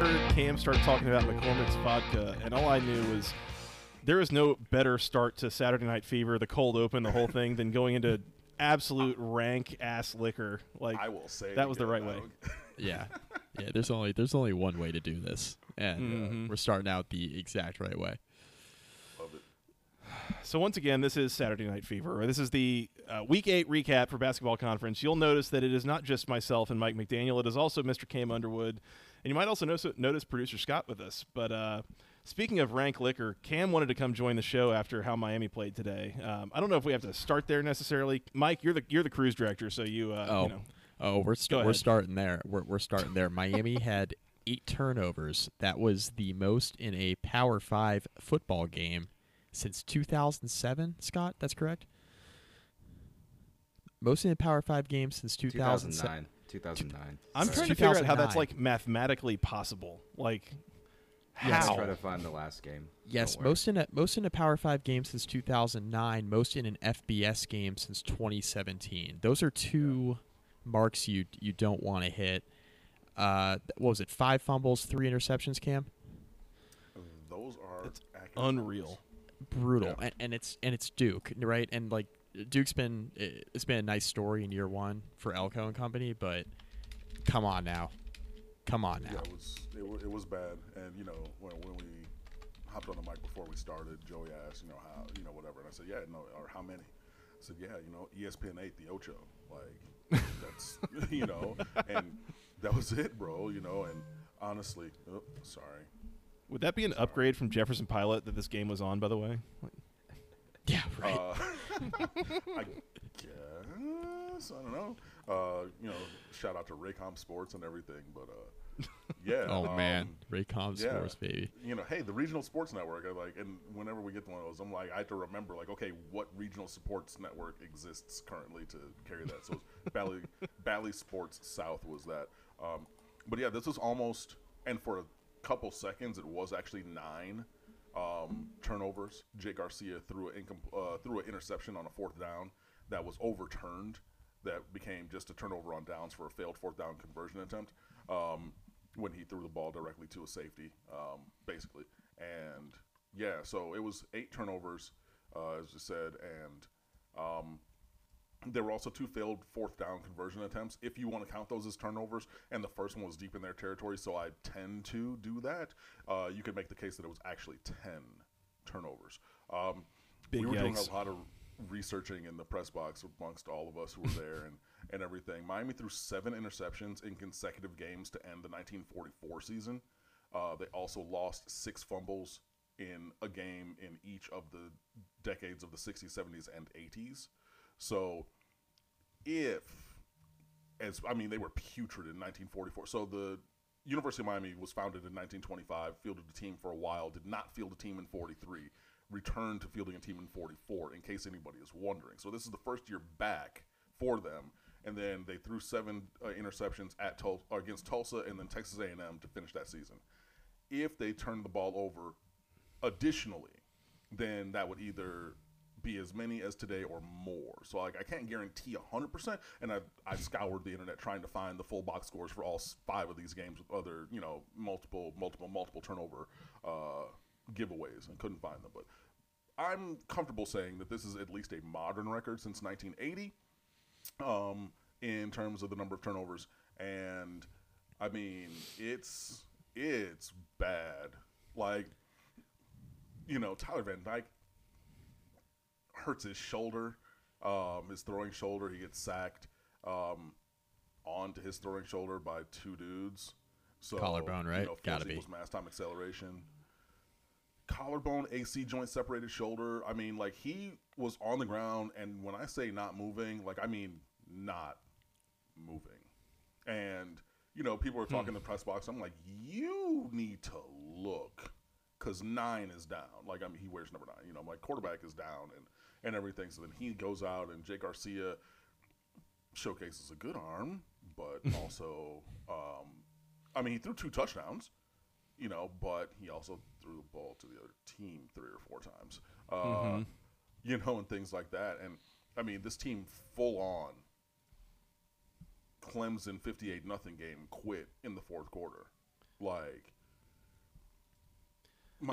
Heard Cam start talking about McCormick's vodka, and all I knew was there is no better start to Saturday Night Fever, the cold open, the whole thing, than going into absolute rank ass liquor. Like I will say that was the right way. Yeah, yeah. There's only there's only one way to do this, and uh, Mhm. we're starting out the exact right way. Love it. So once again, this is Saturday Night Fever. Or this is the uh, Week Eight recap for Basketball Conference. You'll notice that it is not just myself and Mike McDaniel. It is also Mr. Cam Underwood, and you might also notice, notice producer Scott with us. But uh, speaking of rank liquor, Cam wanted to come join the show after how Miami played today. Um, I don't know if we have to start there necessarily. Mike, you're the you're the cruise director, so you uh, Oh, you know. oh, we're st- we're starting there. We're we're starting there. Miami had eight turnovers. That was the most in a Power Five football game since 2007. Scott, that's correct. Most in a Power Five game since 2007. 2009. 2009. I'm Sorry. trying to figure out how that's like mathematically possible. Like Yes. how? Try to find the last game. Yes, Don't worry. most in a most in a Power Five game since 2009. Most in an FBS game since 2017. Those are two marks you you don't want to hit. Uh, what was it? Five fumbles, three interceptions. Cam, Those are That's accurate unreal. brutal, and, and it's and it's Duke, right? And like Duke's been it's been a nice story in year one for Elko and company, but come on now, come on now. Yeah, it was it, wa- it was bad, and you know when, when we hopped on the mic before we started, Joey asked, you know how you know whatever, and I said, yeah, no, or how many? I said, yeah, you know, ESPN eight, the Ocho, like that's you know, and that was it, bro, you know, and honestly, oh, sorry, Would that be an upgrade from Jefferson Pilot that this game was on? By the way, Yeah, right. Uh, I guess I don't know. Uh, you know, shout out to Raycom Sports and everything, but uh, yeah. oh man, um, Raycom yeah. scores, baby. you know, hey, the regional sports network. I like, and whenever we get to one of those, I'm like, I have to remember, like, okay, what regional sports network exists currently to carry that? So, it's Bally Bally Sports South was that. Um, but yeah, this was almost, and for a couple seconds, it was actually nine um, turnovers. Jake Garcia threw an incom- uh, threw an interception on a fourth down that was overturned. That became just a turnover on downs for a failed fourth down conversion attempt. Um, when he threw the ball directly to a safety, um, basically. And yeah, so it was eight turnovers, uh, as you said, and um, there were also two failed fourth down conversion attempts, if you want to count those as turnovers. And the first one was deep in their territory, so I tend to do that. Uh, you could make the case that it was actually 10 turnovers. Um, Big we were doing a lot of researching in the press box amongst all of us who were there and, and everything. Miami threw seven interceptions in consecutive games to end the 1944 season. Uh, they also lost six fumbles in a game in each of the decades of the 60s, 70s, and 80s. So if as I mean they were putrid in 1944. So the University of Miami was founded in 1925, fielded a team for a while, did not field a team in 43, returned to fielding a team in 44 in case anybody is wondering. So this is the first year back for them and then they threw seven uh, interceptions at Tul- against Tulsa and then Texas A&M to finish that season. If they turned the ball over additionally, then that would either be as many as today or more. So like I can't guarantee 100% and I I scoured the internet trying to find the full box scores for all five of these games with other, you know, multiple multiple multiple turnover uh, giveaways and couldn't find them, but I'm comfortable saying that this is at least a modern record since 1980 um, in terms of the number of turnovers. And I mean, it's it's bad. Like, you know, Tyler Van Dyke hurts his shoulder, um, his throwing shoulder. He gets sacked um, onto his throwing shoulder by two dudes. So Collarbone, right? You know, Gotta be. mass time acceleration. Collarbone, AC joint, separated shoulder. I mean, like he was on the ground, and when I say not moving, like I mean not moving. And you know, people were talking in the press box. I'm like, you need to look, because nine is down. Like I mean, he wears number nine. You know, my quarterback is down and and everything. So then he goes out, and Jake Garcia showcases a good arm, but also, um, I mean, he threw two touchdowns, you know, but he also threw the ball to the other team three or four times, uh, you know, and things like that. And I mean, this team full on Clemson fifty-eight nothing game quit in the fourth quarter, like.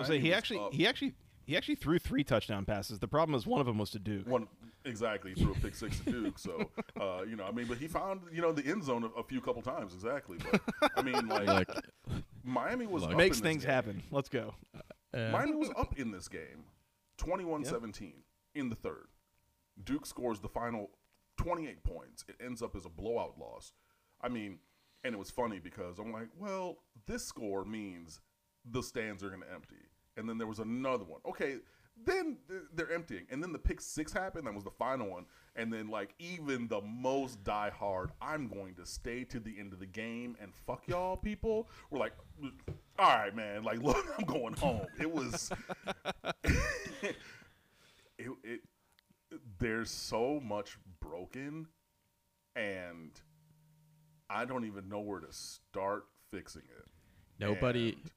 Say he actually up- he actually he actually threw three touchdown passes. The problem is one of them was to Duke. One exactly he threw a pick six to Duke. So uh, you know, I mean, but he found you know the end zone a, a few couple times exactly. But I mean, like Like, Miami was Look. up Makes in this things game. happen. Let's go. uh, Miami was up in this game, 21-17 in the third. Duke scores the final 28 points. It ends up as a blowout loss. I mean, and it was funny because I'm like, well, this score means the stands are going to empty. And then there was another one. Okay, then they're emptying. And then the pick six happened. That was the final one. And then, like, even the most diehard, I'm going to stay to the end of the game and fuck y'all people. We're like, all right, man. Like, look, I'm going home. It was. it, it there's so much broken and I don't even know where to start fixing it. nobody. And-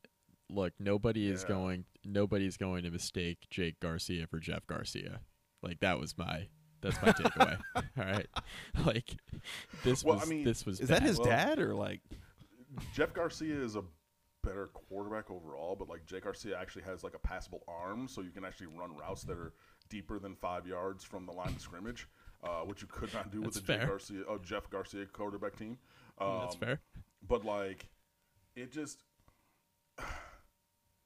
Look, nobody is Yeah. going. Nobody's going to mistake Jake Garcia for Jeff Garcia. Like that was my. That's my takeaway. All right, like this Well, I was. mean, this was. Is that his Well- dad or like? Jeff Garcia is a better quarterback overall, but like Jake Garcia actually has like a passable arm, so you can actually run routes that are deeper than five yards from the line of scrimmage, uh, which you could not do with That's the Jake. Garcia, oh, Jeff Garcia quarterback team. Um, That's fair. But like, it just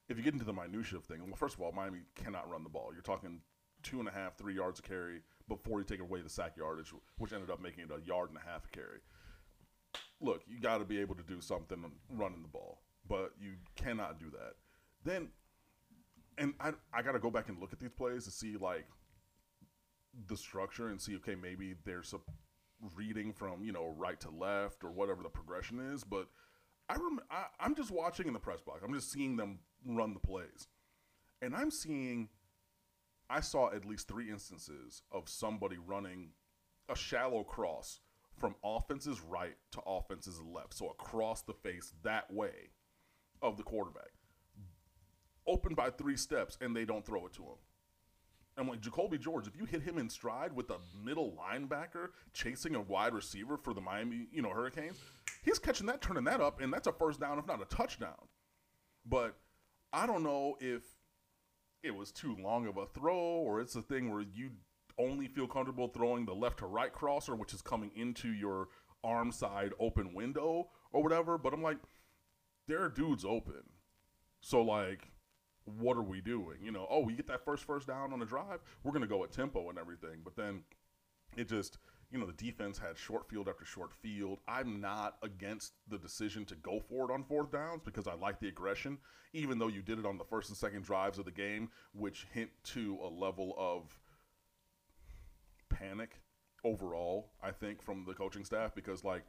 if you get into the minutia of thing, well, first of all, Miami cannot run the ball. You're talking two and a half, three yards a carry before you take away the sack yardage, which ended up making it a yard and a half a carry. Look, you got to be able to do something running the ball, but you cannot do that. Then, and I I got to go back and look at these plays to see like the structure and see okay maybe there's a reading from you know right to left or whatever the progression is but I, rem- I i'm just watching in the press box. I'm just seeing them run the plays. And i'm seeing i saw at least three instances of somebody running a shallow cross from offense's right to offense's left. So across the face that way of the quarterback. Open by three steps and they don't throw it to him. I'm like Jacoby George. If you hit him in stride with a middle linebacker chasing a wide receiver for the Miami, you know, Hurricanes, he's catching that, turning that up, and that's a first down, if not a touchdown. But I don't know if it was too long of a throw, or it's a thing where you only feel comfortable throwing the left to right crosser, which is coming into your arm side open window or whatever. But I'm like, there are dudes open, so like what are we doing? You know, oh, we get that first first down on the drive, we're going to go at tempo and everything. But then it just, you know, the defense had short field after short field. I'm not against the decision to go for it on fourth downs because I like the aggression, even though you did it on the first and second drives of the game, which hint to a level of panic overall, I think, from the coaching staff because, like,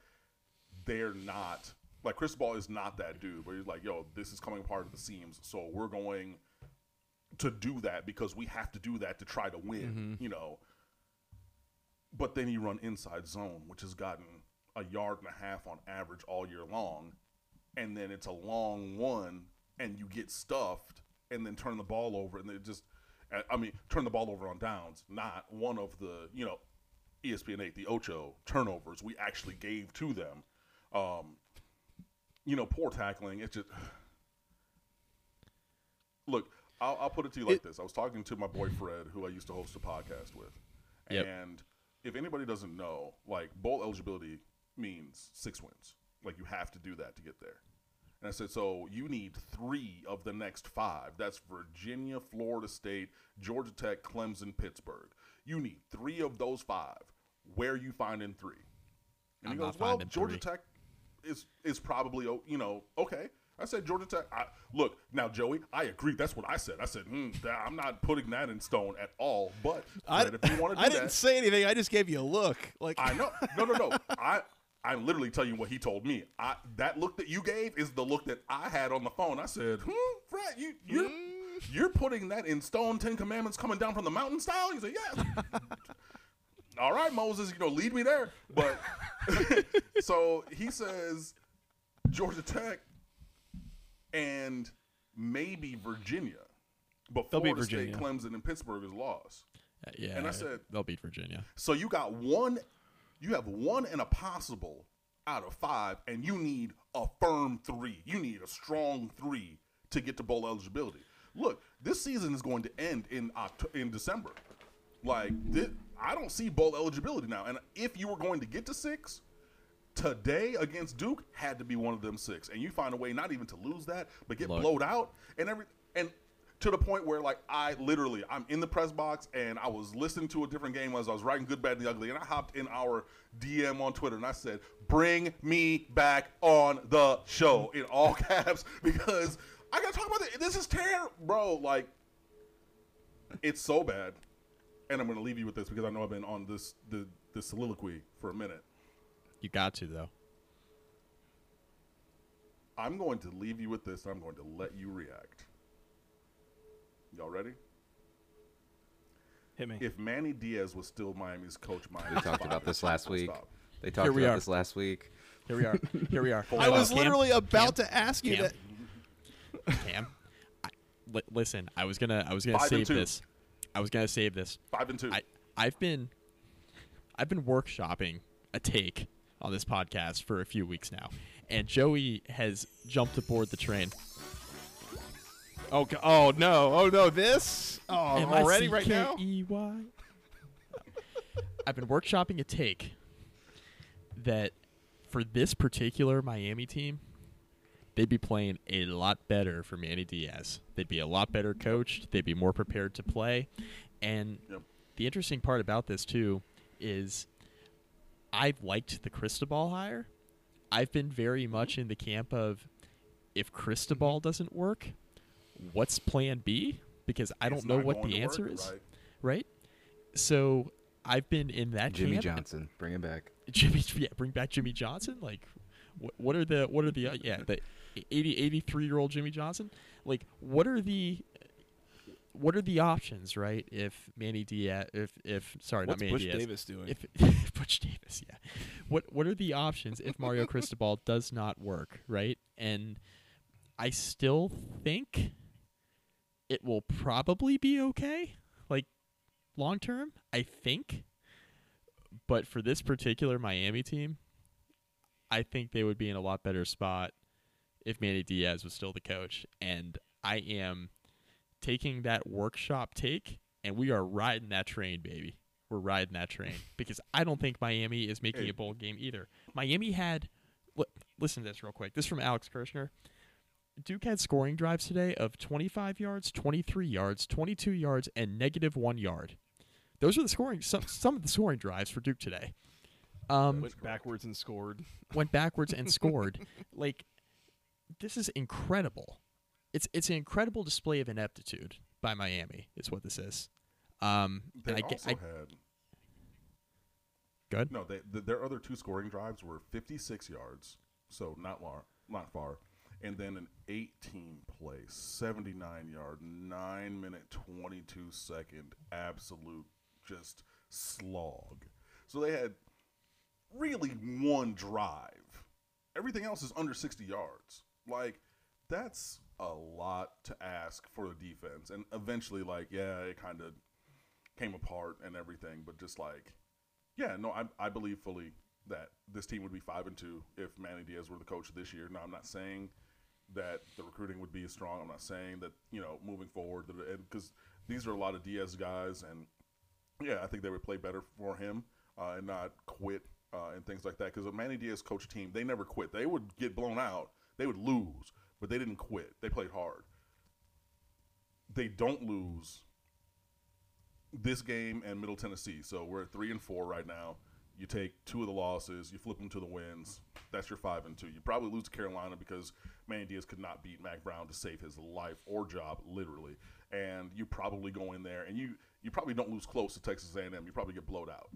they're not like Cristobal is not that dude where he's like, yo, this is coming apart at the seams, so we're going to do that because we have to do that to try to win, mm-hmm. you know. But then you run inside zone, which has gotten a yard and a half on average all year long, and then it's a long one, and you get stuffed, and then turn the ball over, and it just, I- mean, turn the ball over on downs, not one of the, you know, ESPN eight, the Ocho turnovers we actually gave to them. Um, you know, poor tackling. It's just look. I'll, I'll put it to you like It- this. I was talking to my boy Fred, who I used to host a podcast with, Yep. and if anybody doesn't know, like bowl eligibility means six wins. Like you have to do that to get there. And I said, so you need three of the next five. That's Virginia, Florida State, Georgia Tech, Clemson, Pittsburgh. You need three of those five. Where are you finding three? And I'm he goes, well, Georgia three. Tech is is probably you know okay. I said Georgia Tech. I, look now, Joey. I agree. That's what I said. I said that- I'm not putting that in stone at all. But I, if you want to do I that, didn't say anything. I just gave you a look. Like I know. No, no, no. I I'm literally telling you what he told me. I that look that you gave is the look that I had on the phone. I said, hmm, Fred, you you're you're putting that in stone Ten Commandments coming down from the mountain style? He said, Yeah. All right, Moses, you know, lead me there. But so he says Georgia Tech and maybe Virginia. before They'll beat Florida State, Clemson, and Pittsburgh is lost. Uh, yeah, And I said- they'll beat Virginia. So you got one, you have one and a possible out of five, and you need a firm three. You need a strong three to get to bowl eligibility. Look, this season is going to end in October, in December. Like this, I don't see bowl eligibility now. And if you were going to get to six, today against Duke had to be one of them six, and you find a way not even to lose that, but get Look. blowed out and every and to the point where like I literally I'm in the press box and I was listening to a different game as I was writing Good, Bad, and the Ugly, and I hopped in our DM on Twitter and I said, "Bring me back on the show" in all caps because I gotta talk about this. This is terrible, bro. Like it's so bad. And I'm gonna leave you with this because I know I've been on this the this soliloquy for a minute. You got to though. I'm going to leave you with this I'm going to let you react. Y'all ready? hit me. If Manny Diaz was still Miami's coach, Miami We talked about this last week. Stop. They talked about are. this last week. Here we are. Here we are. I was Cam, literally about Cam, to ask you Cam. that. Cam. I, li- listen, I was gonna, I was gonna Five save this. I was gonna save this. Five and two. I, I've been, I've been workshopping a take on this podcast for a few weeks now, and Joey has jumped aboard the train. Oh, oh no, oh no, this. Oh, already right now. M-I-C-K-E-Y. I've been workshopping a take that for this particular Miami team, they'd be playing a lot better for Manny Diaz. They'd be a lot better coached. They'd be more prepared to play. And Yep. the interesting part about this too is I've liked the Cristobal hire. I've been very much in the camp of if Cristobal doesn't work, what's plan B? Because I don't know what the answer work, is. right? Right? So I've been in that Jimmy camp. Johnson, bring him back. Jimmy, yeah, bring back Jimmy Johnson. Like, what, what are the what are the uh, yeah the 80, 83 year old Jimmy Johnson? Like, what are the what are the options, right? If Manny Diaz, if if sorry, What's not Manny Bush Diaz, Davis doing? if Butch Davis, yeah. What what are the options if Mario Cristobal does not work, right? And I still think it will probably be okay, like long term. I think, but for this particular Miami team, I think they would be in a lot better spot if Manny Diaz was still the coach. And I am taking that workshop take, and we are riding that train, baby. We're riding that train because I don't think Miami is making a bowl game either. Miami had, li- listen to this real quick. This is from Alex Kirshner. Duke had scoring drives today of 25 yards, 23 yards, 22 yards, and negative one yard. Those are the scoring some some of the scoring drives for Duke today. Um, Went backwards and scored. went backwards and scored. Like this is incredible. It's it's an incredible display of ineptitude by Miami. Is what this is. Um, They I, also I had good. no. They, th their other two scoring drives were 56 yards, so not far, not far, and then an 18 play, 79 yard, nine minute, 22 second, absolute just slog. So they had really one drive. Everything else is under 60 yards. Like that's a lot to ask for the defense. And eventually, like, yeah, it kind of came apart and everything, but just like, yeah, no, I, I believe fully that this team would be five and two if Manny Diaz were the coach this year. Now, I'm not saying that the recruiting would be as strong. I'm not saying that you know moving forward because these are a lot of Diaz guys, and yeah, I think they would play better for him uh, and not quit uh, and things like that. Because a Manny Diaz coach team, they never quit. They would get blown out, they would lose, but they didn't quit. They played hard. They don't lose this game and Middle Tennessee. So we're at three and four right now. You take two of the losses, you flip them to the wins. That's your five and two. You probably lose to Carolina because Manny Diaz could not beat Mack Brown to save his life or job, literally. And you probably go in there and you you probably don't lose close to Texas A&M. You probably get blowed out.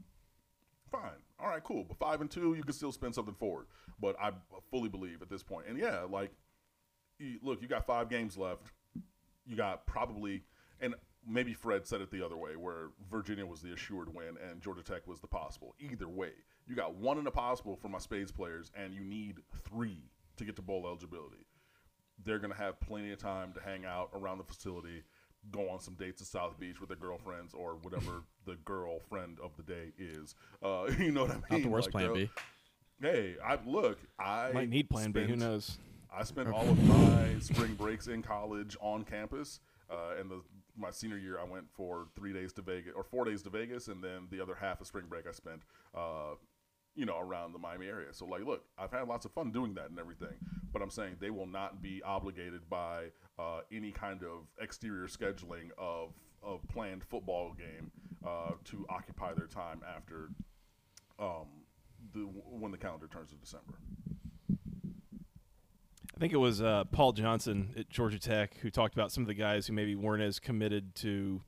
Fine, all right, cool. But five and two, you can still spin something forward. But I fully believe at this point. point, and yeah, like, you, look, you got five games left. You got probably, and maybe Fred said it the other way, where Virginia was the assured win and Georgia Tech was the possible. Either way, you got one in a possible for my Spades players, and you need three to get to bowl eligibility. They're going to have plenty of time to hang out around the facility, go on some dates to South Beach with their girlfriends or whatever the girlfriend of the day is. Uh, you know what I mean? Not the worst Like, plan B. Hey, I look. I Might need Plan B. Who knows? I spent all of my spring breaks in college on campus. Uh, and the my senior year, I went for three days to Vegas or four days to Vegas, and then the other half of spring break I spent, uh, you know, around the Miami area. So like, look, I've had lots of fun doing that and everything. But I'm saying they will not be obligated by uh, any kind of exterior scheduling of of planned football game uh, to occupy their time after um, the when the calendar turns to December. I think it was uh, Paul Johnson at Georgia Tech who talked about some of the guys who maybe weren't as committed to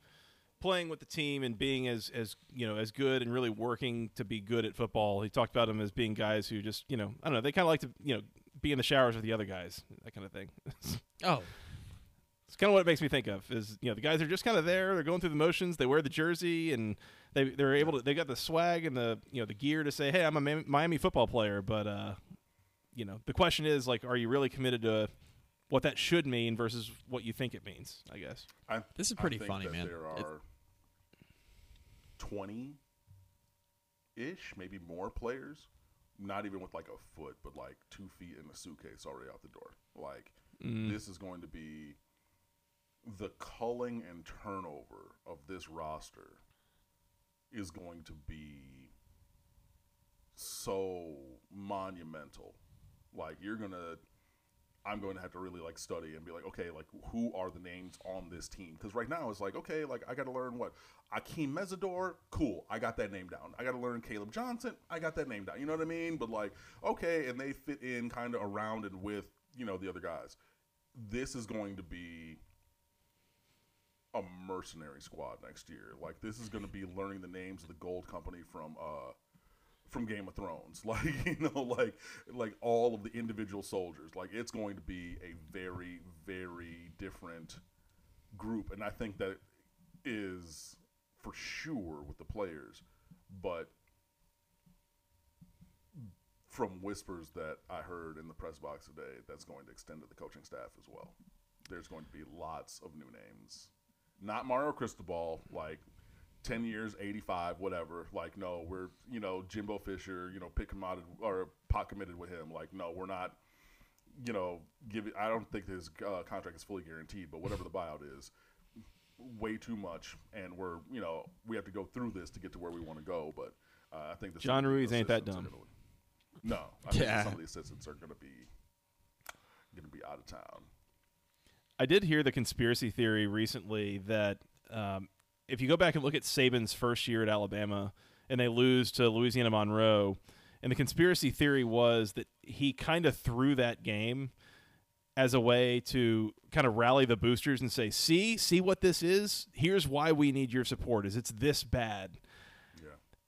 playing with the team and being as as you know as good and really working to be good at football. He talked about them as being guys who just you know I don't know they kind of like to you know be in the showers with the other guys that kind of thing. Oh, It's kind of what it makes me think of is you know the guys are just kind of there. They're going through the motions. They wear the jersey and they they're able to they got the swag and the you know the gear to say hey I'm a Miami football player. But uh, you know the question is like are you really committed to what that should mean versus what you think it means? I guess. I, This is I pretty think funny, that man. There It- are twenty ish, maybe more players, not even with like a foot, but like two feet in a suitcase already out the door. Like mm. this is going to be the culling and turnover of this roster is going to be so monumental. Like you're gonna I'm going to have to really like study and be like, okay, like who are the names on this team? Because right now it's like, okay, like I got to learn what Akeem Mesidor, cool, I got that name down. I got to learn Caleb Johnson, I got that name down. You know what I mean? But like, okay, and they fit in kind of around and with you know the other guys. This is going to be a mercenary squad next year. Like this is going to be learning the names of the gold company from uh from Game of Thrones. Like, you know, like like all of the individual soldiers. Like it's going to be a very very different group and I think that is for sure with the players, but from whispers that I heard in the press box today, that's going to extend to the coaching staff as well. There's going to be lots of new names. Not Mario Cristobal, like 10 years, 85, whatever. Like, no, we're, you know, Jimbo Fisher, you know, pick him out or pot committed with him. Like, no, we're not, you know, give I don't think his uh, contract is fully guaranteed, but whatever the buyout is, way too much. And we're, you know, we have to go through this to get to where we want to go. But uh, I think the John Ruiz ain't that dumb. gonna- no, I think Yeah. some of the assistants are going to be going to be out of town. I did hear the conspiracy theory recently that um, if you go back and look at Saban's first year at Alabama and they lose to Louisiana Monroe, and the conspiracy theory was that he kind of threw that game as a way to kind of rally the boosters and say, "See, see what this is. Here's why we need your support. Is it's this bad."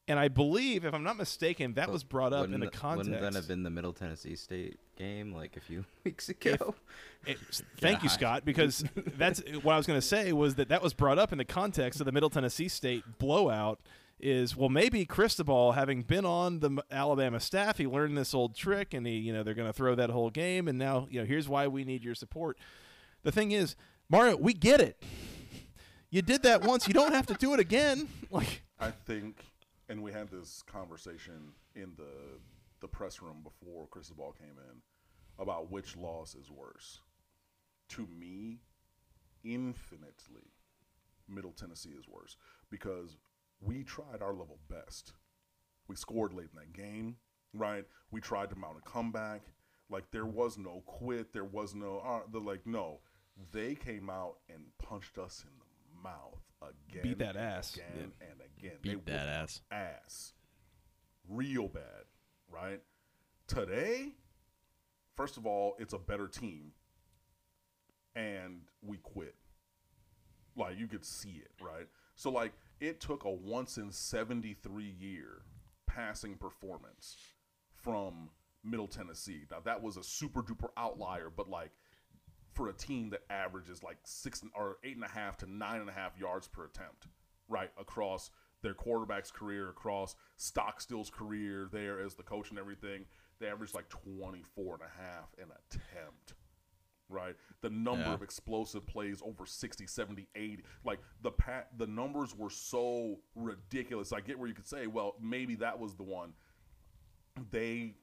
Yeah. And I believe, if I'm not mistaken, that But was brought up in the context. Wouldn't that have been the Middle Tennessee State game like a few weeks ago? It- thank you, Scott, because that's what I was going to say was that that was brought up in the context of the Middle Tennessee State blowout. Is well, maybe Cristobal, having been on the Alabama staff, he learned this old trick, and he, you know, they're going to throw that whole game, and now, you know, here's why we need your support. The thing is, Mario, we get it. You did that once, you don't have to do it again. Like, I think, and we had this conversation in the the press room before Cristobal came in about which loss is worse. To me, infinitely, Middle Tennessee is worse because we tried our level best. We scored late in that game, right? We tried to mount a comeback. Like there was no quit. There was no. Uh, the like no. They came out and punched us in the mouth again. Beat that ass. again and again. Beat they that ass. Ass. real bad, right? Today, first of all, it's a better team, and we quit. Like you could see it, right? So like it took a once in seventy three year passing performance from Middle Tennessee. Now that was a super duper outlier, but like for a team that averages like six or eight and a half to nine and a half yards per attempt, right across their quarterback's career, across Stockstill's career there as the coach and everything, they averaged like 24 and a half an attempt. Right, the number Yeah. of explosive plays over 60, 70, 80. Like the pat, the numbers were so ridiculous. I get where you could say, well, maybe that was the one. They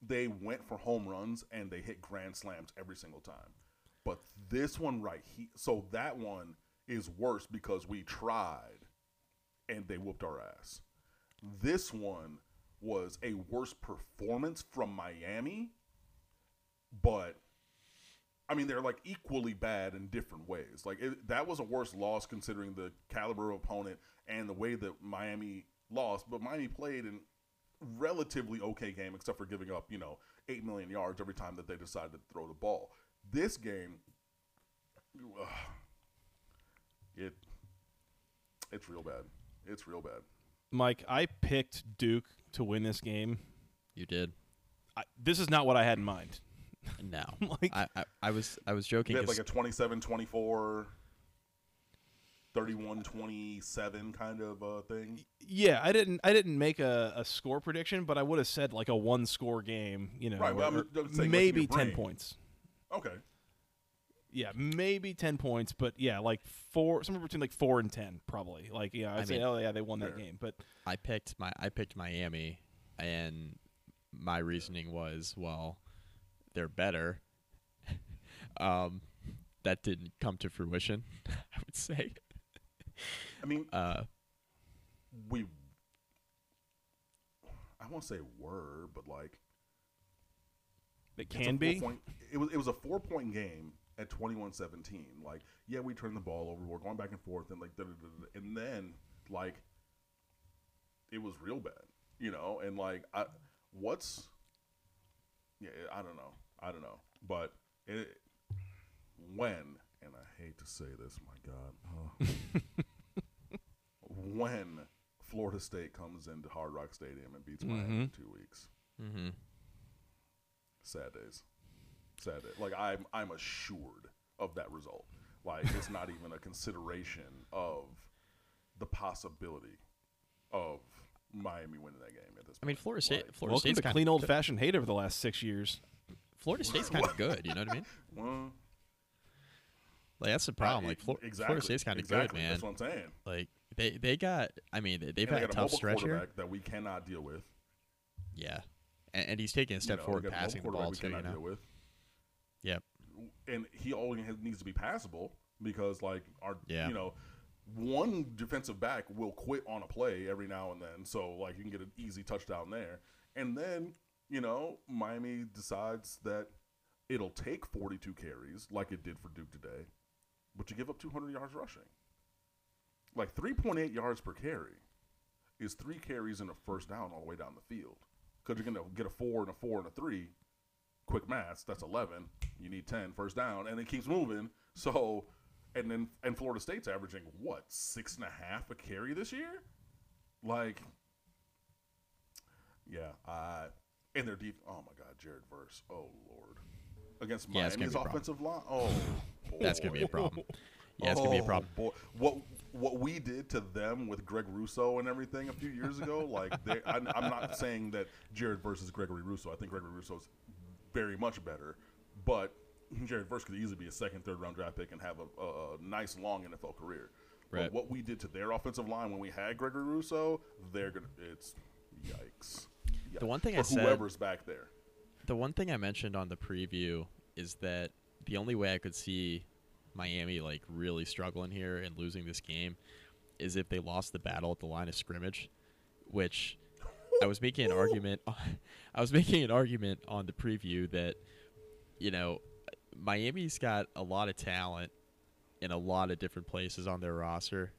they went for home runs and they hit grand slams every single time. But this one right here, so that one is worse because we tried and they whooped our ass. This one was a worse performance from Miami, but I mean they're like equally bad in different ways. Like it, that was a worse loss considering the caliber of opponent and the way that Miami lost. But Miami played in relatively okay game, except for giving up you know eight million yards every time that they decided to throw the ball. This game, ugh, it it's real bad. It's real bad. Mike, I picked Duke to win this game. You did. I, this is not what I had in mind. No, Like- I, I, I was I was joking. They had 'cause- like a 27 24 31 27 kind of uh, thing. Yeah, I didn't. I didn't make a, a score prediction, but I would have said like a one score game. You know, Right, but I'm or- just saying, like, maybe your ten points. Okay. Yeah, maybe ten points, but yeah, like four, somewhere between like four and ten, probably. Like, yeah, I'd I say, mean- oh yeah, they won that game, but I picked my I picked Miami, and my reasoning was well, they're better. um, that didn't come to fruition. I would say. I mean, Uh, we. I won't say were, but like it can be. four-point- it was it was a four point game at 21-17. Like, yeah, we turned the ball over. We're going back and forth, and like, da, da, da, and then like, it was real bad, you know. And like, I what's, yeah, I don't know, I don't know, but it when, and I hate to say this, my God, oh. when Florida State comes into Hard Rock Stadium and beats Miami in two weeks mm-hmm. sad days sad it. like i'm i'm assured of that result like it's not even a consideration of the possibility of miami winning that game at this point I mean, Florida State. Like, Florida Welcome State's to clean old fashioned hate over the last six years. Florida State's kind of good. You know what I mean? well, Like that's the problem. Like Flor- exactly, Florida State's kind of exactly, good, man. that's what i'm saying Like they they got. I mean, they, they've and had a a tough mobile stretch here. that we cannot deal with Yeah, and, and he's taking a You step know, forward we got a mobile passing the ball we too. You cannot deal know. Yep. and he only has, needs to be passable because like our Yeah. you know one defensive back will quit on a play every now and then so like you can get an easy touchdown there and then you know Miami decides that it'll take 42 carries like it did for Duke today but you give up 200 yards rushing like 3.8 yards per carry is three carries and a first down all the way down the field because you're going to get a four and a four and a three quick math, that's 11. You need 10 first down, and it keeps moving. So, and then and Florida State's averaging what six and a half a carry this year, like, yeah. Uh, and their deep. Oh my God, Jared Verse. Oh Lord, against Yeah, Miami's offensive line. Oh, That's gonna be a problem. Yeah, it's gonna be a Oh, problem. Boy. What what we did to them with Greg Rousseau and everything a few years ago, like they, I, I'm not saying that Jared versus Gregory Rousseau. I think Gregory Rousseau's very much better, but Jared Verse could easily be a second, third round draft pick and have a, a, a nice long NFL career. Right. But what we did to their offensive line when we had Gregory Rousseau, they're gonna it's yikes. The one thing for I said- whoever's back there. The one thing I mentioned on the preview is that the only way I could see Miami like really struggling here and losing this game is if they lost the battle at the line of scrimmage, which I was making an argument. I was making an argument on the preview that you know Miami's got a lot of talent in a lot of different places on their roster,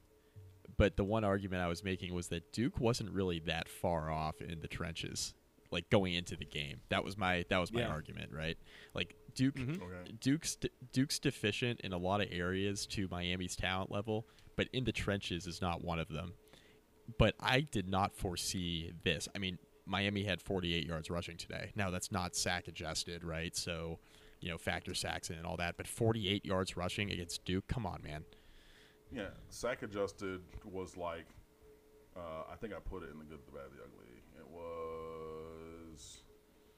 but the one argument I was making was that Duke wasn't really that far off in the trenches, like going into the game. That was my that was my Yeah. argument, right? Like Duke, Mhm. Okay. Duke's Duke's deficient in a lot of areas to Miami's talent level, but in the trenches is not one of them. But I did not foresee this. I mean, Miami had 48 yards rushing today. Now that's not sack adjusted, right? So, you know, factor sacks in and all that. But 48 yards rushing against Duke, come on, man. Yeah, sack adjusted was like, uh, I think I put it in the good, the bad, the ugly. It was,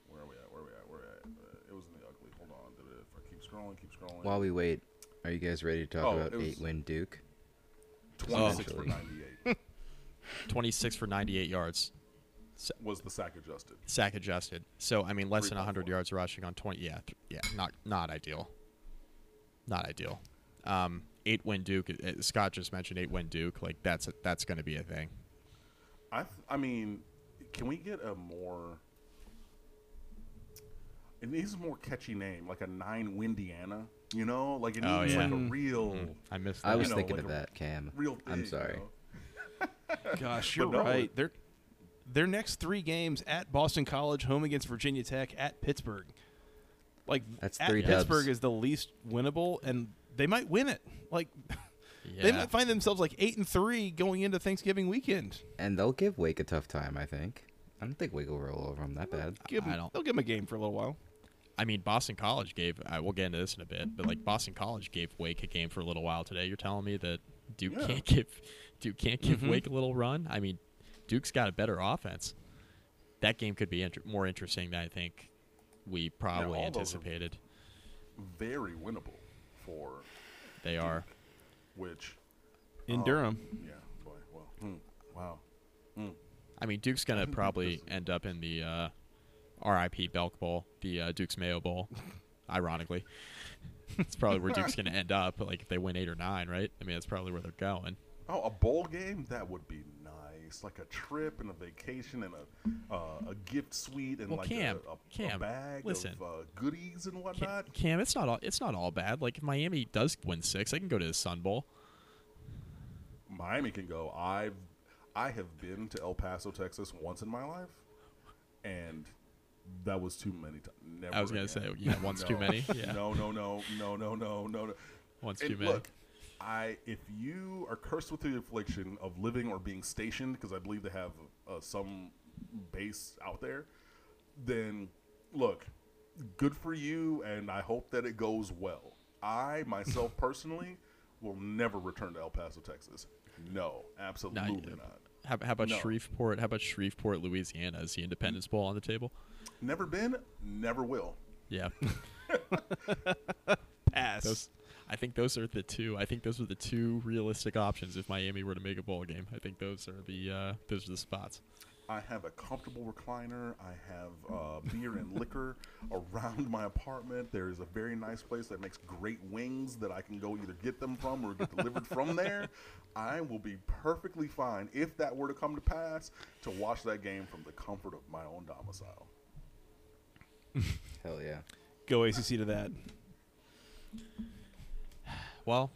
where are we at? Where are we at? Where are we at? Uh, it was in the ugly. Hold on. Did it, if I keep scrolling, keep scrolling. While we wait, are you guys ready to talk Oh, about eight win Duke? 26 for Oh. 98 26 for 98 yards, was the sack adjusted. sack adjusted. So I mean, less than 100 3.4. yards rushing on 20. Yeah, th- yeah, not not ideal. Not ideal. Um, eight win Duke. uh, Scott just mentioned eight win Duke. Like that's that's going to be a thing. I, th- I mean, can we get a more? It needs a more catchy name, like a nine Windiana. You know, like it needs Oh, yeah. like a real, I missed. I that. was know, thinking like of that, Cam. real. Thing, I'm you sorry. know? Gosh, you're no, right. it- Their their next three games at Boston College, home against Virginia Tech, at Pittsburgh. Like That's at three Pittsburgh dubs. is the least winnable, and they might win it. Like yeah. they might find themselves like eight and three going into Thanksgiving weekend. And they'll give Wake a tough time, I think. I don't think Wake will roll over them that bad. Give 'em- I don't- They'll give them a game for a little while. I mean, Boston College gave. I we'll get into this in a bit, but like Boston College gave Wake a game for a little while today. You're telling me that Duke Yeah. can't give Duke can't give Mhm. Wake a little run? I mean, Duke's got a better offense. That game could be inter- more interesting than I think we probably all anticipated. Very winnable for They are. which. In oh, Durham. Yeah. Boy. Well. hmm, wow. Hmm. I mean, Duke's gonna probably end up in the uh, RIP Belk Bowl, the uh, Duke's Mayo Bowl. ironically, it's probably where Duke's gonna end up. Like if they win eight or nine, right? I mean, that's probably where they're going. Oh, a bowl game that would be nice, like a trip and a vacation and a uh, a gift suite and Well, like a, a, a bag listen. of uh, goodies and whatnot. Cam, it's not all it's not all bad. Like if Miami does win six, I can go to the Sun Bowl. Miami can go. I've I have been to El Paso, Texas once in my life, and that was too many times. Never. I was gonna say, yeah, once too No. many. Yeah, No, no, no, no, no, no, no, no. once And too many. look, I if you are cursed with the affliction of living or being stationed, because I believe they have uh, some base out there, then look, good for you, and I hope that it goes well. I myself personally will never return to El Paso, Texas. No, absolutely yeah. not. How, how about No. Shreveport? How about Shreveport, Louisiana? Is the Independence Bowl on the table? Never been, never will. Yeah, Pass. those. I think those are the two. I think those are the two realistic options if Miami were to make a bowl game. I think those are the uh, those are the spots. I have a comfortable recliner. I have uh, beer and liquor around my apartment. There is a very nice place that makes great wings that I can go either get them from or get delivered from there. I will be perfectly fine if that were to come to pass to watch that game from the comfort of my own domicile. Hell yeah. Go ACC to that. Well,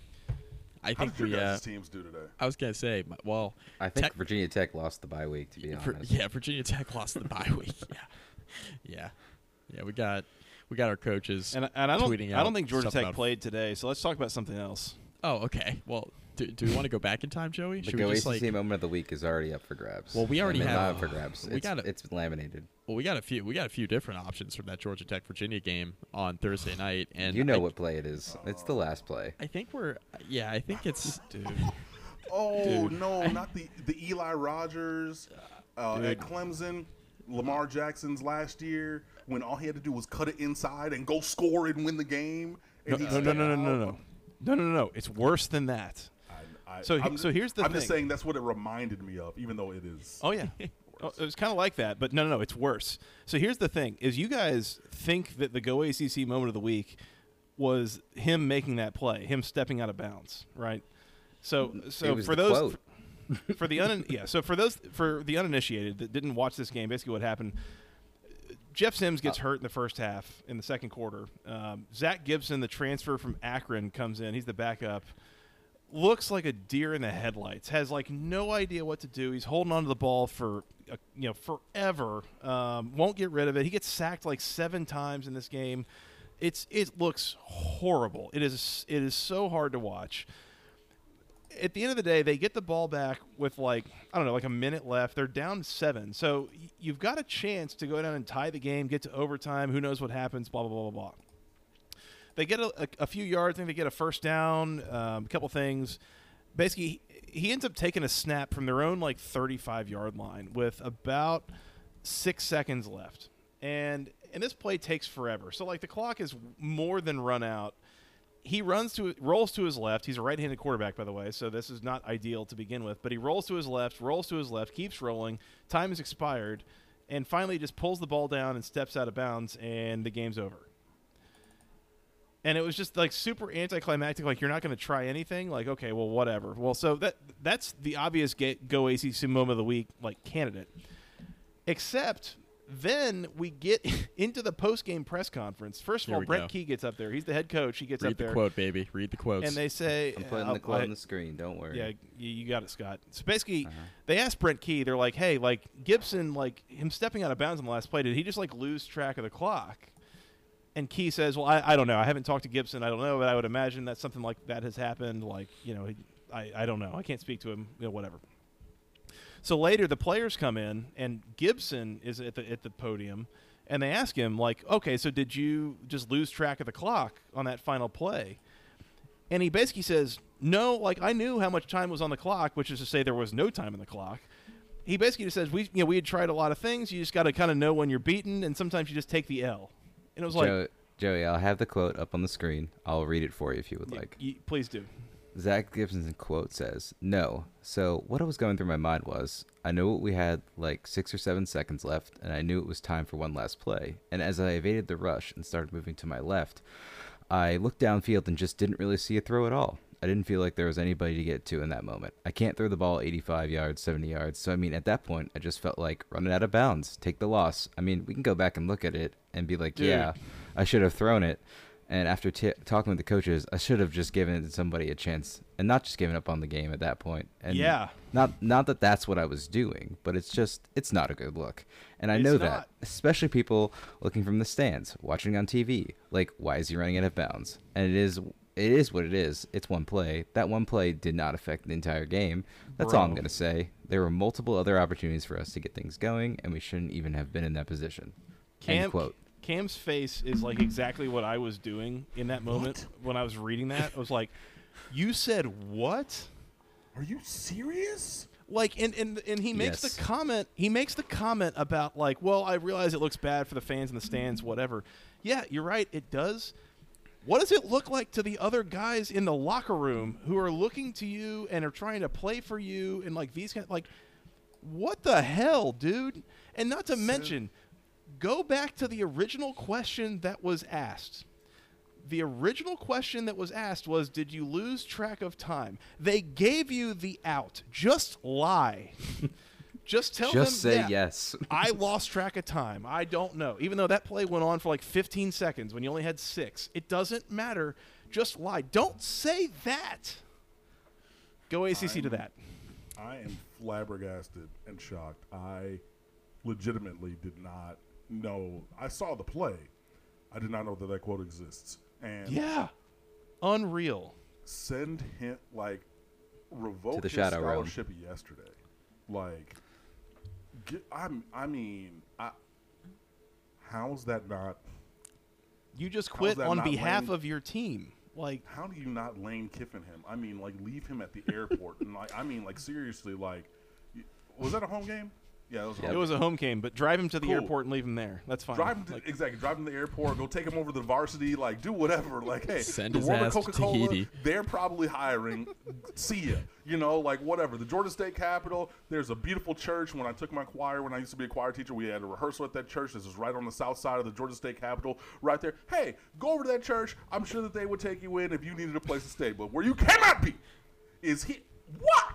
I How think did your we. Uh, teams do today? I was gonna say, well, I think Tech- Virginia Tech lost the bye week, to be Vir- honest. yeah, Virginia Tech lost the bye week. Yeah, yeah, yeah. We got we got our coaches. And, and I don't tweeting I don't think Georgia Tech played today, so let's talk about something else. oh, okay. Well, do, do we want to go back in time, Joey? The Should Go we just ACC like? moment of the week is already up for grabs. Well, we already I mean, have- not up for grabs. we it's, gotta- it's laminated. Well, we got a few. We got a few different options from that Georgia Tech Virginia game on Thursday night, and you know I, what play it is. It's the last play. I think we're. Yeah, I think it's. Dude. Oh Dude. no, not the the Eli Rogers uh, at Clemson, Lamar Jackson's last year when all he had to do was cut it inside and go score and win the game. No, And he no, no, stepped no, no, no, no, no, no, no. It's worse than that. I, I, So he- I'm, so here's the I'm just saying that's what it reminded me of, even though it is. Oh yeah, Oh, it was kind of like that, but no, no, no. It's worse. So here's the thing: is you guys think that the Go ACC moment of the week was him making that play, him stepping out of bounds, right? So, so for those, quote. for the un, yeah, so for those for the uninitiated that didn't watch this game, basically what happened. Jeff Sims Uh. gets hurt in the first half in the second quarter. Um, Zach Gibson, the transfer from Akron, comes in. He's the backup. Looks like a deer in the headlights. Has like no idea what to do. He's holding onto the ball for uh, you know forever. Um, won't get rid of it. He gets sacked like seven times in this game. It's it looks horrible. It is it is so hard to watch. At the end of the day, they get the ball back with like I don't know, like a minute left. They're down seven, so you've got a chance to go down and tie the game, get to overtime. Who knows what happens? Blah blah blah blah blah. They get a, a, a few yards. I think they get a first down, um, a couple things. Basically, he, ends up taking a snap from their own like 35 yard line with about six seconds left, and and this play takes forever. So like the clock is more than run out. He runs to rolls to his left. He's a right-handed quarterback, by the way, so this is not ideal to begin with. But he rolls to his left, rolls to his left, keeps rolling. Time is expired, and finally just pulls the ball down and steps out of bounds, and the game's over and it was just like super anticlimactic. Like you're not going to try anything. Like okay, well whatever. Well, so that that's the obvious ga- go ACC moment of the week like candidate. Except then we get into the post game press conference. First of Here all, Brent go. Key gets up there. He's the head coach. He gets Read up the there, quote, baby. Read the quotes. and they say, I'm putting uh, the quote I- on the screen. Don't worry. yeah, you, you got it, Scott. So basically, Uh-huh. they asked Brent Key. They're like, "Hey, like Gibson, like him stepping out of bounds in the last play, did he just like lose track of the clock?" And Key says, "Well, I, I don't know. I haven't talked to Gibson. I don't know, but I would imagine that something like that has happened. Like, you know, I, I don't know. I can't speak to him. You know, whatever." So later, the players come in, and Gibson is at the at the podium, and they ask him, like, "Okay, so did you just lose track of the clock on that final play?" And he basically says, "No, like I knew how much time was on the clock, which is to say there was no time in the clock." He basically just says, "We, you know, we had tried a lot of things. You just got to kind of know when you're beaten, and sometimes you just take the L." And it was like, Joe, Joey, I'll have the quote up on the screen. I'll read it for you if you would y- like. y- "Please do." Zach Gibson's quote says, No. So, what I was going through my mind was, I knew we had like six or seven seconds left, and I knew it was time for one last play. And as I evaded the rush and started moving to my left, I looked downfield and just didn't really see a throw at all. I didn't feel like there was anybody to get to in that moment. I can't throw the ball 85 yards, 70 yards. So, I mean, at that point, I just felt like running out of bounds, take the loss. I mean, we can go back and look at it and be like, Dude. yeah, I should have thrown it. And after t- talking with the coaches, I should have just given somebody a chance and not just given up on the game at that point. And Yeah. not not that that's what I was doing, but it's just it's not a good look. And I It's know not. that, especially people looking from the stands, watching on TV. Like, why is he running out of bounds? And it is it is what it is. It's one play. That one play did not affect the entire game. That's all I'm gonna say. There were multiple other opportunities for us to get things going, and we shouldn't even have been in that position. Cam, End quote. Cam's face is like exactly what I was doing in that moment when I was reading that. I was like, "You said what?" Are you serious? like and and, and he makes Yes. the comment he makes the comment about like well i realize it looks bad for the fans in the stands whatever yeah you're right it does what does it look like to the other guys in the locker room who are looking to you and are trying to play for you and like these guys like what the hell dude? And not to mention go back to the original question that was asked. The original question that was asked was did you lose track of time? They gave you the out. Just lie just tell Just them say yeah, yes. i lost track of time i don't know even though that play went on for like 15 seconds when you only had six it doesn't matter just lie don't say that go acc to I'm- that I am flabbergasted and shocked. I legitimately did not know. I saw the play. I did not know that that quote exists. And yeah unreal send him like revoke To the his shadow realm. scholarship yesterday. Like, I'm. I mean, I, how's that not? you just quit on behalf lame? of your team like How do you not Lane Kiffin him? I mean, like leave him at the airport and like I mean, like seriously, like was that a home game? Yeah, it was. A home it was a home game but drive him to the Cool. airport and leave him there that's fine Drive him to, Like, exactly. Drive him to the airport. Go take him over to the varsity. Like do whatever. Like hey, Send the his World ass to Coca Cola. Tahiti. They're probably hiring. See ya. You know, like whatever. The Georgia State Capitol. There's a beautiful church. When I took my choir, when I used to be a choir teacher, we had a rehearsal at that church. This is right on the south side of the Georgia State Capitol, right there. Hey, go over to that church. I'm sure that they would take you in if you needed a place to stay. But where you cannot be is he. What?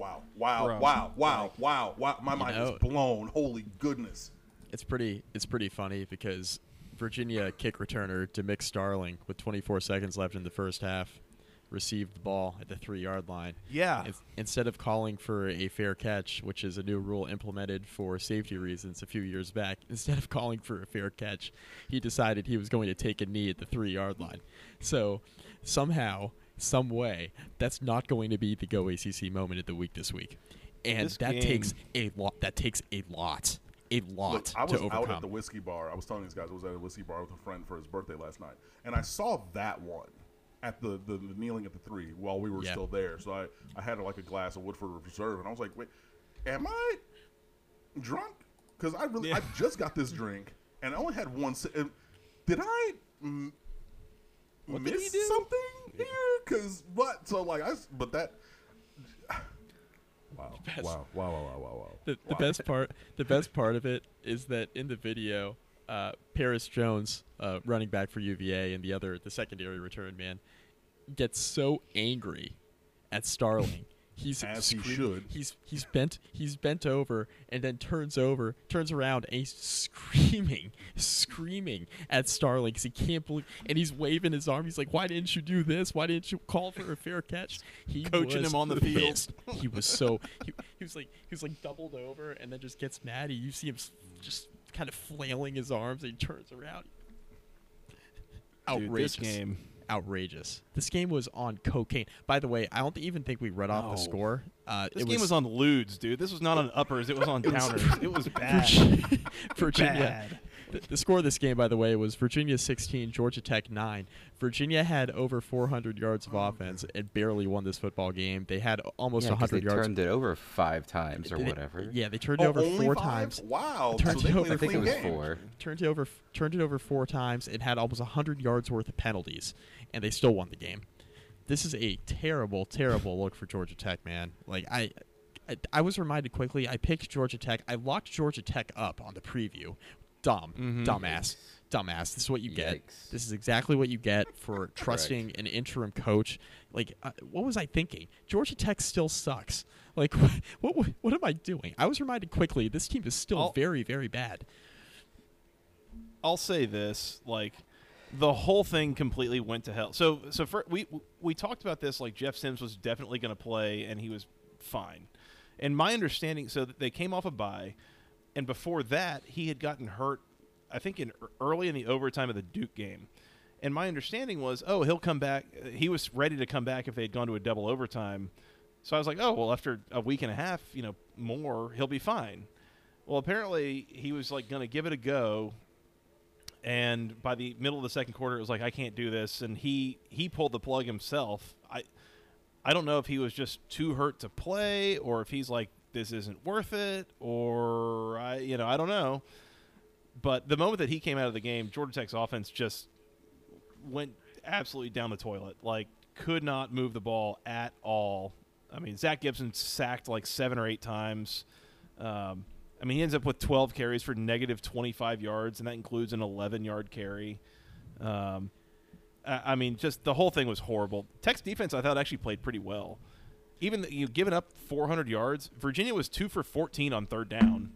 Wow! Wow! Bro. Wow! Wow! Wow! Wow! My mind know- is blown. Holy goodness! It's pretty it's pretty funny because Virginia kick returner Demick Starling with 24 seconds left in the first half received the ball at the three yard line. Yeah. Ins- Instead of calling for a fair catch, which is a new rule implemented for safety reasons a few years back, instead of calling for a fair catch, he decided he was going to take a knee at the three yard line. So somehow, some way, that's not going to be the Go ACC moment of the week this week, and This that game- takes a lot. That takes a lot, a lot Look, I was out at the whiskey bar. I was telling these guys I was at a whiskey bar with a friend for his birthday last night, and I saw that one at the, the, the kneeling at the three while we were Yeah. still there. So I, I had like a glass of Woodford Reserve, and I was like, wait, am I drunk? Because I really Yeah. I just got this drink, and I only had one. Si- did I mm, What did miss he do? something here? Because but so like I, but that. Wow. Best. wow! Wow! Wow! Wow! Wow! Wow! the, the best part the best part of it is that in the video uh, paris jones uh, running back for uva and the other the secondary return man gets so angry at starling he's As he should. he's he's bent he's bent over and then turns over turns around and he's screaming screaming at starling because he can't believe and he's waving his arm he's like why didn't you do this why didn't you call for a fair catch he Coaching him on the field. he was so he, he was like he was like doubled over and then just gets mad. You see him just kind of flailing his arms and he turns around. Dude, Outrageous. this game. Outrageous. This game was on cocaine. By the way, I don't even think we read off No. the score. Uh, This game was on ludes, dude. This was not on uppers. It was on downers. it was bad. Virginia. Bad. The, the score of this game, by the way, was Virginia 16, Georgia Tech 9. Virginia had over 400 yards of offense and barely won this football game. They had almost Yeah, 'cause 100 they yards. They turned it over five times or They- whatever. Yeah, they turned it Oh, over only four five? times. Wow! Turned so it over. a I think it was game. four. turned it over turned it over four times and had almost 100 yards worth of penalties and they still won the game this is a terrible terrible look for georgia tech man like i I, I was reminded quickly i picked georgia tech i locked georgia tech up on the preview dumb Mhm. dumbass dumbass. This is what you get. Yikes. this is exactly what you get for trusting an interim coach. Like uh, what was i thinking? Georgia tech still sucks. Like what, what what am i doing? I was reminded quickly this team is still I'll- very very bad. I'll say this, like the whole thing completely went to hell. So so for, we we talked about this like Jeff Sims was definitely going to play and he was fine. And my understanding so they came off a bye and before that he had gotten hurt I think in early in the overtime of the Duke game. And my understanding was, oh, he'll come back. He was ready to come back if they had gone to a double overtime. So I was like, oh, well, after a week and a half, you know, more, he'll be fine. Well, apparently he was like going to give it a go, and by the middle of the second quarter, it was like I can't do this, and he he pulled the plug himself. I I don't know if he was just too hurt to play, or if he's like this isn't worth it, or I you know I don't know. But the moment that he came out of the game, Georgia Tech's offense just went absolutely down the toilet. Like could not move the ball at all. I mean, Zach Gibson sacked like seven or eight times. Um, I mean, he ends up with 12 carries for negative 25 yards, and that includes an 11 yard carry. Um, I, I mean, just the whole thing was horrible. Tech's defense, I thought, actually played pretty well. Even you giving up 400 yards, Virginia was two for 14 on third down.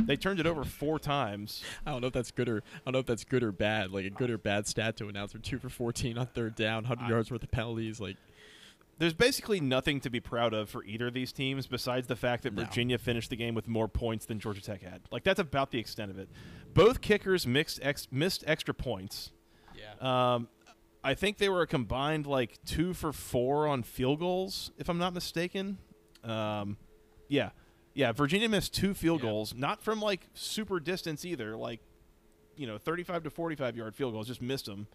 They turned it over four times. I don't know if that's good or I don't know if that's good or bad. Like a good or bad stat to announce. Or two for fourteen on third down, hundred yards worth of penalties. Like There's basically nothing to be proud of for either of these teams besides the fact that No. Virginia finished the game with more points than Georgia Tech had. Like that's about the extent of it. Both kickers mixed ex- missed extra points. yeah, Um, I think they were a combined like two for four on field goals, if I'm not mistaken. Um, yeah, yeah. Virginia missed two field Yeah. goals, not from like super distance either, like you know, 35 to 45 yard field goals. Just missed them.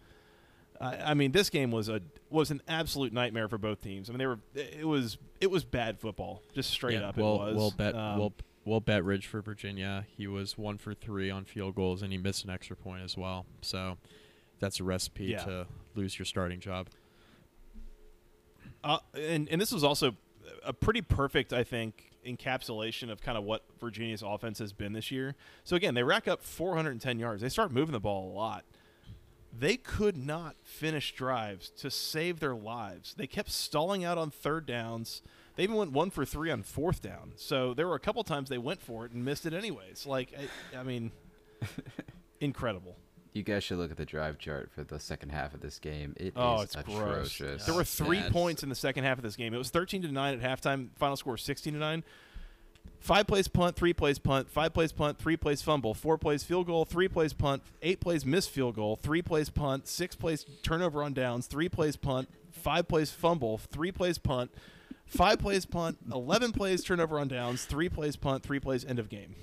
I, I mean, this game was a was an absolute nightmare for both teams. I mean, they were it was it was bad football, just straight yeah. up. We'll, it was. we'll bet Um, we'll we'll bet Ridge for Virginia. He was one for three on field goals, and he missed an extra point as well. So that's a recipe Yeah. to lose your starting job. Uh, and and this was also a pretty perfect, I think, encapsulation of kind of what Virginia's offense has been this year. So again, they rack up 410 yards. They start moving the ball a lot. They could not finish drives to save their lives. They kept stalling out on third downs. They even went one for three on fourth down. So there were a couple times they went for it and missed it anyways. Like, I, I mean, incredible. You guys should look at the drive chart for the second half of this game. It oh, is Oh, it's gross. atrocious. There were three Yes. points in the second half of this game. It was 13 to 9 at halftime. Final score 16 to 9. Five plays punt, three plays punt, five plays punt, three plays fumble, four plays field goal, three plays punt, eight plays missed field goal, three plays punt, six plays turnover on downs, three plays punt, five plays fumble, three plays punt, five plays punt, 11 plays turnover on downs, three plays punt, three plays end of game.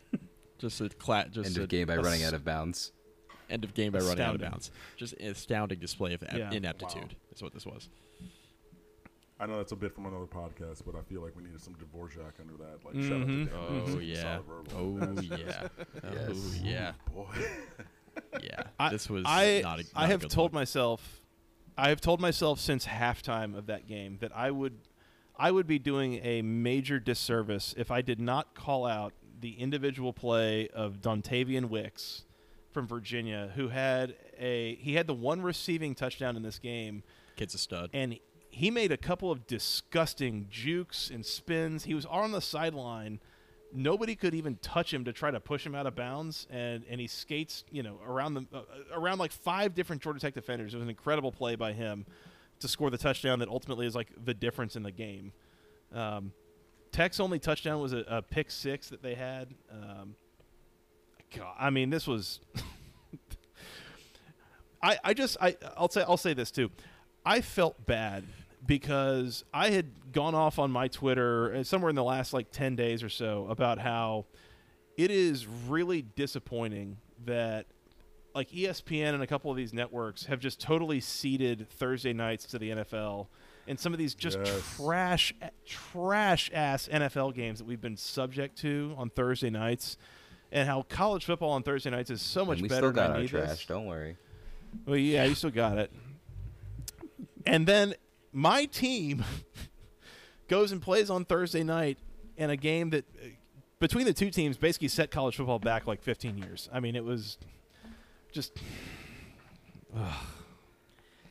Just a cla- just End a, of game by a running out of bounds. End of game by running out of bounds. Just an astounding display of Yeah. ineptitude. Is what this was. I know that's a bit from another podcast, but I feel like we needed some Dvorak under that. Like, shout out to Mhm. Oh yeah. solid verbal. Oh That's- yeah. Oh yeah. Boy. Yeah. I- this was I, not a, I not a have good told look. myself, I have told myself since halftime of that game that I would, I would be doing a major disservice if I did not call out the individual play of Dontayvion Wicks from Virginia, who had a he had the one receiving touchdown in this game, kid's a stud. and he made a couple of disgusting jukes and spins. He was on the sideline. Nobody could even touch him to try to push him out of bounds, and, and he skates, you know, around the uh, around like five different Georgia Tech defenders. It was an incredible play by him to score the touchdown that ultimately is like the difference in the game. Um, Tech's only touchdown was a, a pick six that they had. Um, God, I mean, this was. I, I just I I'll say I'll say this too. I felt bad because I had gone off on my Twitter uh, somewhere in the last like 10 days or so about how it is really disappointing that like ESPN and a couple of these networks have just totally ceded Thursday nights to the NFL and some of these just Yes. trash trash ass NFL games that we've been subject to on Thursday nights and how college football on Thursday nights is so much And we better still got than I our need this. trash. Don't worry. Well, yeah, you still got it. And then my team goes and plays on Thursday night in a game that, uh, between the two teams, basically set college football back like 15 years. I mean, it was just.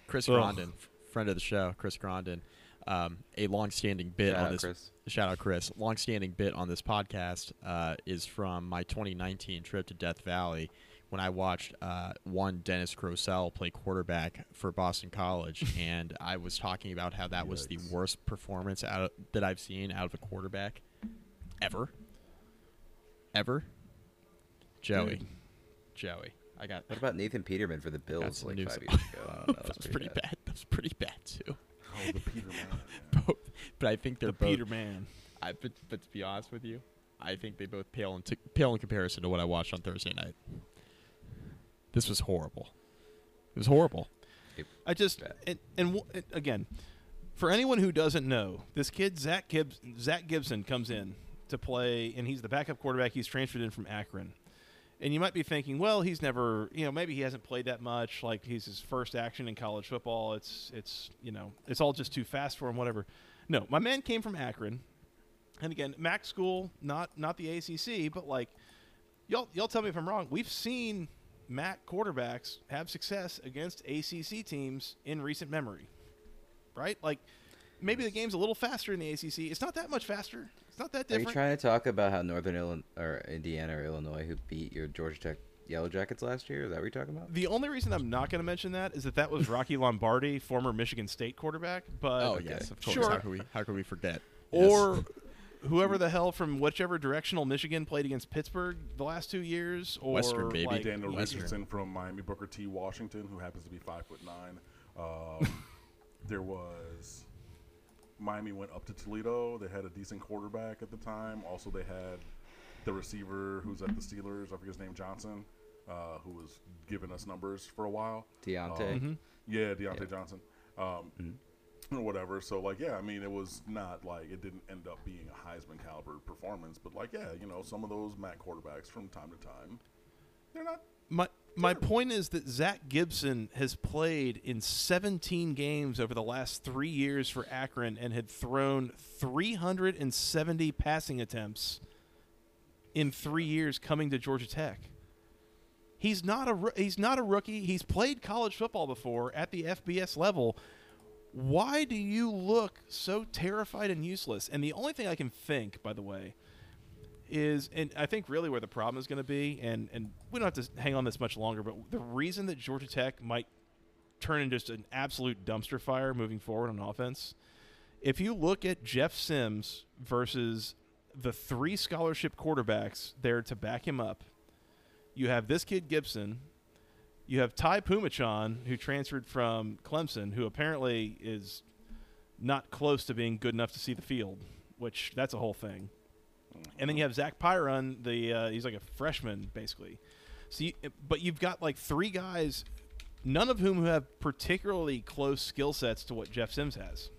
Chris Ugh. Grondin, f- friend of the show, Chris Grondin, um, a long-standing bit Shout on this. Chris. Shout out, Chris. Long-standing bit on this podcast uh, is from my 2019 trip to Death Valley when I watched uh, one Dennis Grosel play quarterback for Boston College, and I was talking about how that was the worst performance out of, that I've seen out of a quarterback ever. Ever. Joey. Dude. Joey. I got What about Nathan Peterman for the Bills like news. five years ago? I don't know, that was pretty bad. That was pretty bad too. Oh, the Peter Man. yeah. both, but I think they're The both. Peter Man. I, but, but to be honest with you, I think they both pale in t- pale in comparison to what I watched on Thursday night. This was horrible. It was horrible. I just and, and w- and again, for anyone who doesn't know, this kid Zach Gibbs Zach Gibson comes in to play, and he's the backup quarterback. He's transferred in from Akron, and you might be thinking, well, he's never, you know, maybe he hasn't played that much. Like he's his first action in college football. It's it's you know, it's all just too fast for him. Whatever. No, my man came from Akron, and again, MAC school, not not the ACC, but like y'all y'all tell me if I'm wrong. We've seen MAC quarterbacks have success against ACC teams in recent memory, right? Like maybe the game's a little faster in the ACC. It's not that much faster. It's not that different. Are you different. trying to talk about how Northern Illinois or Indiana or Illinois who beat your Georgia Tech Yellow Jackets last year? Is that what you're talking about? the only reason I'm not going to mention that is that that was Rocky Lombardi, former Michigan State quarterback. But oh yes, of course. Sure. How could we? How could we forget? Yes. or whoever the hell from whichever directional Michigan played against Pittsburgh the last two years, or Western, baby. like- Daniel Western. Richardson from Miami, Booker T. Washington, who happens to be five foot nine. Um, there was Miami went up to Toledo. They had a decent quarterback at the time. Also, they had the receiver who's at the Steelers. I forget his name, Johnson, uh, who was giving us numbers for a while. Diontae. Mhm. Yeah, Diontae Yeah. Johnson. Um, Mm-hmm. Or whatever. So, like, yeah, I mean, it was not like it didn't end up being a Heisman caliber performance, but like, yeah, you know, some of those MAC quarterbacks from time to time, they're not. My my point is that Zach Gibson has played in 17 games over the last three years for Akron and had thrown 370 passing attempts in three years coming to Georgia Tech. He's not a he's not a rookie. He's played college football before at the FBS level. Why do you look so terrified and useless? And the only thing I can think, by the way, is, and I think really where the problem is going to be, and and we don't have to hang on this much longer, but the reason that Georgia Tech might turn into just an absolute dumpster fire moving forward on offense, if you look at Jeff Sims versus the three scholarship quarterbacks there to back him up, you have this kid Gibson, you have Ty Phommachanh, who transferred from Clemson, who apparently is not close to being good enough to see the field, which that's a whole thing. And then you have Zach Pyron, the uh, he's like a freshman basically. So, you, but you've got like three guys, none of whom have particularly close skill sets to what Jeff Sims has.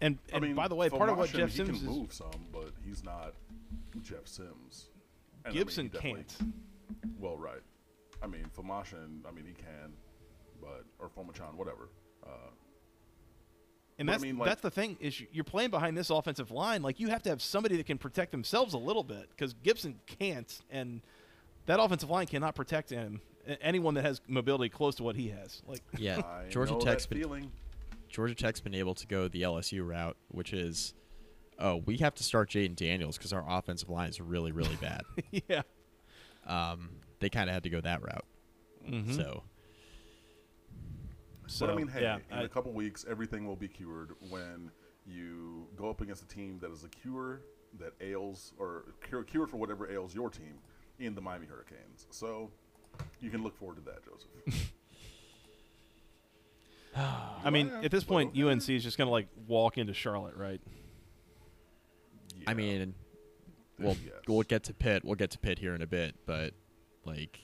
And, I and mean, by the way, part of what Jeff he Sims can is move some, but he's not Jeff Sims. And, I mean, Gibson can't. Well, right. I mean, Fomashin, I mean, he can, but or Fomachan, whatever. Uh, And But I that's mean, like- that's the thing is you- you're playing behind this offensive line. Like you have to have somebody that can protect themselves a little bit because Gibson can't, and that offensive line cannot protect him. Anyone that has mobility close to what he has, like Yeah, I Georgia know Tech's that been feeling. Georgia Tech's been able to go the LSU route, which is, oh, we have to start Jayden Daniels because our offensive line is really, really bad. yeah, um, they kind of had to go that route. Mhm. So So but I mean, hey, yeah, in I- a couple weeks, everything will be cured when you go up against a team that is a cure that ails or cure, cured for whatever ails your team in the Miami Hurricanes. So you can look forward to that, Joseph. I mean, Yeah, at this point, okay. UNC is just gonna like walk into Charlotte, right? Yeah. I mean, we'll Yes. we'll get to Pitt. We'll get to Pitt here in a bit, but like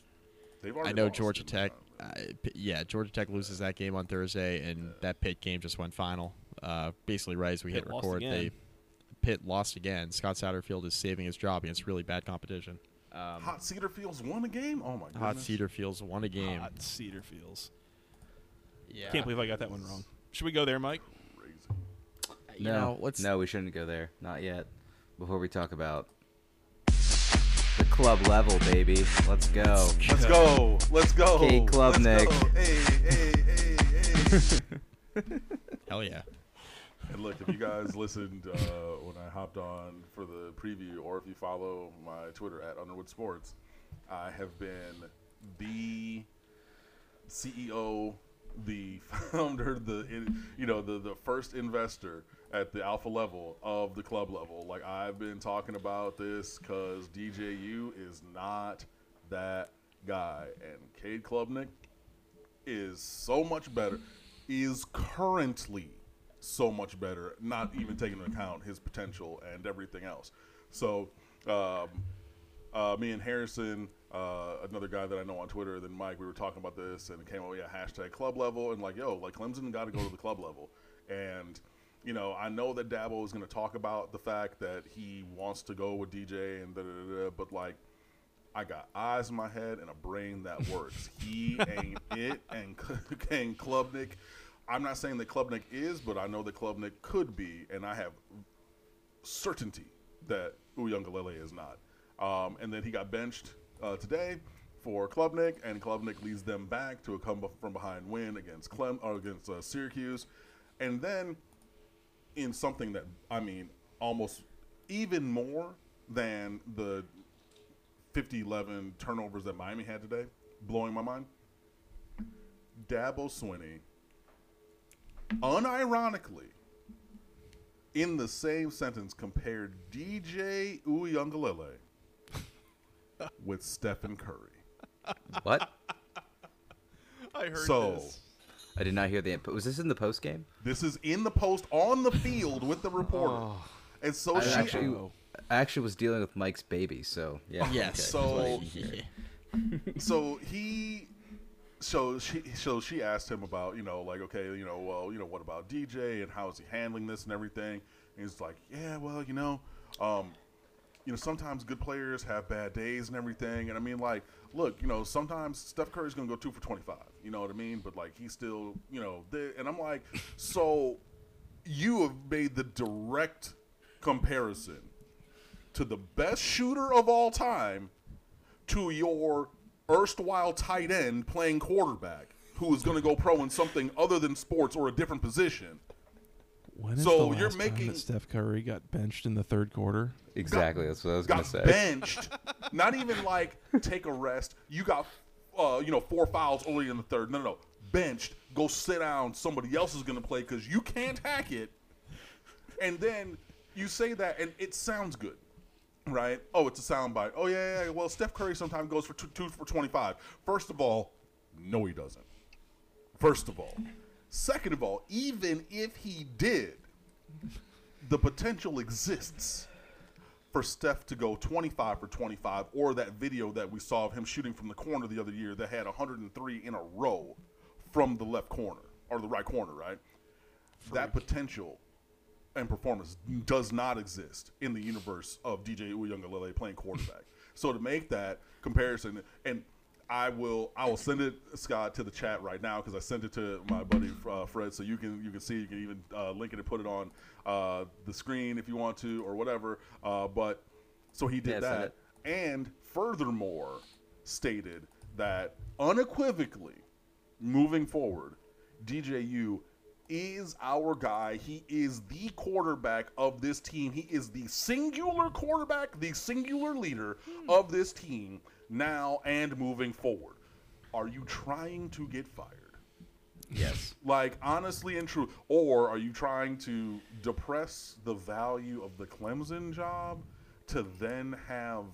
I know Georgia? Tech. Uh, I, P- yeah, Georgia Tech loses that game on Thursday, and that Pitt game just went final. Uh, basically, right as we Pitt hit record, again. they Pitt lost again. Scott Satterfield is saving his job against really bad competition. Um, Hot Cedar Fields won a game. Oh my goodness. Hot Cedar Fields won a game. Hot Cedar Fields. Yeah. Can't believe I got that one wrong. Should we go there, Mike? Crazy. You no, know, let's no, we shouldn't go there. Not yet. Before we talk about the club level, baby. Let's go. Let's go. Let's go. Cade Klubnik. Let's go. Hey, hey, hey, hey. hell yeah. And look, if you guys listened uh, when I hopped on for the preview, or if you follow my Twitter at Underwood Sports, I have been the CEO, the founder, the you know the the first investor at the alpha level of the club level. Like I've been talking about this because DJU is not that guy, and Cade Klubnik is so much better. Is currently so much better, not even taking into account his potential and everything else. So, um, uh, me and Harrison, uh, another guy that I know on Twitter, then Mike, we were talking about this and it came out, yeah, hashtag club level. And like, yo, like Clemson got to go to the club level. And, you know, I know that Dabo is going to talk about the fact that he wants to go with DJ and da da da, da but like, I got eyes in my head and a brain that works. He ain't it, and and Klubnik. I'm not saying that Klubnik is, but I know that Klubnik could be, and I have certainty that Uiagalelei is not. Um, and then he got benched uh, today for Klubnik, and Klubnik leads them back to a come from behind win against Clem or against uh, Syracuse, and then in something that I mean almost even more than the 50-11 turnovers that Miami had today, blowing my mind. Dabo Swinney, unironically, in the same sentence, compared DJ Uiagalelei with Stephen Curry. What? I heard So- this. I did not hear the input. Was this in the post game? This is in the post on the field with the reporter, and so I she actually, I actually was dealing with Mike's baby, so yeah. Yes. So- Yeah. so he so she so she asked him about you know like okay you know well you know what about DJ and how is he handling this and everything and he's like yeah well you know um you know sometimes good players have bad days and everything and I mean like look you know sometimes Steph Curry's gonna go two for twenty five you know what I mean but like he's still you know and I'm like so you have made the direct comparison to the best shooter of all time to your erstwhile tight end playing quarterback who is going to go pro in something other than sports or a different position. When is So the you're last time making- that Steph Curry got benched in the third quarter? Exactly. That's what I was gonna got say. benched. Not even like take a rest. You got, uh, you know, four fouls early in the third. No, no, no. Benched. Go sit down. Somebody else is gonna play because you can't hack it. And then you say that, and it sounds good, right? Oh, it's a soundbite. Oh yeah, yeah. yeah. Well, Steph Curry sometimes goes for two, two for twenty-five. First of all, no, he doesn't. First of all, second of all, even if he did, the potential exists for Steph to go 25 for 25, or that video that we saw of him shooting from the corner the other year that had 103 in a row from the left corner or the right corner, right? That potential and performance does not exist in the universe of DJ Uiagalelei playing quarterback. so to make that comparison, and I will I will send it Scott to the chat right now because I sent it to my buddy uh, Fred, so you can you can see you can even uh, link it and put it on uh, the screen if you want to or whatever. Uh, but so he did Yeah, that, and furthermore stated that unequivocally moving forward, DJU is our guy. He is the quarterback of this team. He is the singular quarterback, the singular leader of this team now and moving forward. Are you trying to get fired? Yes. Like, honestly and true. Or are you trying to depress the value of the Clemson job to then have,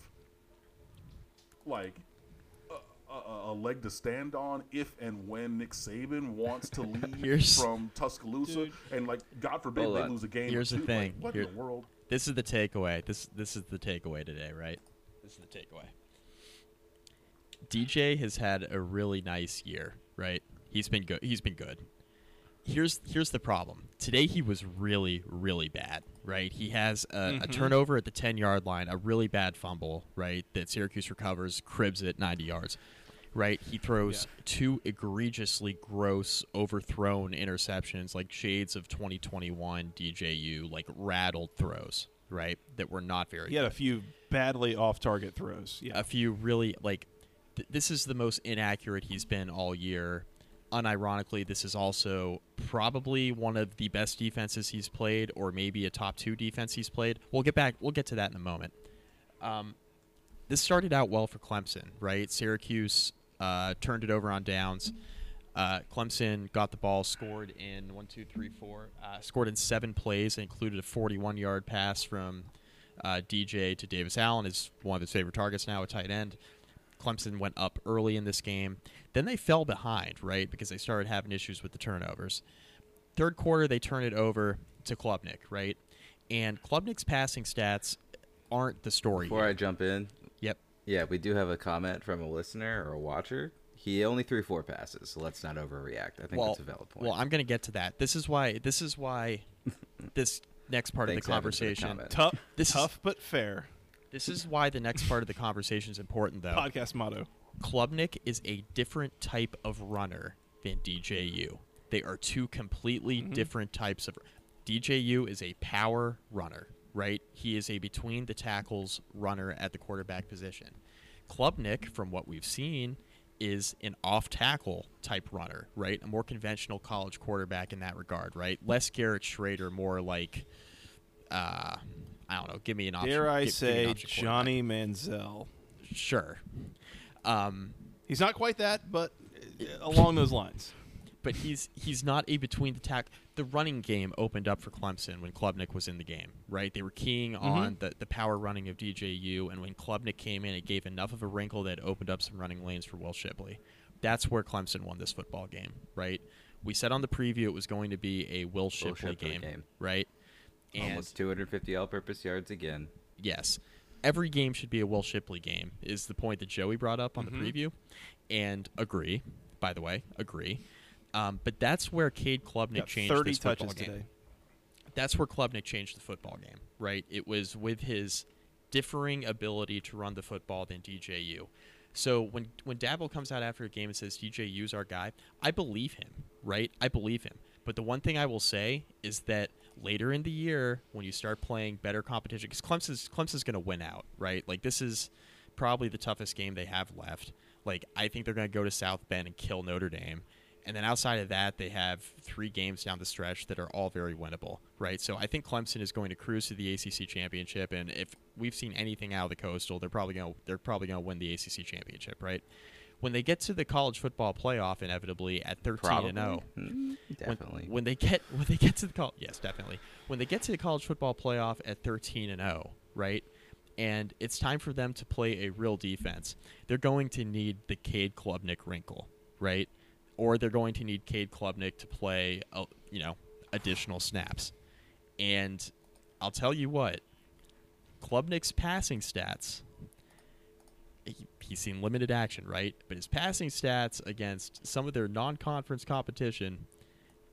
like, a, a, a leg to stand on if and when Nick Saban wants to leave from Tuscaloosa? And, like, God forbid Hold they on. lose a game. Here's the two. Like, thing. what Here- in the world? This is the takeaway. This this is the takeaway today, right? This is the takeaway. DJ has had a really nice year, right? He's been good. He's been good. Here's here's the problem. Today he was really really bad, right? He has a, a mm-hmm. turnover at the 10-yard line, a really bad fumble, right? That Syracuse recovers, cribs it 90 yards. Right? He throws two egregiously gross overthrown interceptions like shades of 2021 DJU, like rattled throws, right? That were not very He had a few badly off-target throws. Yeah, a few really like th- this is the most inaccurate he's been all year. Unironically, this is also probably one of the best defenses he's played, or maybe a top two defense he's played. We'll get back. We'll get to that in a moment. Um, this started out well for Clemson, right? Syracuse uh, turned it over on downs. Uh, Clemson got the ball, scored in one, two, three, four. Uh, scored in seven plays, included a 41-yard pass from uh, DJ to Davis Allen is one of his favorite targets now, a tight end. Clemson went up early in this game. Then they fell behind, right, because they started having issues with the turnovers. Third quarter, they turn it over to Klubnik, right? And Klubnik's passing stats aren't the story. Before here. I jump in, yep. yeah, we do have a comment from a listener or a watcher. He only threw four passes, so let's not overreact. I think well, that's a valid point. Well, I'm going to get to that. This is why. This is why. this next part Thanks, of the Evan, for the conversation. comment. tough, is- tough but fair. This is why the next part of the conversation is important, though. Podcast motto. Klubnik is a different type of runner than DJU. They are two completely different types of. DJU is a power runner, right? He is a between the tackles runner at the quarterback position. Klubnik, from what we've seen, is an off tackle type runner, right? A more conventional college quarterback in that regard, right? Less Garrett Shrader, more like, uh, I don't know. Give me an option. Dare I give- give me an say option quarterback. Johnny Manziel? Sure. Um, He's not quite that, but uh, along those lines. but he's he's not a between the tack. The running game opened up for Clemson when Klubnik was in the game, right? They were keying on the, the power running of DJU, and when Klubnik came in, it gave enough of a wrinkle that opened up some running lanes for Will Shipley. That's where Clemson won this football game, right? We said on the preview it was going to be a Will Shipley, Shipley game, game. right? And Almost 250 all-purpose yards again. yes, every game should be a Will Shipley game. Is the point that Joey brought up on the preview, and agree. By the way, agree. Um, but that's where Cade Klubnik Got changed 30 this football touches game. today. That's where Klubnik changed the football game, right? It was with his differing ability to run the football than DJU. So when when Dabo comes out after a game and says DJU's our guy, I believe him, right? I believe him. But the one thing I will say is that later in the year, when you start playing better competition, because Clemson's Clemson's going to win out, right? Like this is probably the toughest game they have left. Like I think they're going to go to South Bend and kill Notre Dame, And then outside of that, they have three games down the stretch that are all very winnable, right? So I think Clemson is going to cruise to the ACC championship, and if we've seen anything out of the Coastal, they're probably going to they're probably going to win the ACC championship, right? When they get to the college football playoff, inevitably at 13 and 0, Mm, when- definitely. When, they get when they get to the col- yes, definitely. When they get to the college football playoff at 13 and 0, right? And it's time for them to play a real defense. They're going to need the Cade Klubnik wrinkle, right? Or they're going to need Cade Klubnik to play, uh, you know, additional snaps. And I'll tell you what, Klubnik's passing stats he's seen limited action, right? But his passing stats against some of their non-conference competition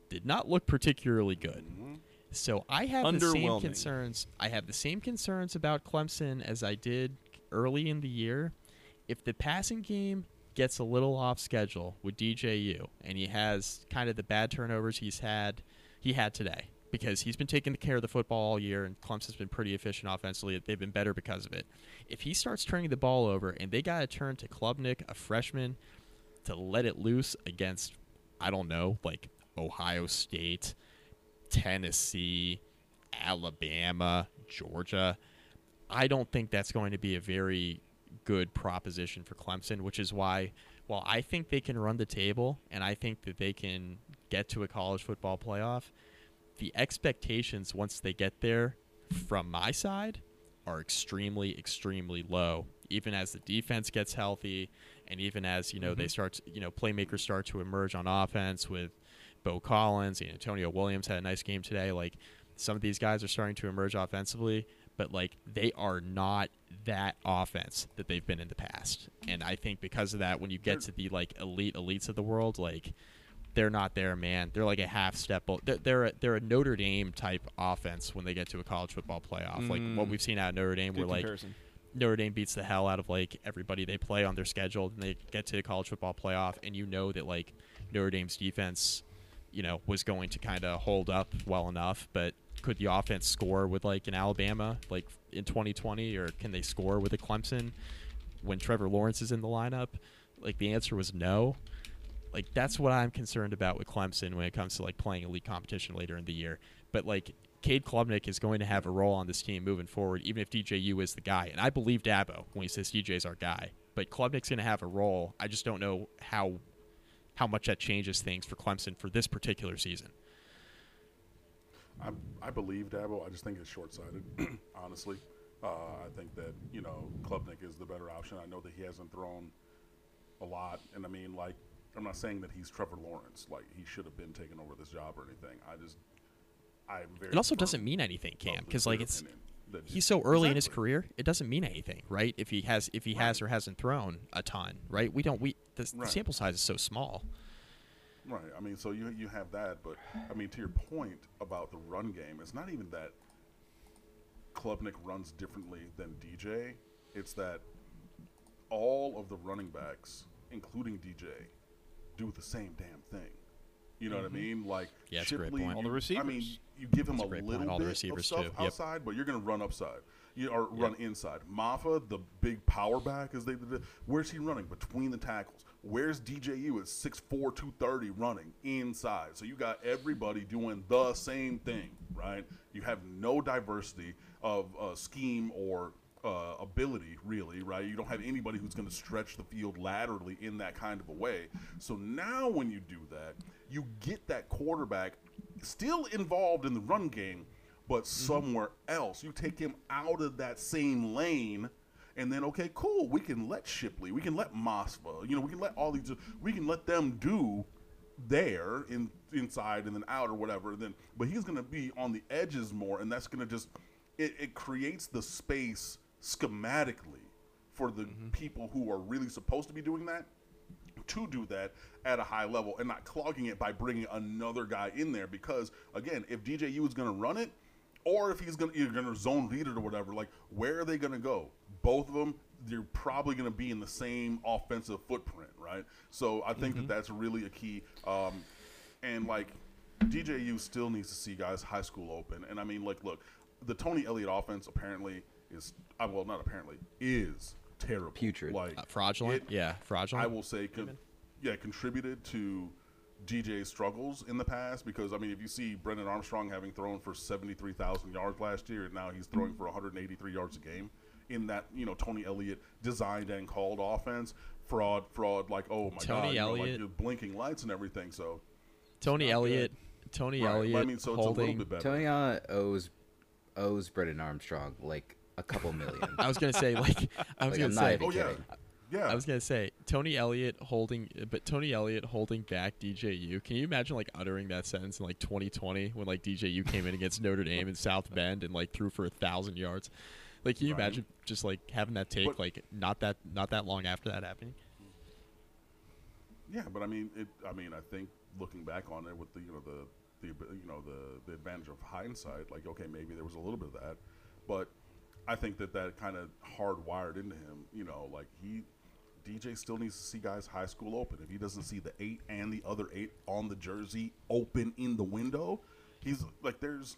did not look particularly good. Mm-hmm. So I have the same concerns. I have the same concerns about Clemson as I did early in the year. If the passing game gets a little off schedule with DJU and he has kind of the bad turnovers he's had he had today because he's been taking care of the football all year and Clemson's been pretty efficient offensively. They've been better because of it. If he starts turning the ball over and they got to turn to Klubnik, a freshman, to let it loose against I don't know, like Ohio State, Tennessee, Alabama, Georgia. I don't think that's going to be a very good proposition for Clemson, which is why, while I think they can run the table and I think that they can get to a college football playoff, the expectations once they get there from my side are extremely, extremely low. Even as the defense gets healthy, and even as you know they mm-hmm. start, to- you know, playmakers start to emerge on offense with Beaux Collins and Antonio Williams had a nice game today. Like some of these guys are starting to emerge offensively, but like they are not that offense that they've been in the past. And I think because of that, when you get to the like elite elites of the world, like they're not there, man. They're like a half step. o- They're they're a, they're a Notre Dame type offense when they get to a college football playoff. Like what Mm. we've seen out of Notre Dame, Good where like. Notre Dame beats the hell out of like everybody they play on their schedule, and they get to the college football playoff, and you know that like Notre Dame's defense, you know, was going to kind of hold up well enough, but could the offense score with like an Alabama like in 2020, or can they score with a Clemson when Trevor Lawrence is in the lineup? Like the answer was no. Like that's what I'm concerned about with Clemson when it comes to like playing elite competition later in the year. But like Cade Klubnik is going to have a role on this team moving forward, even if DJU is the guy. And I believe Dabo when he says DJ's our guy. But Klubnik's going to have a role. I just don't know how how much that changes things for Clemson for this particular season. I, I believe Dabo. I just think it's short sighted, honestly. Uh, I think that, you know, Klubnik is the better option. I know that he hasn't thrown a lot. And I mean, like, I'm not saying that he's Trevor Lawrence. Like, he should have been taking over this job or anything. I just, I'm very. It also doesn't mean anything, Cam, because like it's he's so early in his career. It doesn't mean anything, right? If he has if he has or hasn't thrown a ton, right? We don't we the, the sample size is so small. Right. I mean, so you you have that, but I mean, to your point about the run game, it's not even that Klubnik runs differently than DJ. It's that all of the running backs, including DJ, do the same damn thing. You know what I mean? Like Yeah, that's a great Shipley, point. All the you- I mean, you give him That's a, a little point. All the bit receivers, of stuff too. Yep. outside, but you're going to run upside. You or run inside. Mafah, the big power back, is they did. Where's he running between the tackles? Where's DJU at 6'4", 230 running inside? So you got everybody doing the same thing, right? You have no diversity of uh, scheme or uh, ability, really, right? You don't have anybody who's going to stretch the field laterally in that kind of a way. So now, when you do that, you get that quarterback still involved in the run game, but somewhere else. You take him out of that same lane. And then, okay, cool. We can let Shipley, we can let Mosva, you know, we can let all these, we can let them do there in inside and then out or whatever. Then, but he's going to be on the edges more, and that's going to just it, it creates the space schematically for the people who are really supposed to be doing that to do that at a high level and not clogging it by bringing another guy in there. Because again, if DJU is going to run it, or if he's going to you're going to zone read it or whatever, like where are they going to go? Both of them, they're probably going to be in the same offensive footprint, right? So I think that that's really a key. Um, and like DJU still needs to see guys high school open. And I mean, like, look, the Tony Elliott offense apparently is uh, well, not apparently is terrible, Putrid. like Uh, fraudulent, it- yeah, fraudulent. I will say, con- yeah, contributed to DJ's struggles in the past because I mean, if you see Brennan Armstrong having thrown for seventy three thousand yards last year, and now he's throwing for one hundred eighty three yards a game in that you know Tony Elliott designed and called offense, fraud, fraud, like oh my Tony god, you know, like Elliott- you're blinking lights and everything. So Tony not Elliott. Tony Right, Elliott I mean, so it's a little holding. bit better. Tony Allen owes owes Brennan Armstrong like a couple million. I was gonna say like I was Like, gonna I'm not say even oh yeah, yeah. I was gonna say Tony Elliott holding, but Tony Elliott holding back DJU. Can you imagine like uttering that sentence in like 2020 when like DJU came in against Notre Dame in South Bend and like threw for a thousand yards? Like, can you Right. imagine just like having that take But- like not that not that long after that happening? Yeah, but I mean, it. I mean, I think looking back on it with the you know the the you know the the advantage of hindsight, like okay, maybe there was a little bit of that, but I think that that kind of hardwired into him. You know, like he DJ still needs to see guys high school open. If he doesn't see the eight and the other eight on the jersey open in the window, he's like there's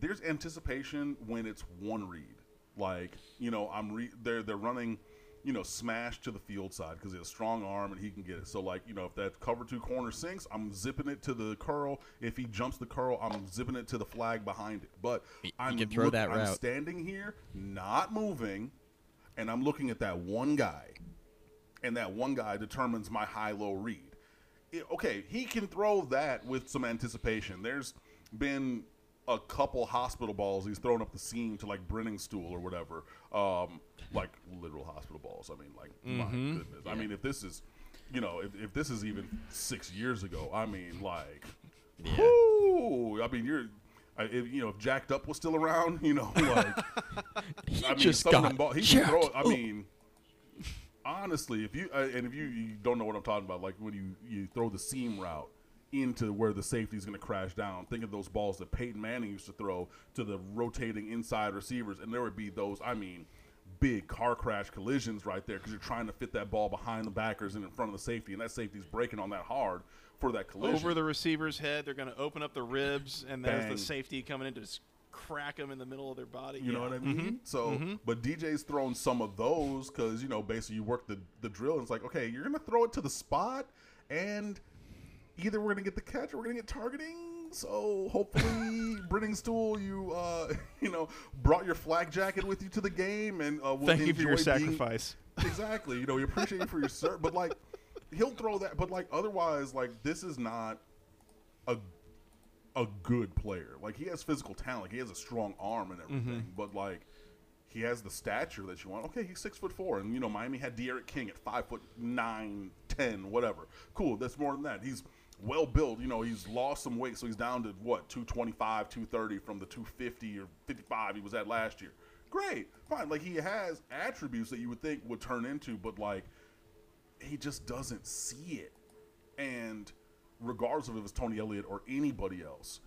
there's anticipation when it's one read. Like you know, I'm re- they're they're running, you know, smash to the field side because he has a strong arm and he can get it. So like you know, if that cover two corner sinks, I'm zipping it to the curl. If he jumps the curl, I'm zipping it to the flag behind it. But he I'm can throw that I'm standing here, not moving, and I'm looking at that one guy, and that one guy determines my high-low read. It- okay, he can throw that with some anticipation. There's been a couple hospital balls he's thrown up the seam to like Briningstool or whatever, um, like literal hospital balls. I mean, like my goodness. I mean, if this is, you know, if, if this is even six years ago, I mean, like, Yeah. whoo, I mean, you're. I, if, you know, if Jacked Up was still around, you know, like He I mean, just got ball, he can throw. I mean, honestly, if you uh, and if you, you don't know what I'm talking about, like when you you throw the seam route into where the safety is going to crash down. Think of those balls that Peyton Manning used to throw to the rotating inside receivers, and there would be those. I mean. Big car crash collisions right there because you're trying to fit that ball behind the backers and in front of the safety, and that safety's breaking on that hard for that collision. Over the receiver's head, they're going to open up the ribs, and there's Bang. the safety coming in to just crack them in the middle of their body. You know what I mean? Mm-hmm. So, mm-hmm. but DJ's thrown some of those because you know basically you work the the drill and it's like okay, you're gonna throw it to the spot, and either we're gonna get the catch or we're gonna get targeting. So hopefully, Briningstool, you uh, you know brought your flag jacket with you to the game and uh, we'll Thank you for your being- sacrifice. exactly. You know, we appreciate you for your service, but like he'll throw that. But like otherwise, like this is not a a good player. Like he has physical talent. He has a strong arm and everything. But like he has the stature that you want. Okay, he's six foot four, and you know Miami had D'Eriq King at five foot nine, ten, whatever. Cool. That's more than that. He's well built. You know, he's lost some weight, so he's down to what 225, 230 from the 250 or 55 he was at last year. Great, fine. Like he has attributes that you would think would turn into, but like he just doesn't see it. And regardless of if it's Tony Elliott or anybody else,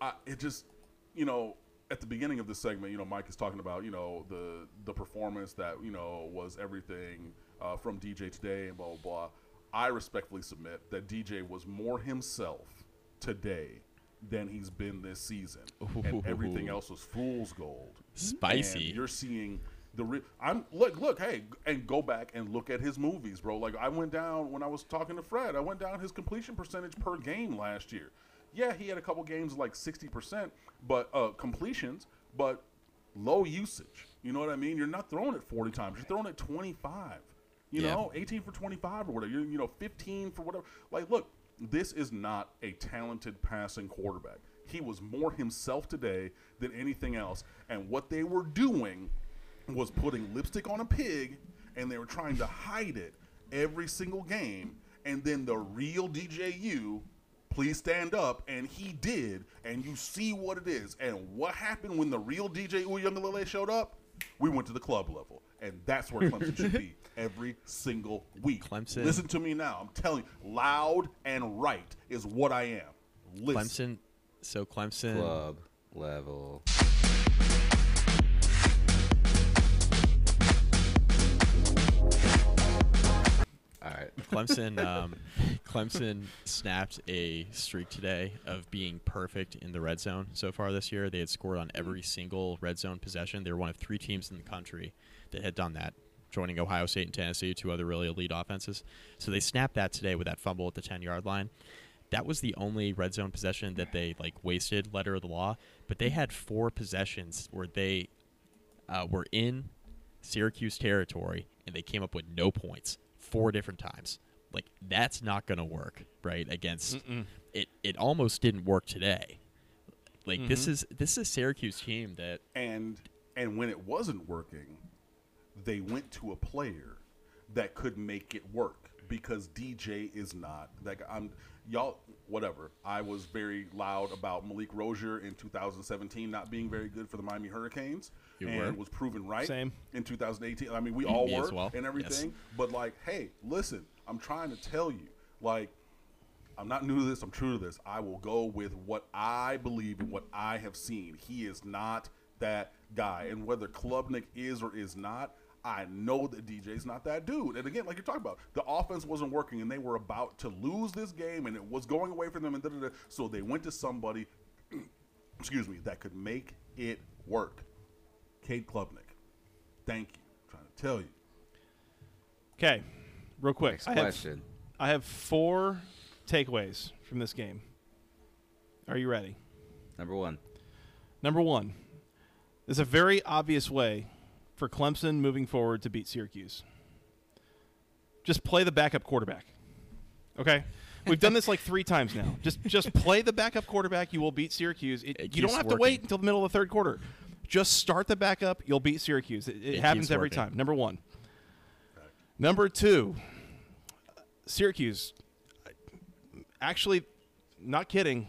I, it just, you know, at the beginning of this segment, you know, Mike is talking about, you know, the the performance that you know was everything uh, from DJ today and blah blah blah. I respectfully submit that DJ was more himself today than he's been this season, and everything else was fool's gold. Spicy. And you're seeing the re- I'm look look hey and go back and look at his movies, bro. Like I went down when I was talking to Fred. I went down his completion percentage per game last year. Yeah, he had a couple games like 60%, but uh, completions, but low usage. You know what I mean? You're not throwing it 40 times. You're throwing it 25. You Yeah. know, 18 for 25 or whatever. You're, you know, 15 for whatever. Like, look, this is not a talented passing quarterback. He was more himself today than anything else. And what they were doing was putting lipstick on a pig and they were trying to hide it every single game. And then the real DJU, please stand up. And he did. And you see what it is. And what happened when the real DJ Uiagalelei showed up? We went to the club level. And that's where Clemson should be every single week. Clemson- Listen to me now. I'm telling you, loud and right is what I am. Listen. Clemson. So Clemson. Club level. All right. Clemson, um, Clemson snapped a streak today of being perfect in the red zone so far this year. They had scored on every single red zone possession. They were one of three teams in the country that had done that joining Ohio State and Tennessee, two other really elite offenses. So they snapped that today with that fumble at the 10 yard line. That was the only red zone possession that they like wasted, letter of the law. But they had four possessions where they uh, were in Syracuse territory and they came up with no points four different times. Like that's not going to work, right? Against Mm-mm. it, it almost didn't work today. Like this Mhm. is this is a Syracuse team that and and when it wasn't working, they went to a player that could make it work because DJ is not like I'm y'all whatever. I was very loud about Malik Rosier in 2017 not being very good for the Miami Hurricanes You and were. was proven right Same. in 2018. I mean, we all Me were well. and Yes. everything, but like, hey, listen, I'm trying to tell you like I'm not new to this. I'm true to this. I will go with what I believe and what I have seen. He is not that guy. And whether Klubnik is or is not, I know that DJ's not that dude. And again, like you're talking about, the offense wasn't working and they were about to lose this game and it was going away from them. And da-da-da. So they went to somebody, excuse me, that could make it work. Cade Klubnik. Thank you. I'm trying to tell you. Okay, real quick. Next I have, question. I have four takeaways from this game. Are you ready? Number one. Number one, there's a very obvious way for Clemson moving forward to beat Syracuse. Just play the backup quarterback. Okay? We've done this like three times now. Just just play the backup quarterback. You will beat Syracuse. It, It you don't have to wait until the middle of the third quarter. Just start the backup. You'll beat Syracuse. It, it It happens every working. time. Number one. Number two, Syracuse. Actually, not kidding.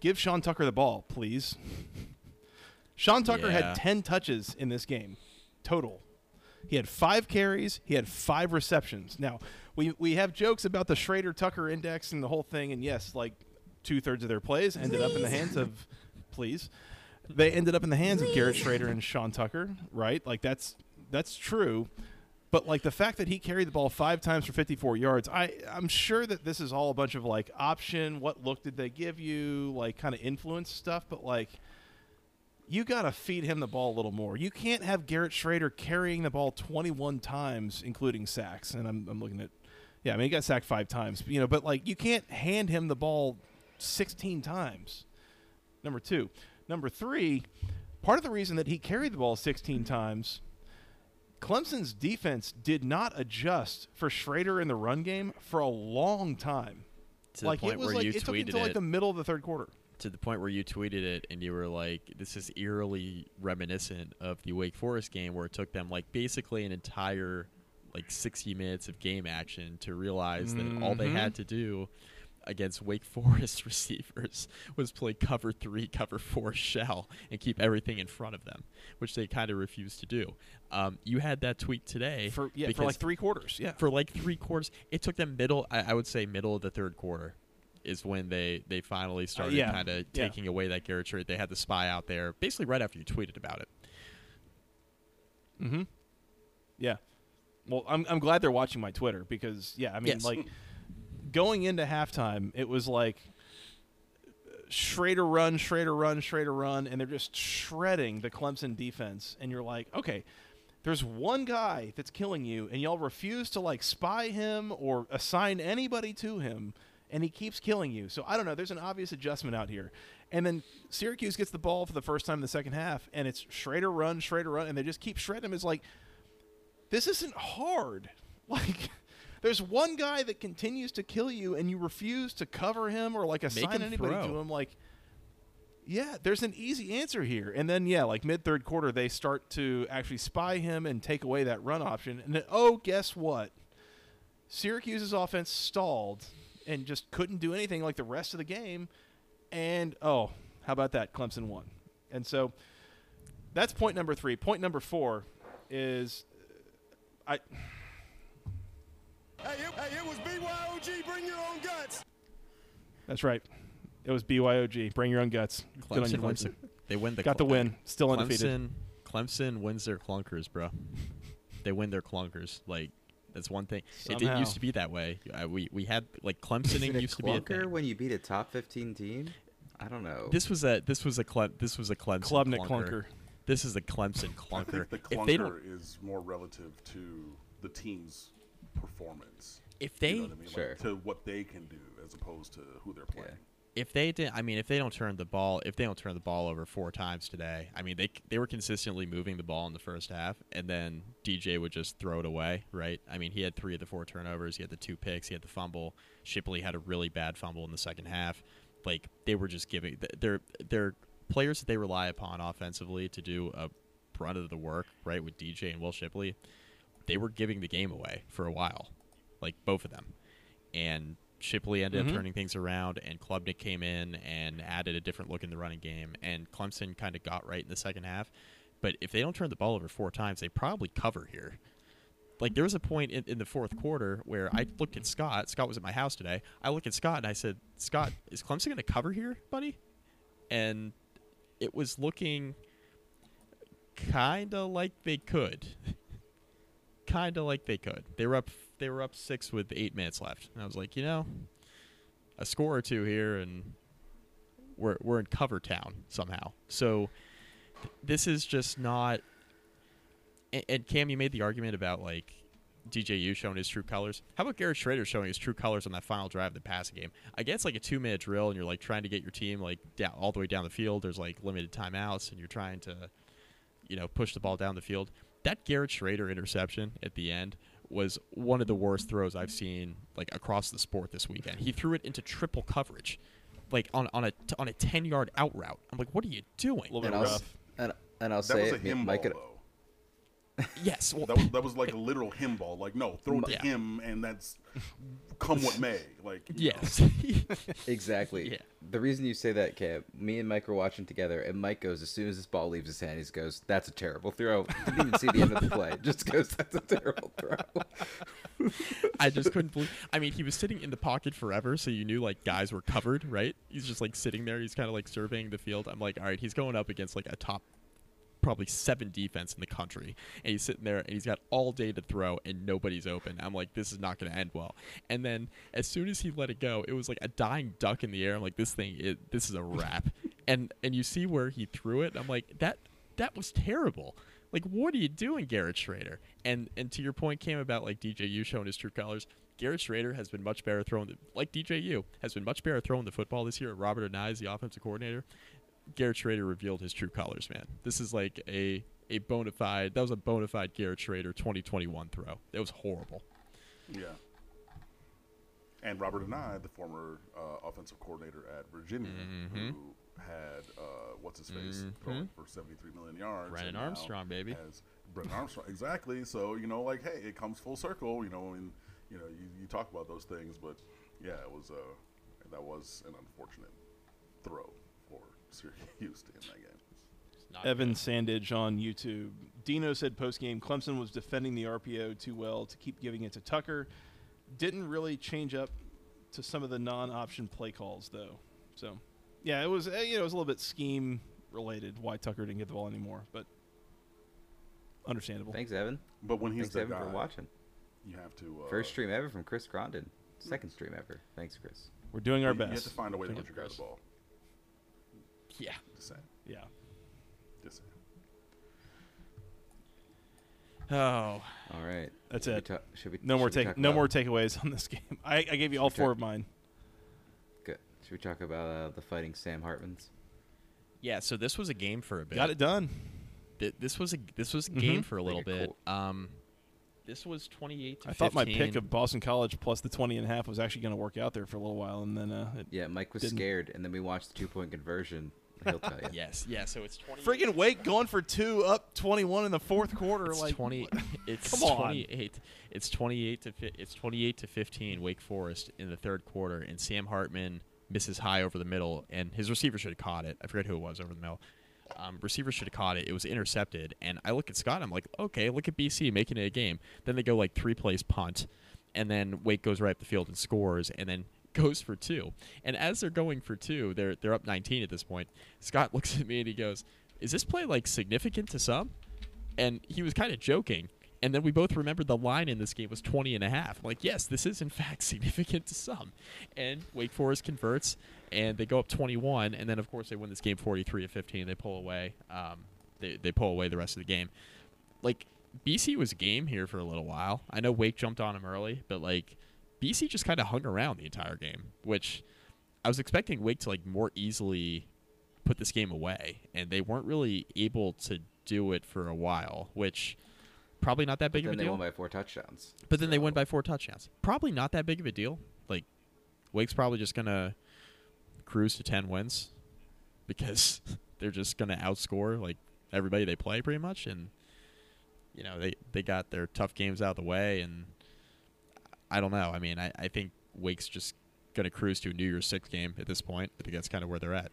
Give Sean Tucker the ball, please. Sean Tucker Yeah. had 10 touches in this game total. He had five carries. He had five receptions. Now, we, we have jokes about the Shrader Tucker index and the whole thing. And yes, like two thirds of their plays ended up in the hands of, please. They ended up in the hands of Garrett Shrader and Sean Tucker, right? Like that's that's true. But like the fact that he carried the ball five times for 54 yards, I I'm sure that this is all a bunch of like option, what look did they give you, like kind of influence stuff. But like, you got to feed him the ball a little more. You can't have Garrett Shrader carrying the ball 21 times, including sacks. And I'm I'm looking at, yeah, I mean he got sacked five times, you know. But like you can't hand him the ball 16 times. Number two, number three, part of the reason that he carried the ball 16 times Clemson's defense did not adjust for Shrader in the run game for a long time. to the like point it was where like you it took tweeted until like the middle of the third quarter. To the point where you tweeted it and you were like, "This is eerily reminiscent of the Wake Forest game where it took them like basically an entire like 60 minutes of game action to realize that all they had to do against Wake Forest receivers was play cover three, cover four shell and keep everything in front of them, which they kind of refused to do. Um, you had that tweet today For yeah, for like three quarters. Yeah. for like three quarters. It took them middle. I, I would say middle of the third quarter is when they they finally started yeah, kind of yeah. taking away that Garrett Shrader. They had the spy out there basically right after you tweeted about it. Mm-hmm. Yeah. Well, I'm I'm glad they're watching my Twitter because yeah, I mean Yes. like going into halftime, it was like Shrader run, Shrader run, Shrader run, and they're just shredding the Clemson defense. And you're like, okay, there's one guy that's killing you, and y'all refuse to like spy him or assign anybody to him, and he keeps killing you. So I don't know. There's an obvious adjustment out here. And then Syracuse gets the ball for the first time in the second half, and it's Shrader run, Shrader run, and they just keep shredding him. It's like this isn't hard. Like there's one guy that continues to kill you and you refuse to cover him or like assign anybody to him like yeah, there's an easy answer here. And then yeah, like mid third quarter they start to actually spy him and take away that run option. And then oh, guess what? Syracuse's offense stalled and just couldn't do anything like the rest of the game. And oh, how about that? Clemson won. And so that's point number 3. Point number 4 is uh, I Hey, it, hey, it was BYOG. Bring your own guts. That's right. It was BYOG. Bring your own guts. Good on you, Clemson wins. Clemson. They win the Got the win. Still undefeated. Clemson, Clemson wins their clunkers, bro. they win their clunkers. Like that's one thing. It didn't used to be that way. Uh, we we had like Is Clemsoning it a used to be a clunker thing. when you beat a top 15 team? I don't know. This was a this was a Cle- this was a Clemson Klubnik clunker. clunker. this is a Clemson I clunker. think the if they don't, clunker is more relative to the team's performance. if they you know what I mean? Sure. Like, to what they can do as opposed to who they're playing. If they did, I mean, if they don't turn the ball, if they don't turn the ball over four times today, I mean, they they were consistently moving the ball in the first half, and then DJ would just throw it away, right? I mean, he had three of the four turnovers, he had the two picks, he had the fumble. Shipley had a really bad fumble in the second half. Like they were just giving, they're they're players that they rely upon offensively to do a brunt of the work, right? With DJ and Will Shipley, they were giving the game away for a while, like both of them. And Shipley ended Mhm. up turning things around, and Klubnik came in and added a different look in the running game. And Clemson kind of got right in the second half. But if they don't turn the ball over four times, they probably cover here. Like there was a point in, in the fourth quarter where I looked at Scott. Scott was at my house today. I looked at Scott and I said, "Scott, is Clemson going to cover here, buddy?" And it was looking kind of like they could. kind of like they could. They were up. They were up six with eight minutes left, and I was like, you know, a score or two here, and we're we're in cover town somehow. So th- this is just not. And, and Cam, you made the argument about like DJU showing his true colors. How about Garrett Shrader showing his true colors on that final drive of the passing game? I guess like a two minute drill, and you're like trying to get your team like down all the way down the field. There's like limited timeouts, and you're trying to, you know, push the ball down the field. That Garrett Shrader interception at the end was one of the worst throws I've seen like across the sport this weekend. He threw it into triple coverage, like on on a on a ten yard out route. I'm like, what are you doing? A little bit And I'll, and, and I'll That say was a it, him Mike ball, could- though. Yes, well, That was that was like a literal him ball. Like, no, throw it to Yeah. him, and that's come what may. Like, yes, Exactly. Yeah. The reason you say that, Cam, me and Mike were watching together, and Mike goes, as soon as this ball leaves his hand, he goes, That's a terrible throw. Didn't even see the end of the play. Just goes, That's a terrible throw. I just couldn't believe. I mean, he was sitting in the pocket forever, so you knew like guys were covered, right? He's just like sitting there. He's kind of like surveying the field. I'm like, all right, he's going up against like a top, probably seven defense in the country, and he's sitting there and he's got all day to throw, and nobody's open. I'm like, this is not going to end well. And then as soon as he let it go, it was like a dying duck in the air. I'm like, this thing, it, this is a wrap. and and you see where he threw it. I'm like, that that was terrible. Like, what are you doing, Garrett Shrader? And and to your point, came about like DJU showing his true colors. Garrett Shrader has been much better throwing, the, like DJU has been much better throwing the football this year. Robert Anae is the offensive coordinator. Garrett Shrader revealed his true colors, man. This is like a a bona fide. That was a bona fide Garrett Shrader 2021 throw. That was horrible. Yeah. And Robert Anae, the former uh, offensive coordinator at Virginia, Mm-hmm. who had uh, what's his face throwing for 73 million yards. Brennan Armstrong, baby. Has Brennan Armstrong, exactly. So you know, like, hey, it comes full circle. You know, and you know, you, you talk about those things, but yeah, it was uh, that was an unfortunate throw for Syracuse in that game. Evan good. Sandage on YouTube. Dino said post game Clemson was defending the RPO too well to keep giving it to Tucker. Didn't really change up to some of the non option play calls though. So yeah, it was uh, you know it was a little bit scheme related why Tucker didn't get the ball anymore, but understandable. Thanks, Evan. But when he's Thanks, the Evan, guy, for watching. you have to uh, First stream ever from Chris Grondin. Second stream ever. Thanks, Chris. We're doing our you- You have best. to find a way to Doing let our the ball. Yeah. Just saying. Yeah. Just saying. Oh, All right. That's Should we it. ta- should we, No more should we take no about- more takeaways on this game. I, I gave you all four talk- of mine. Good. Should we talk about uh, the fighting Sam Hartmans? yeah. So this was a game for a bit. Got it done. Th- This was a this was a Mhm. game for a little bit. cool- Um, this was 28 to I thought my pick of Boston College plus the 20 and a half was actually going to work out there for a little while and then uh, it Yeah, Mike was Didn't- scared, and then we watched the two point conversion. He'll tell you. Yes, yeah. So it's 20. Friggin' Wake going for two, up 21 in the fourth quarter. It's like 20. It's Come on. 28. It's 28 to fi- it's 28 to 15. Wake Forest in the third quarter, and Sam Hartman misses high over the middle, and his receiver should have caught it. I forget who it was over the middle. Um, receiver should have caught it. It was intercepted, and I look at Scott. I'm like, okay, look at BC making it a game. Then they go like three plays punt, and then Wake goes right up the field and scores, and then goes for two. And as they're going for two, they're they're up 19 at this point. Scott looks at me and he goes, "Is this play like significant to some?" And he was kind of joking. And then we both remembered the line in this game was 20 and a half. I'm like, yes, this is in fact significant to some. And Wake Forest converts and they go up 21 and then of course they win this game 43 to 15. They pull away. Um, they they pull away the rest of the game. Like BC was game here for a little while. I know Wake jumped on him early, but like BC just kind of hung around the entire game, which I was expecting Wake to like more easily put this game away, and they weren't really able to do it for a while, which probably not that big of a deal. they won by four touchdowns. But then they won by four touchdowns. Probably not that big of a deal. Like Wake's probably just gonna cruise to ten wins because they're just gonna outscore like everybody they play pretty much, and you know they they got their tough games out of the way, and I don't know. I mean, I I think Wake's just gonna cruise to a New Year's Six game at this point. I think that's kind of where they're at.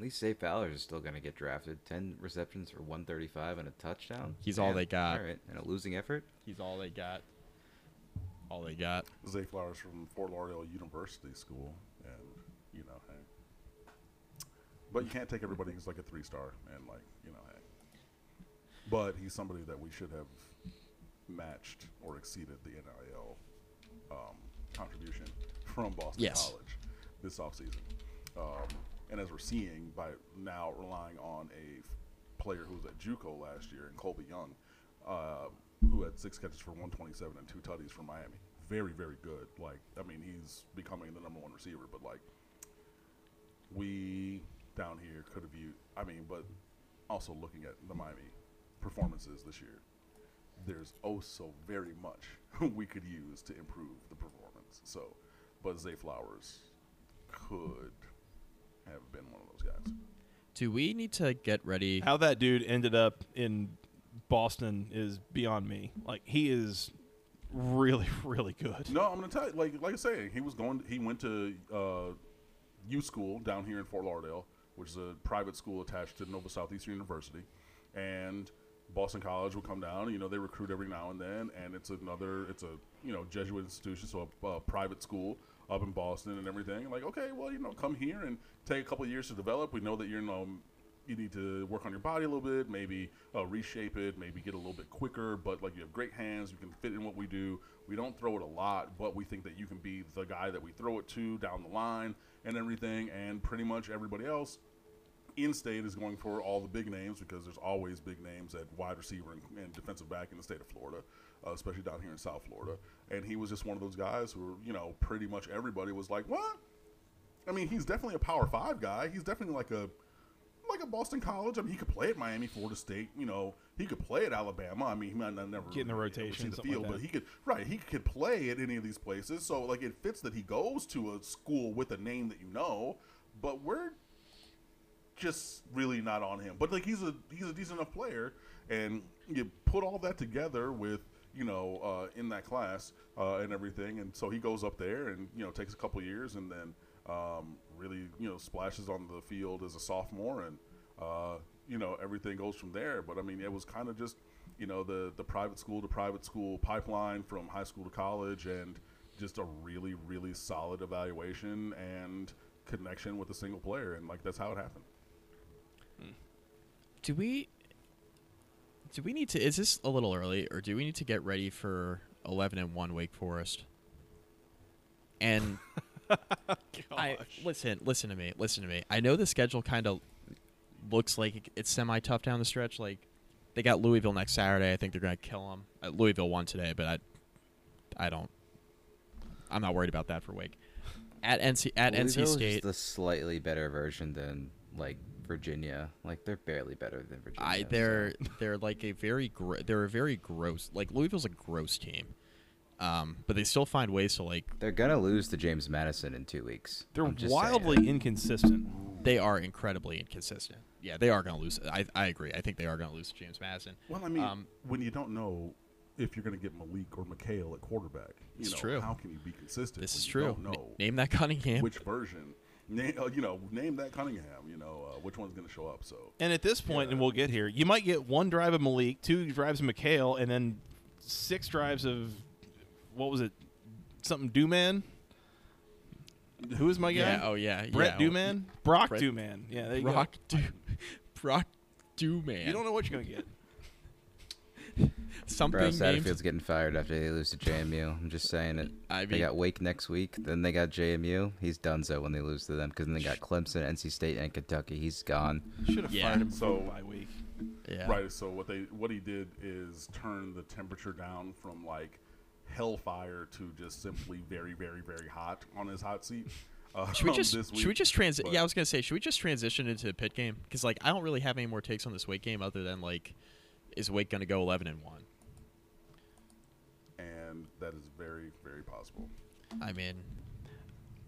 At least Zay Flowers is still going to get drafted. 10 receptions for 135 and a touchdown. He's all they got. All right. And a losing effort. He's all they got. All they got. Zay Flowers from Fort Lauderdale University School, and you know, hey. But you can't take everybody who's like a three star, and like you know, hey. But he's somebody that we should have matched or exceeded the NIL um, contribution from Boston Yes. College this offseason. Um, and as we're seeing by now relying on a f- player who was at JUCO last year, and Colbie Young, uh, who had six catches for 127 and two tutties for Miami. Very, very good. Like, I mean, he's becoming the number one receiver, but like, we down here could have viewed. I mean, but also looking at the Miami performances this year, there's oh so very much we could use to improve the performance. So, but Zay Flowers could have been one of those guys. Do we need to get ready? How that dude ended up in Boston is beyond me. Like he is really, really good. No, I'm gonna tell you, like like I say, he was going. He went to uh, U School down here in Fort Lauderdale, which is a private school attached to Nova Southeastern University, and Boston College will come down. You know, they recruit every now and then, and it's another. It's a you know Jesuit institution, so a, a private school up in Boston and everything. Like, okay, well, you know, come here and take a couple years to develop. We know that you're, you know, you need to work on your body a little bit, maybe uh, reshape it, maybe get a little bit quicker. But like you have great hands, you can fit in what we do. We don't throw it a lot, but we think that you can be the guy that we throw it to down the line and everything. And pretty much everybody else in state is going for all the big names because there's always big names at wide receiver and, and defensive back in the state of Florida, uh, especially down here in South Florida. And he was just one of those guys who, you know, pretty much everybody was like, "What?" I mean, he's definitely a Power Five guy. He's definitely like a like a Boston College. I mean, he could play at Miami, Florida State. You know, he could play at Alabama. I mean, he might not never Get in the rotation, the something like but he could right. He could play at any of these places. So like, it fits that he goes to a school with a name that you know. But we're just really not on him. But like, he's a he's a decent enough player, and you put all that together with you know uh, in that class uh, and everything, and so he goes up there and you know takes a couple years and then um, really you know splashes on the field as a sophomore and uh, you know everything goes from there. But I mean, it was kind of just you know the the private school to private school pipeline from high school to college, and just a really really solid evaluation and connection with a single player, and like that's how it happened. Do we do we need to is this a little early or do we need to get ready for 11 and 1 wake forest? And I, listen listen to me listen to me. I know the schedule kind of looks like it's semi tough down the stretch like they got louisville next saturday i think they're going to kill them uh, louisville won today but i i don't i'm not worried about that for wake. At nc at nc is state just a slightly better version than like Virginia. Like they're barely better than Virginia. I they're they're like a very gr- they're a very gross like Louisville's a gross team, um, but they still find ways to like They're gonna lose to James Madison in two weeks. They're wildly saying. inconsistent. they are incredibly inconsistent. Yeah, they are going to lose. I I agree. I think they are going to lose to James Madison. Well, I mean, Um, when you don't know if you're going to get Malik or McHale at quarterback, you It's know, true. how can you be consistent? This when is you true. Don't name that Cunningham. which version. Name, uh, you know, name that Cunningham. You know, uh, which one's going to show up? So And at this point, Yeah. and we'll get here, you might get one drive of Malik, two drives of McHale, and then six drives of what was it? Something Dooman. Who is my guy? yeah. Oh yeah. Brett yeah. Dooman. Brock Brett- Dooman. Yeah, there you Brock go. Do- Brock Dooman. You don't know what you're gonna get. something Bro, named Satterfield's getting fired after they lose to JMU. I'm just saying it. I they got Wake next week, then they got JMU. He's done so when they lose to them because then they got Clemson, NC State, and Kentucky. He's gone. Should have Yeah. fired him So- so by week. yeah. Right. So what they what he did is turn the temperature down from like hellfire to just simply very very very hot on his hot seat. Uh, Should we just this should we just transit? but- Yeah, I was gonna say, should we just transition into the pit game? Because like, I don't really have any more takes on this Wake game other than like, is Wake gonna go eleven and one? And that is very very possible. I mean,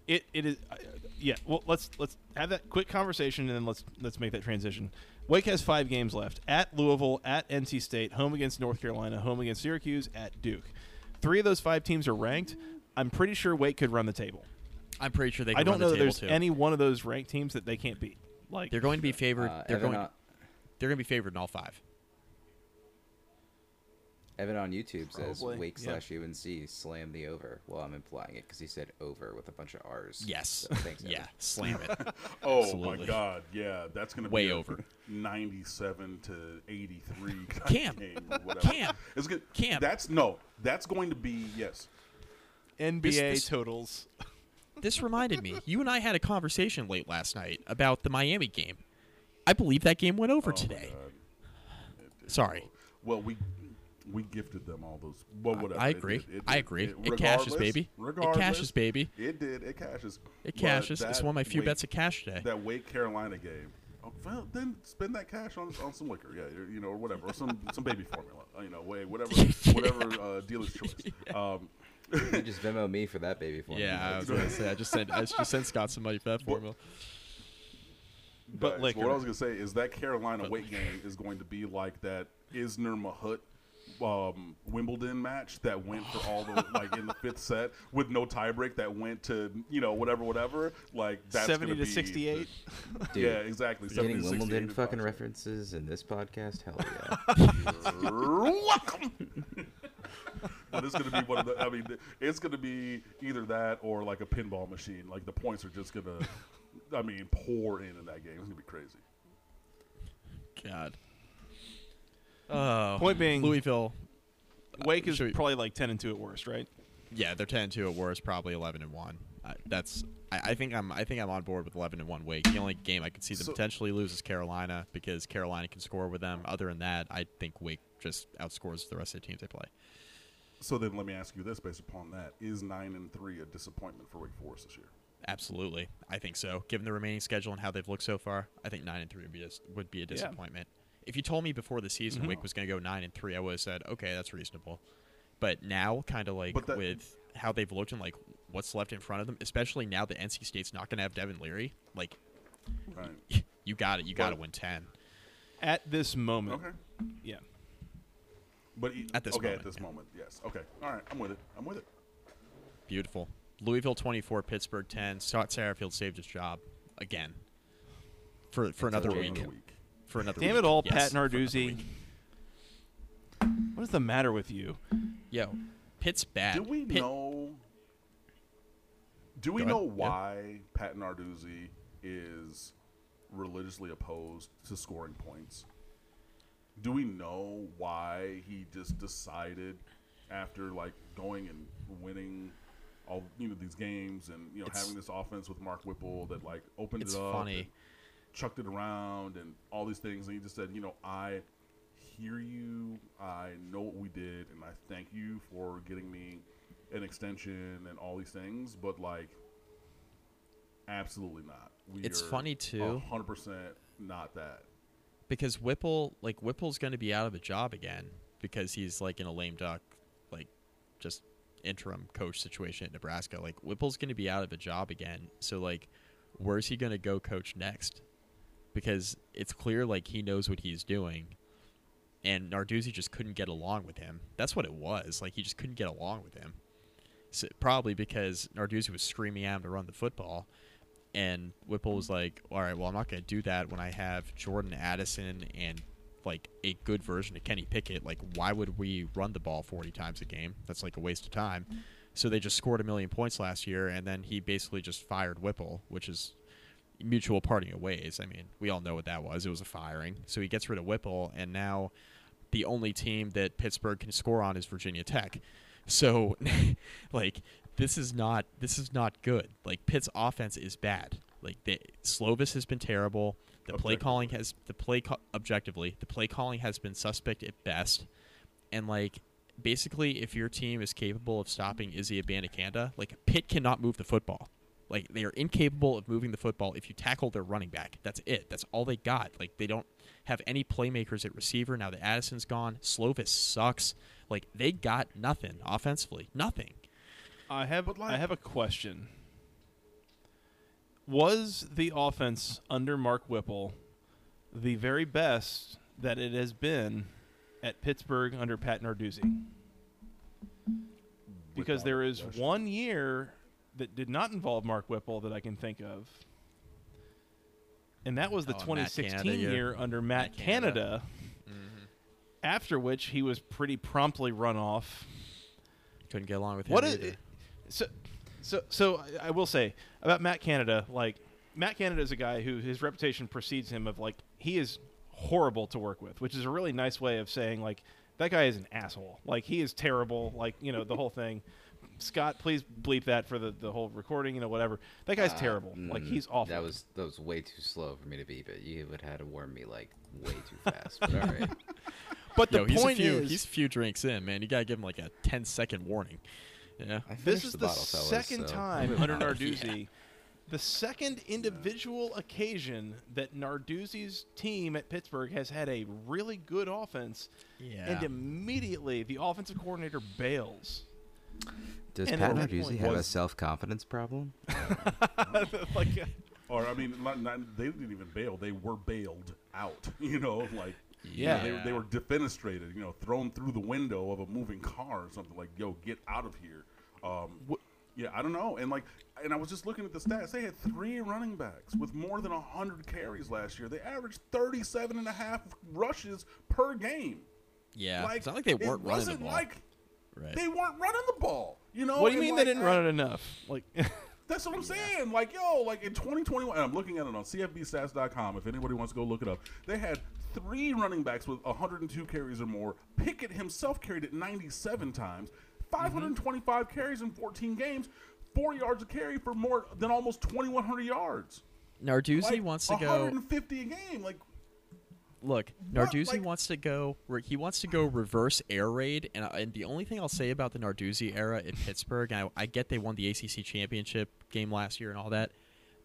It it is uh, yeah. Well, let's let's have that quick conversation and then let's let's make that transition. Wake has five games left: at Louisville, at NC State, home against North Carolina, home against Syracuse, at Duke. Three of those five teams are ranked. I'm pretty sure Wake could run the table. I'm pretty sure they. Can I don't run know the that there's too. any one of those ranked teams that they can't beat. Like They're going to be favored. Uh, they're Evan, going. on, They're going to be favored in all five. Evan on YouTube says Wake yeah. slash UNC slam the over. Well, I'm implying it because he said over with a bunch of R's. Yes. So thanks, yeah. Evan. Slam it. Oh Absolutely. my God! Yeah, that's gonna Way be a over. ninety-seven to eighty-three kind Cam. game. Cam. it's good. Cam. That's no. That's going to be yes. NBA This- this- totals. this reminded me. You and I had a conversation late last night about the Miami game. I believe that game went over Oh my today. God. Sorry. Well, we we gifted them all those. Well, whatever. I It agree. did- it I agree. It- It cashes, baby. It Regardless, cashes, baby. It did. It cashes. It But cashes. It's one of my few Wake- bets of cash today. That Wake Carolina game. Oh, well, then spend that cash on, on some liquor, yeah, you know, or whatever, or some some baby formula, you know, way whatever, whatever uh, dealer's choice. Um, You just Venmo me for that baby formula. Yeah, I was gonna say. I just sent. I just sent Scott some money for that formula. But Guys, liquor. What I was gonna say is that Carolina weight game is going to be like that Isner Mahut um, Wimbledon match that went for all the like in the fifth set with no tiebreak that went to you know whatever whatever like that's Seventy gonna be- sixty-eight. Yeah, exactly. 70 Getting Wimbledon fucking possible. references in this podcast? Hell yeah. Welcome. but it's gonna be one of the. I mean, it's gonna be either that or like a pinball machine. Like the points are just gonna, I mean, pour in in that game. It's gonna be crazy. God. Oh, Point being- Louisville. Wake is we- probably like ten and two at worst, right? Yeah, they're ten and two at worst, probably eleven and one. I, that's. I, I think I'm. I think I'm on board with eleven and one Wake. The only game I could see them So- potentially lose is Carolina because Carolina can score with them. Other than that, I think Wake just outscores the rest of the teams they play. So then, let me ask you this: based upon that, is nine and three a disappointment for Wake Forest this year? Absolutely, I think so. Given the remaining schedule and how they've looked so far, I think nine and three would be a, would be a disappointment. If you told me before the season mm-hmm. Wake was going to go nine and three, I would have said, okay, that's reasonable. But now, kind of like that- with how they've looked and like what's left in front of them, especially now that NC State's not going to have Devin Leary, like Right. you got it, you got to win ten. At this moment, Okay. yeah. But e- At this okay, moment, at this yeah. moment, yes. Okay. All right. I'm with it. I'm with it. Beautiful. Louisville twenty four, Pittsburgh ten. Scott Satterfield saved his job again for for another Until week. another week. For another Damn week. it all, Yes, Pat for another Narduzzi. What is the matter with you? Yo, Pitt's bad. Do we Pitt- know? Do we know ahead. Yeah. why Pat Narduzzi is religiously opposed to scoring points? Do we know why he just decided after like going and winning all you know these games and you know It's- having this offense with Mark Whipple that like opened It's it up, funny. Chucked it around and all these things, and he just said, you know, I hear you, I know what we did, and I thank you for getting me an extension and all these things, but like, absolutely not. We It's funny, too. hundred percent not that. because Whipple, like Whipple's going to be out of a job again because he's like in a lame duck, like just interim coach situation at Nebraska. Like Whipple's going to be out of a job again. So like, where's he going to go coach next? Because it's clear like he knows what he's doing, and Narduzzi just couldn't get along with him. That's what it was. Like he just couldn't get along with him. So, probably because Narduzzi was screaming at him to run the football. And Whipple was like, "All right, well, I'm not going to do that when I have Jordan Addison and like a good version of Kenny Pickett. Like, why would we run the ball 40 times a game? That's like a waste of time." So they just scored a million points last year, and then he basically just fired Whipple, which is mutual parting of ways. I mean, we all know what that was. It was a firing. So he gets rid of Whipple, and now the only team that Pittsburgh can score on is Virginia Tech. So, like, this is not this is not good. Like, Pitt's offense is bad. Like, they, Slovis has been terrible. The play calling has the play co- objectively the play calling has been suspect at best, and like basically, if your team is capable of stopping Izzy Abanikanda, like Pitt cannot move the football. Like they are incapable of moving the football if you tackle their running back. That's it. That's all they got. Like they don't have any playmakers at receiver now that Addison's gone. Slovis sucks. Like they got nothing offensively. Nothing. I have like- I have a question. Was the offense under Mark Whipple the very best that it has been at Pittsburgh under Pat Narduzzi? Because there is one year that did not involve Mark Whipple that I can think of. And that was the Oh, 2016 Canada year. year under Matt, Matt Canada. Canada. Mm-hmm. After which he was pretty promptly run off. Couldn't get along with him What either. so so so I will say about Matt Canada, like Matt Canada is a guy who his reputation precedes him of like he is horrible to work with, which is a really nice way of saying like that guy is an asshole. Like he is terrible, like, you know, the whole thing. Scott, please bleep that for the, the whole recording, you know, whatever. That guy's Uh, terrible. Like he's awful. That was that was way too slow for me to beep it. You would have had to warn me like way too fast. But all right. but the Yo, he's point a few, is he's a few drinks in, man. You gotta give him like a 10 second warning. Yeah. I This is the, the, bottle, fellas, second so time under on. Narduzzi, the second individual occasion that Narduzzi's team at Pittsburgh has had a really good offense, Yeah. and immediately the offensive coordinator bails. Does and Pat Narduzzi point have a self confidence problem? like, Or I mean, not, not, they didn't even bail; they were bailed out. You know, like you Yeah. know, they, they were defenestrated. You know, thrown through the window of a moving car or something. Like, yo, get out of here. Um, yeah, I don't know. And like, and I was just looking at the stats. They had three running backs with more than hundred carries last year. They averaged 37 and a half rushes per game. yeah. Like, it's not like they it weren't running the wasn't ball. like right. they weren't running the ball. You know, what do you and, mean like, they didn't I- run it enough? Like, That's what I'm saying. Like, yo, like in 2021, and I'm looking at it on CFBstats.com. If anybody wants to go look it up, they had three running backs with 102 carries or more. Pickett himself carried it 97 times, mm-hmm. 525 carries in 14 games, four yards a carry for more than almost 2,100 yards. Narduzzi Like, wants to go. 150 a game. Like, Look, Narduzzi Like- wants to go. Where he wants to go reverse air raid, and, I- and the only thing I'll say about the Narduzzi era in Pittsburgh, and I, I get they won the ACC championship game last year and all that.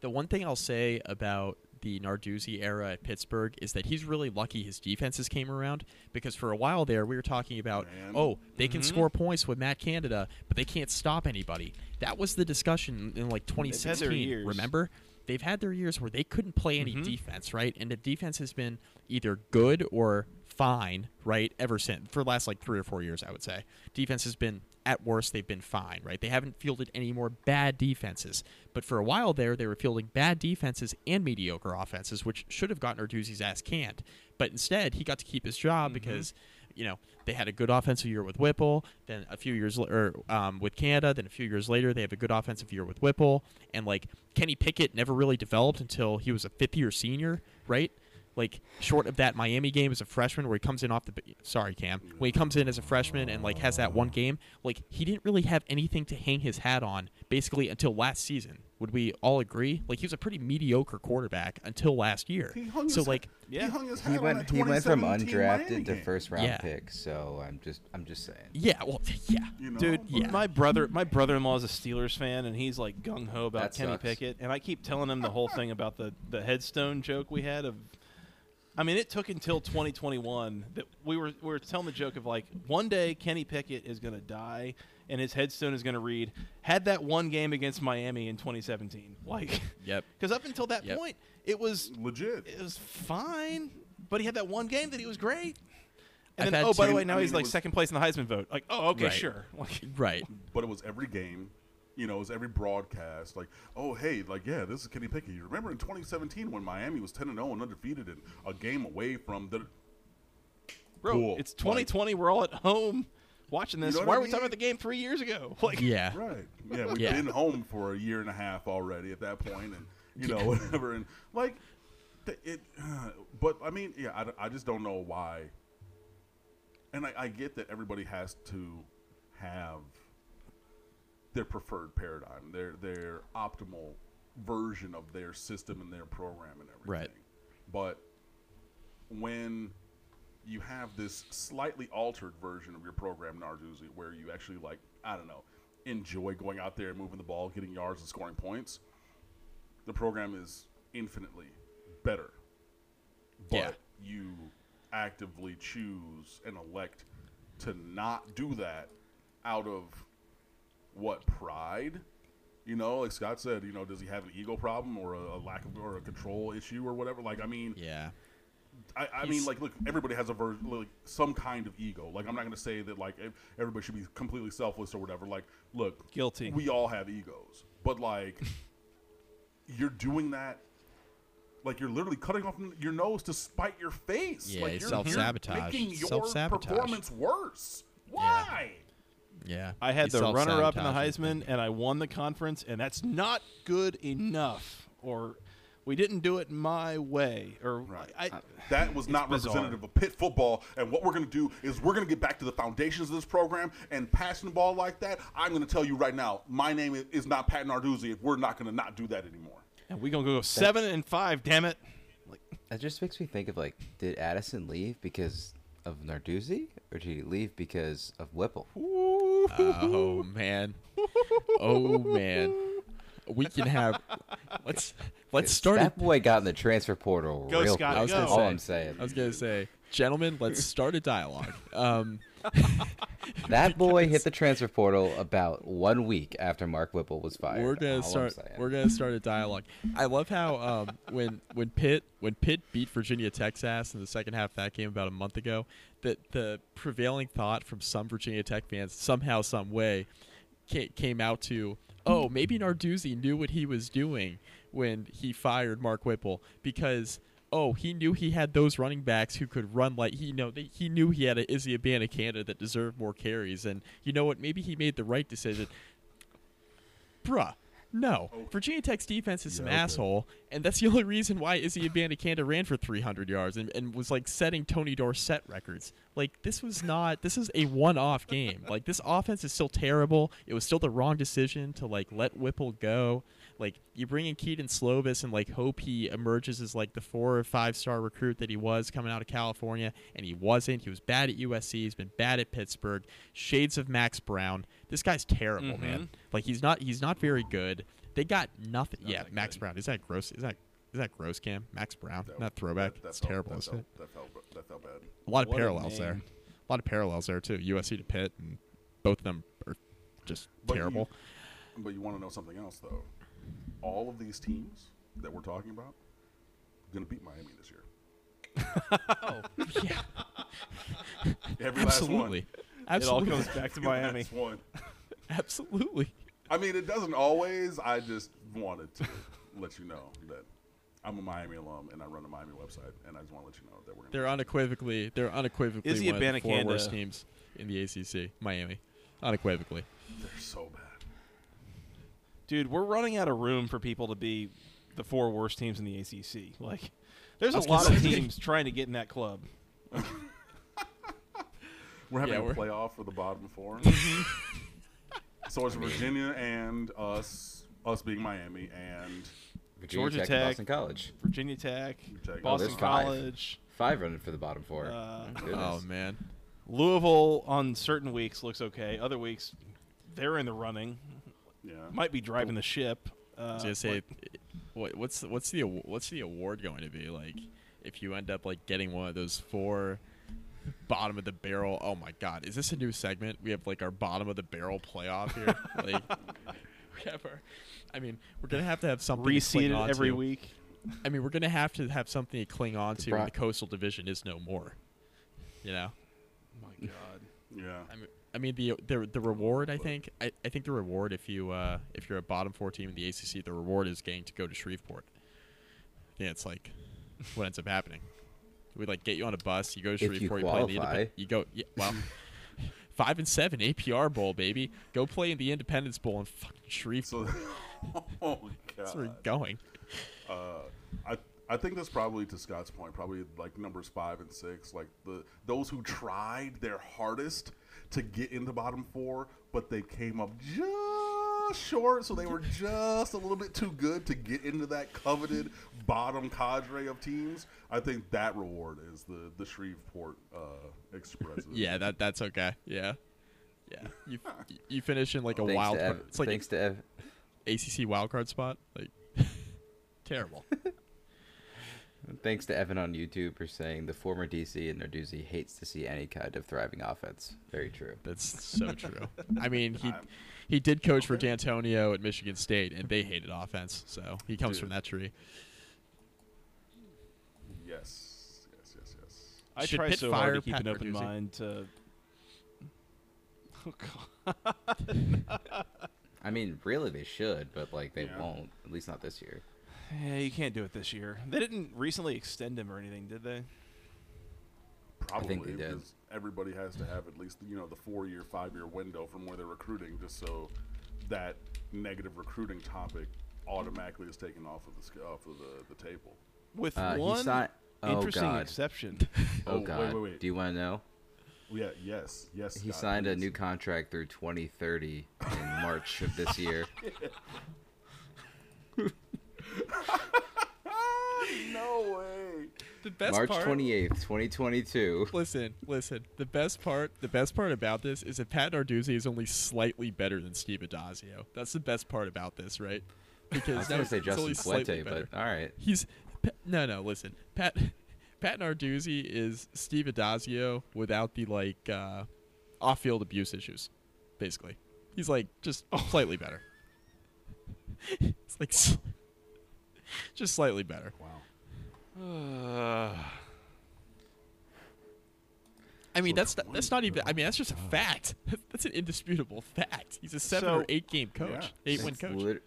The one thing I'll say about the Narduzzi era at Pittsburgh is that he's really lucky his defenses came around because for a while there we were talking about Man. oh they can mm-hmm. score points with Matt Canada but they can't stop anybody. That was the discussion in like had their 2016. years. Remember? They've had their years where they couldn't play Mm-hmm. any defense, right? And the defense has been either good or fine, right? Ever since for the last like three or four years, I would say. Defense has been at worst they've been fine, right? They haven't fielded any more bad defenses. But for a while there, they were fielding bad defenses and mediocre offenses, which should have gotten Narduzzi's ass canned. But instead, he got to keep his job because you know they had a good offensive year with Whipple. Then a few years later, um, with Canada. Then a few years later, they have a good offensive year with Whipple. And like Kenny Pickett never really developed until he was a fifth year senior, right? Like short of that Miami game as a freshman where he comes in off the sorry Cam when he comes in as a freshman and like has that one game like he didn't really have anything to hang his hat on basically until last season would we all agree like he was a pretty mediocre quarterback until last year he hung so his, like he Yeah. hung his He hat on went he went from 2017 Miami undrafted to game. first round Yeah. pick. So I'm just I'm just saying. yeah well yeah You know? Dude, Yeah. my brother, my brother-in-law is a Steelers fan, and he's like gung ho about That Kenny sucks. Pickett. And I keep telling him the whole thing about the the headstone joke we had of. I mean, it took until 2021 that we were we were telling the joke of like one day Kenny Pickett is going to die, and his headstone is going to read, "Had that one game against Miami in 2017." Like, Yep. because up until that Yep. point, it was legit. it was fine, but he had that one game that he was great. And I've then, had oh, by the way, now I he's mean, it like was- second place in the Heisman vote. Like, oh, okay, Right. sure. Like, right but it was every game. You know, it was every broadcast. Like, oh, hey, like, yeah, this is Kenny Pickett. You remember in 2017 when Miami was 10 and 0 and undefeated and a game away from the. Bro, Cool. it's 2020. We're all at home watching this. know what Why I are we talking about the game three years ago? Like, yeah Right. Yeah, we've Yeah. been home for a year and a half already at that point, and you know whatever. And like, it. but I mean, yeah, I just don't know why. and I, I get that everybody has to have their preferred paradigm, their their optimal version of their system and their program and everything. Right. But when you have this slightly altered version of your program, Narduzzi, where you actually like, I don't know, enjoy going out there and moving the ball, getting yards and scoring points, the program is infinitely better. But Yeah. you actively choose and elect to not do that out of what pride you know like scott said you know does he have an ego problem or a, a lack of or a control issue or whatever like i mean Yeah. I, I mean, like, look, everybody has a ver- like some kind of ego. Like, I'm not going to say that like everybody should be completely selfless or whatever. Like, look, Guilty. We all have egos, but like, you're doing that. Like you're literally cutting off your nose to spite your face. Yeah, like it's you're, self-sabotage. You're making your Self-sabotage. performance worse. Why? Yeah. I had the runner up in the. Heisman, and I won the conference, and that's not good enough. Or we didn't do it my way. Or Right. I, That was not bizarre. representative of Pitt football. And what we're going to do is we're going to get back to the foundations of this program and passing the ball like that. I'm going to tell you right now, my name is- is not Pat Narduzzi if we're not going to not do that anymore. and we're gonna go seven and five. Damn it! Like, That just makes me think of like, did Addison leave because of Narduzzi, or did he leave because of Whipple? Oh man. Oh man. We can have. Let's let's start. That boy got in the transfer portal Go, real Scott, quick. I was gonna That's all say. I'm saying. I was gonna say, gentlemen, let's start a dialogue. Um, That boy hit the transfer portal about one week after Mark Whipple was fired. we're gonna All start. We're gonna start a dialogue. I love how um, when when Pitt when Pitt beat Virginia Tech's ass in the second half of that game about a month ago, that the prevailing thought from some Virginia Tech fans somehow some way came out to oh maybe Narduzzi knew what he was doing when he fired Mark Whipple because. Oh, he knew he had those running backs who could run like he know they, he knew he had a Izzy Abanikanda that deserved more carries, and you know what? Maybe he made the right decision bruh. No, oh. Virginia Tech's defense is some asshole, and that's the only reason why Izzy Abanikanda ran for 300 yards and, and was like setting Tony Dorsett records. Like this was not. This is a one-off game. Like this offense is still terrible. It was still the wrong decision to like let Whipple go. Like you bring in Kedon Slovis and like hope he emerges as like the four or five star recruit that he was coming out of California, and he wasn't. He was bad at USC. He's been bad at Pittsburgh. Shades of Max Browne. This guy's terrible, mm-hmm. man. Like he's not. He's not very good. They got nothing. yeah, Max good. Brown. Is that gross? Is that is that gross, Cam? Max Browne. That- not throwback. that- that It's felt- terrible, That isn't felt, it? that felt that felt bad. A lot of What parallels there. A lot of parallels there too. USC to Pitt, and both of them are just But you- terrible. But you want to know something else, though. All of these teams that we're talking about going to beat Miami this year. oh, yeah, Every absolutely, it all absolutely, comes back to. Miami. Last one. absolutely. I mean, it doesn't always. I just wanted to let you know that I'm a Miami alum and I run a Miami website, and I just want to let you know that we're going They're unequivocally, they're unequivocally Izzy one of the four worst teams in the ACC. Miami, unequivocally. They're so bad. Dude, we're running out of room for people to be the four worst teams in the ACC. Like, there's a lot of teams trying to get in that club. We're having Yeah, a we're- playoff for the bottom 4 so it's Virginia and us, us being Miami, and Virginia Georgia Tech, Tech. and Boston College. Virginia Tech, Tech. Oh, Boston there's five. College, Five running for the bottom four. Uh, Goodness. Oh man, Louisville on certain weeks looks okay. Other weeks, they're in the running. yeah. Might be driving the ship. Uh, I say, what, what's what's the aw- what's the award going to be like if you end up like getting one of those four bottom of the barrel? Oh my God, is this a new segment? We have like our bottom of the barrel playoff here. like we have our. I mean, we're gonna have to have something to cling reseeded on every to. week. I mean, we're gonna have to have something to cling on to when the coastal division is no more. You know. my God. Yeah. I mean, I mean the the the reward. I think I, I think the reward if you uh, if you're a bottom four team in the ACC, the reward is getting to go to Shreveport. Yeah, it's like what ends up happening. We like get you on a bus. You go to If you Shreveport. play in the qualify. independent. You go. Yeah, well, five and seven APR bowl, baby. Go play in the Independence Bowl in fucking Shreveport. So, oh That's where god. we're going. Uh, I I think that's probably to Scott's point, probably like numbers five and six, like the those who tried their hardest to get into bottom four, but they came up just short, so they were just a little bit too good to get into that coveted bottom cadre of teams. I think that reward is the the Shreveport uh, Express. Yeah, that that's okay. Yeah, yeah. You you finish in like a Thanks wild to card. Ev- It's like thanks to Ev- ACC wild card spot. Like terrible. Thanks to Evan on YouTube for saying the former DC and Narduzzi hates to see any kind of thriving offense. Very true. That's so true. I mean, he he did coach for D'Antonio at Michigan State, and they hated offense. So he comes from that tree. Yes, yes, yes, yes. I Should try Pitt so fire hard to keep Pat an open Narduzzi? mind to. Oh God. I mean, really, they should, but like they Yeah. won't. At least not this year. Yeah, you can't do it this year. They didn't recently extend him or anything, did they? Probably think they did. because everybody has to have at least you know the four year, five year window from where they're recruiting, just so that negative recruiting topic automatically is taken off of the off of the, the table. With Uh, one signed- oh, interesting God. exception. Oh, Oh, wait, God. wait, wait. Do you want to know? Yeah, yes, yes. He Scott, signed a new contract through 2030 in March of this year. No way. The best March part. 28th, 2022. Listen, listen. The best part, the best part about this is that Pat Narduzzi is only slightly better than Steve Addazio. That's the best part about this, right? Because I was no, going to say it's Justin only slightly Fuente, better. but all right. He's Pa- no, no. Listen, Pat Pat Narduzzi is Steve Addazio without the like uh, off-field abuse issues. Basically, he's like just slightly better. it's like s- just slightly better. Wow. I mean, So that's not, that's not even. I mean, that's just a fact. That's an indisputable fact. He's a seven So- or eight game coach, Yeah. eight win coach. lit-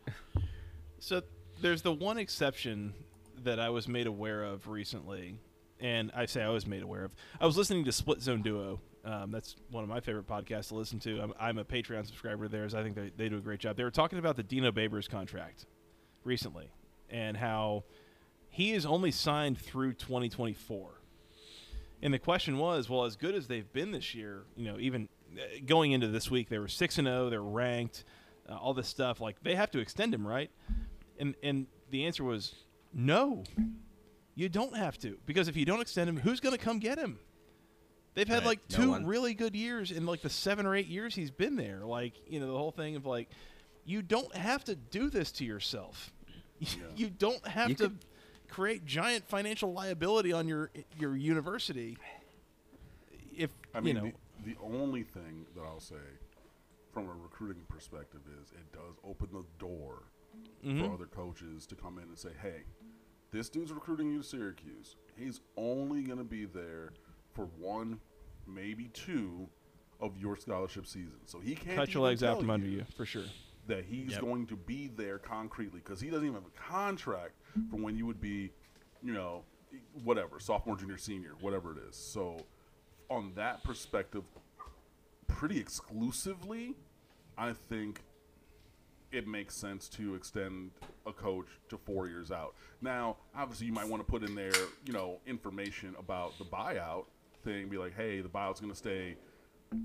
So there's the one exception that I was made aware of recently, and I say I was made aware of. I was listening to Split Zone Duo. Um, that's one of my favorite podcasts to listen to. I'm, I'm a Patreon subscriber of theirs. I think they, they do a great job. They were talking about the Dino Babers contract recently and how he is only signed through 2024. And the question was, well, as good as they've been this year, you know, even uh, going into this week, they were six and zero. They're ranked, uh, all this stuff. Like they have to extend him, right? And and the answer was no. You don't have to because if you don't extend him, who's going to come get him? They've had Right, like two one. really good years in like the seven or eight years he's been there. Like you know the whole thing of like, you don't have to do this to yourself. You don't have You to could- create giant financial liability on your your university. If I mean, you know, the, the only thing that I'll say from a recruiting perspective is it does open the door Mm-hmm. for other coaches to come in and say, hey, this dude's recruiting you to Syracuse. He's only going to be there for one, maybe two of your scholarship season. So he can't cut your legs out from under you for sure. That he's Yep. going to be there concretely because he doesn't even have a contract for when you would be, you know, whatever, sophomore, junior, senior, whatever it is. So, on that perspective, pretty exclusively, I think it makes sense to extend a coach to four years out. Now, obviously, you might want to put in there, you know, information about the buyout thing. Be like, hey, the buyout's going to stay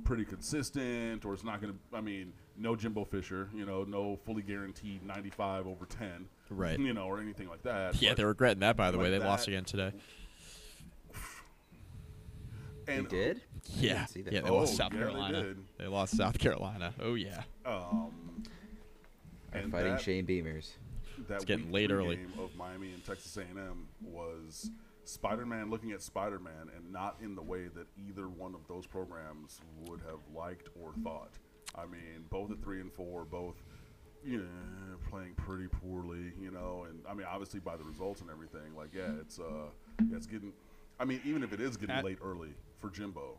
pretty consistent, or it's not going to. I mean, no Jimbo Fisher, you know, no fully guaranteed 95 over 10, Right. You know, or anything like that. Yeah, But- they're regretting that. By the way, like they lost again today. They did? I Yeah, see yeah, they Oh, lost South yeah, Carolina. did. They lost South Carolina. Oh yeah. um, and fighting that- Shane Beamers. that It's getting late early. game of Miami and Texas A&M was Spider-Man looking at Spider-Man and not in the way that either one of those programs would have liked or thought. I mean, both at three and four, both you know, playing pretty poorly, you know, and I mean, obviously by the results and everything, like yeah, it's uh, yeah, it's getting. I mean, even if it is getting At- late early for Jimbo,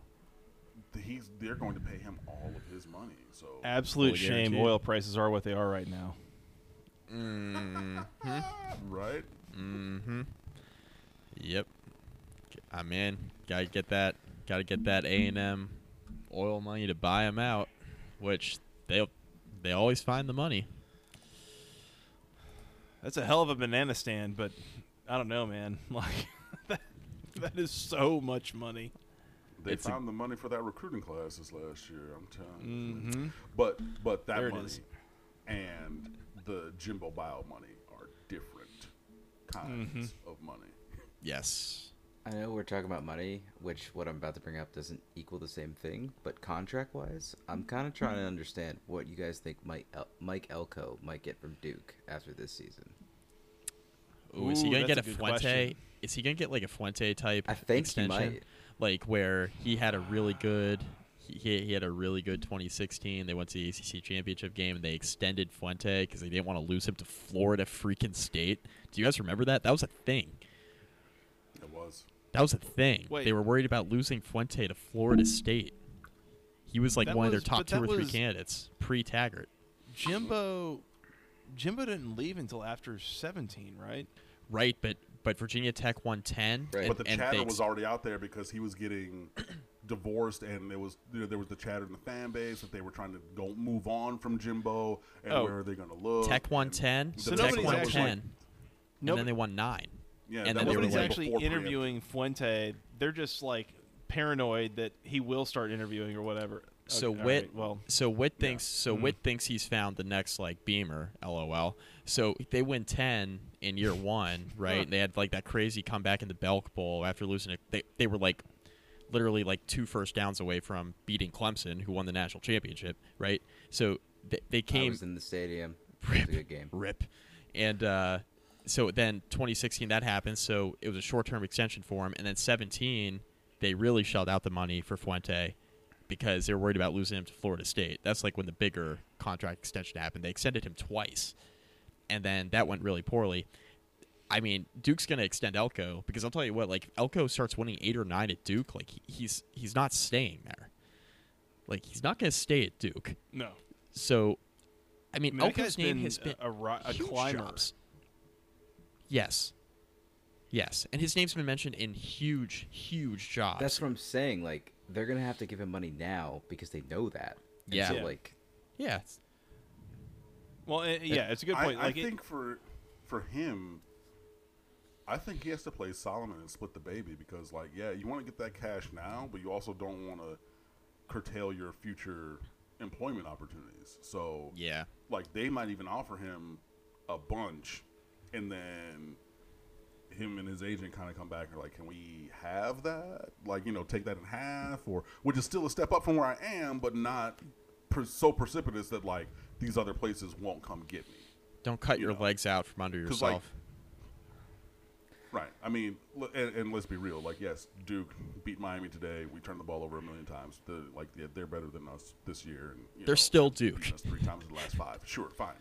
he's they're going to pay him all of his money. So Absolute Fully shame. guaranteed. Oil prices are what they are right now. right, Mm-hmm. Yep. I'm in. Gotta get that. Gotta get that A and M oil money to buy him out, which they they always find the money. That's a hell of a banana stand, but I don't know, man. Like that, that is so much money. They It's a- found the money for that recruiting class this last year. I'm telling you. Mm-hmm. But but that There money and the Jimbo Bio money are different kinds Mm-hmm. of money. Yes. I know we're talking about money, which what I'm about to bring up doesn't equal the same thing, but contract wise, I'm kind of trying to hmm. understand what you guys think Mike El- Mike Elko might get from Duke after this season. Ooh, is he gonna that's get a, a Fuente? question. Is he gonna get like a Fuente type I think he extension? might. Like where he had a really good, he, he had a really good 2016. They went to the ACC championship game and they extended Fuente because they didn't want to lose him to Florida freaking State. Do you guys remember that? That was a thing. It was. That was a thing. Wait. They were worried about losing Fuente to Florida State. He was like That one was- of their top two or three candidates pre Taggart. Jimbo, Jimbo didn't leave until after 17, right? Right, but but Virginia Tech won 10. Right. and- But the and chatter they was already out there because he was getting divorced, and there was you know, there was the chatter in the fan base that they were trying to go move on from Jimbo, and Oh. where are they going to look? Tech won 10. So Tech won actually- 10. and Nobo- then they won 9. Yeah, and that then was they were Nobody's like- actually before preempt. interviewing Fuente. They're just like paranoid that he will start interviewing or whatever. So Okay, all Whit, right, well, so Whit thinks, so Mhm. Whit thinks he's found the next like Beamer, lol. So they win ten in year one, right? Huh. They had like that crazy comeback in the Belk Bowl after losing it. They they were like literally like two first downs away from beating Clemson, who won the national championship, right? So they, they I came was in the stadium. It was a good game. rip, and uh, so then 2016 that happened. So it was a short term extension for him, and then 17 they really shelled out the money for Fuente because they were worried about losing him to Florida State. That's like when the bigger contract extension happened. They extended him twice, and then that went really poorly. I mean, Duke's going to extend Elko because I'll tell you what, like if Elko starts winning eight or nine at Duke, like he's he's not staying there. Like he's not going to stay at Duke. no. So, I mean, I mean, Elko's name been has been a, a, ri- a huge climber. jobs. Yes. Yes, and his name's been mentioned in huge, huge jobs. That's what I'm saying. Like they're gonna have to give him money now because they know that. And Yeah. So, Yeah. like yeah. it's- Well, uh, yeah, it's a good point. I like it- think for for him, I think he has to play Solomon and split the baby because, like, yeah, you want to get that cash now, but you also don't want to curtail your future employment opportunities. So, Yeah. like, they might even offer him a bunch, and then him and his agent kind of come back and are like, "Can we have that? Like, you know, take that in half, or which is still a step up from where I am, but not per- so precipitous that like these other places won't come get me." Don't cut You your know. legs out from under 'Cause, like, yourself. Right. I mean, l- and, and let's be real. Like, yes, Duke beat Miami today. We turned the ball over a million times. The, like, yeah, they're better than us this year. And They're know, still Duke. Us three times in the last five. Sure, fine.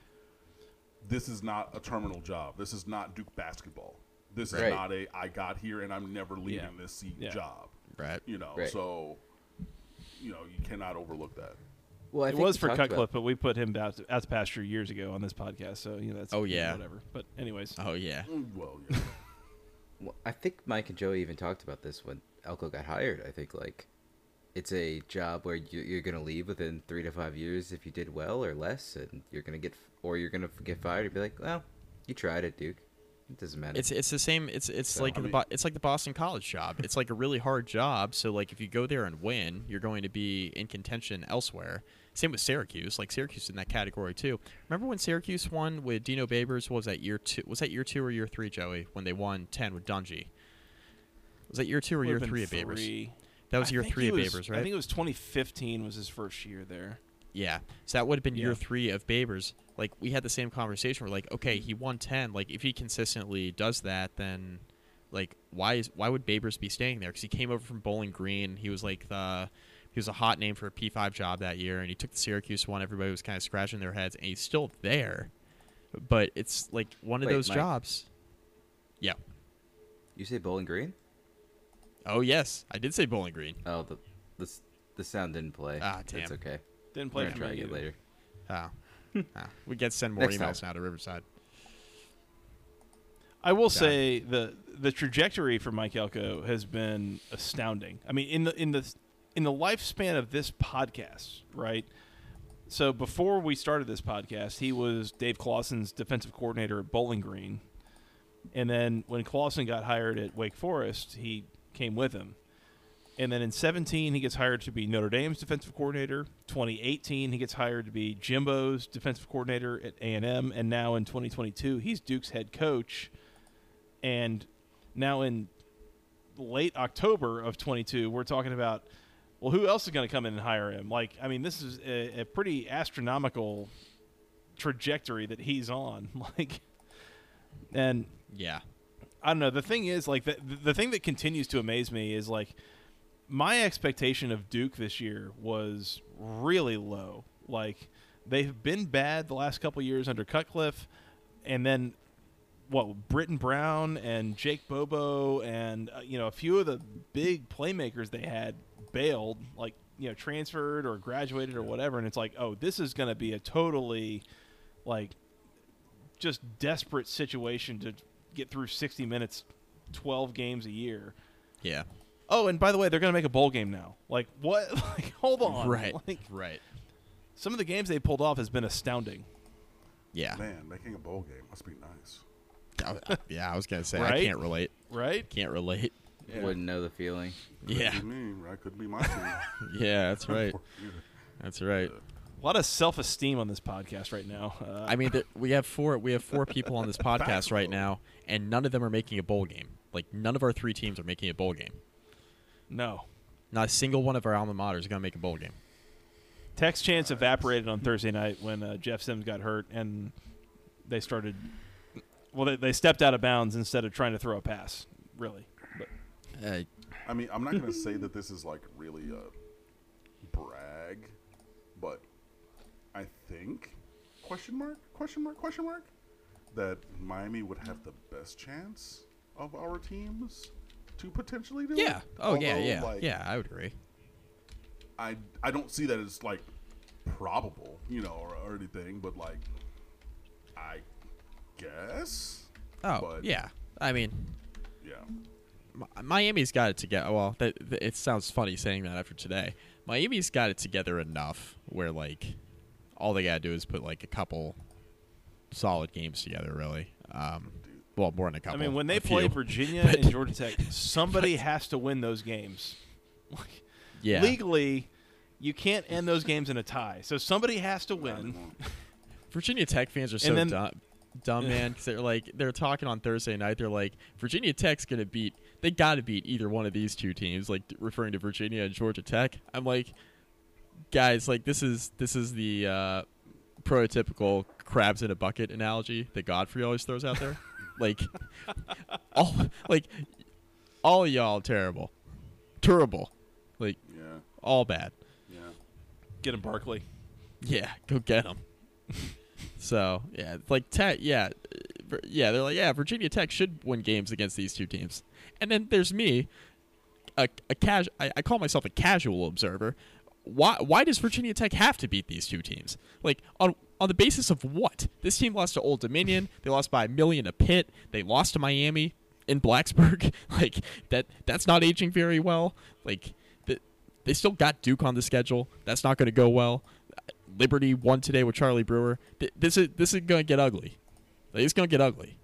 This is not a terminal job. This is not Duke basketball. This is Right. not a I got here and I'm never leaving Yeah. this seat Yeah. job. right. You know, Right. so you know you cannot overlook that. well, I it think was we for talked Cutcliffe, about- but we put him out to, out to pasture years ago on this podcast. So you know that's Oh, yeah. whatever. But anyways, Oh yeah. Mm, Well, yeah. Well, I think Mike and Joey even talked about this when Elko got hired. I think like it's a job where you, you're gonna leave within three to five years if you did well or less, and you're gonna get or you're gonna get fired and be like, well, you tried it, Duke. It doesn't matter. It's it's the same. It's it's So, like I the Bo- it's like the Boston College job. It's like a really hard job. So like if you go there and win, you're going to be in contention elsewhere. Same with Syracuse. Like Syracuse is in that category too. Remember when Syracuse won with Dino Babers? What was that year two? Was that year two or year three, Joey? When they won ten with Dungey. Was that year two or year three of Babers? three. That was I year three he of was- Babers, right? I think it was 2015 was his first year there. Yeah. So that would have been year three of Babers. Like we had the same conversation. We're like, okay, he won ten. Like if he consistently does that, then like why is why would Babers be staying there? Because he came over from Bowling Green. He was like the he was a hot name for a P five job that year, and he took the Syracuse one. Everybody was kind of scratching their heads, and he's still there. But it's like one of Wait, those Mike. jobs. Yeah. you say Bowling Green? Oh yes, I did say Bowling Green. Oh, the the the sound didn't play. Ah, It's damn. okay. Didn't We're play gonna for try again later. Oh. Ah, we get send more Next emails time. now to Riverside. I will Done. say the the trajectory for Mike Elko has been astounding. I mean, in the in the in the lifespan of this podcast, right? So before we started this podcast, he was Dave Clawson's defensive coordinator at Bowling Green, And then when Clawson got hired at Wake Forest, he came with him. And then in 17, he gets hired to be Notre Dame's defensive coordinator. 2018, he gets hired to be Jimbo's defensive coordinator at A&M. And now in 2022, he's Duke's head coach. And now in late October of 22, we're talking about, well, who else is going to come in and hire him? Like, I mean, this is a, a pretty astronomical trajectory that he's on. Like, and Yeah. I don't know. The thing is, like, the, the thing that continues to amaze me is, like, my expectation of Duke this year was really low. Like, they've been bad the last couple years under Cutcliffe, and then what Britton Brown and Jake Bobo and uh, you know a few of the big playmakers they had bailed, like you know transferred or graduated or whatever, and it's like, oh, this is going to be a totally like just desperate situation to get through 60 minutes, 12 games a year. Yeah. Oh, and by the way, they're going to make a bowl game now. Like what? Like hold on. Right. Like Right. some of the games they pulled off has been astounding. Yeah. Man, making a bowl game must be nice. I- yeah, I was gonna say I can't relate. Right? Can't relate. Yeah. Wouldn't know the feeling. Yeah. Be me, right? Could be my team. Yeah, that's right. That's right. A lot of self-esteem on this podcast right now. Uh, I mean, there, we have four. We have four people on this podcast right now, and none of them are making a bowl game. Like none of our three teams are making a bowl game. no. Not a single one of our alma maters is gonna make a bowl game. Tech's chance evaporated on Thursday night when uh, Jeff Sims got hurt and they started. Well, they, they stepped out of bounds instead of trying to throw a pass. Really, but Uh, I mean, I'm not going to say that this is like really a brag, but I think question mark question mark question mark that Miami would have the best chance of our teams to potentially do yeah. it. Oh yeah, Although, yeah, like, yeah. I would agree. I I don't see that as like probable, you know, or, or anything, but like I guess. Oh But- yeah. I mean, Yeah. Miami's got it together. Well, that, that- it sounds funny saying that after today. Miami's got it together enough where like all they gotta do is put like a couple solid games together. Really. Um, well, more than a couple. I mean, when they play few. Virginia But- and Georgia Tech, somebody has to win those games. Yeah, Legally, you can't end those games in a tie, so somebody has to win. Virginia Tech fans are so then- dumb, dumb man. Because they're like they're talking on Thursday night. They're like Virginia Tech's gonna beat. They got to beat either one of these two teams. Like referring to Virginia and Georgia Tech. I'm like, guys, like this is this is the uh, prototypical crabs in a bucket analogy that Godfrey always throws out there. like, all like all y'all terrible, terrible, like Yeah. all bad. Yeah. Get him, Barkley. Yeah, go get him. so yeah, like Tech, yeah, yeah. They're like, yeah, Virginia Tech should win games against these two teams. And then there's me, a, a cas- I, I call myself a casual observer. Why why does Virginia Tech have to beat these two teams? Like on on the basis of what? This team lost to Old Dominion. They lost by a million to Pitt. They lost to Miami in Blacksburg. like that that's not aging very well. Like the, they still got Duke on the schedule. That's not going to go well. Liberty won today with Charlie Brewer. Th- This is this is going to get ugly. Like, it's going to get ugly.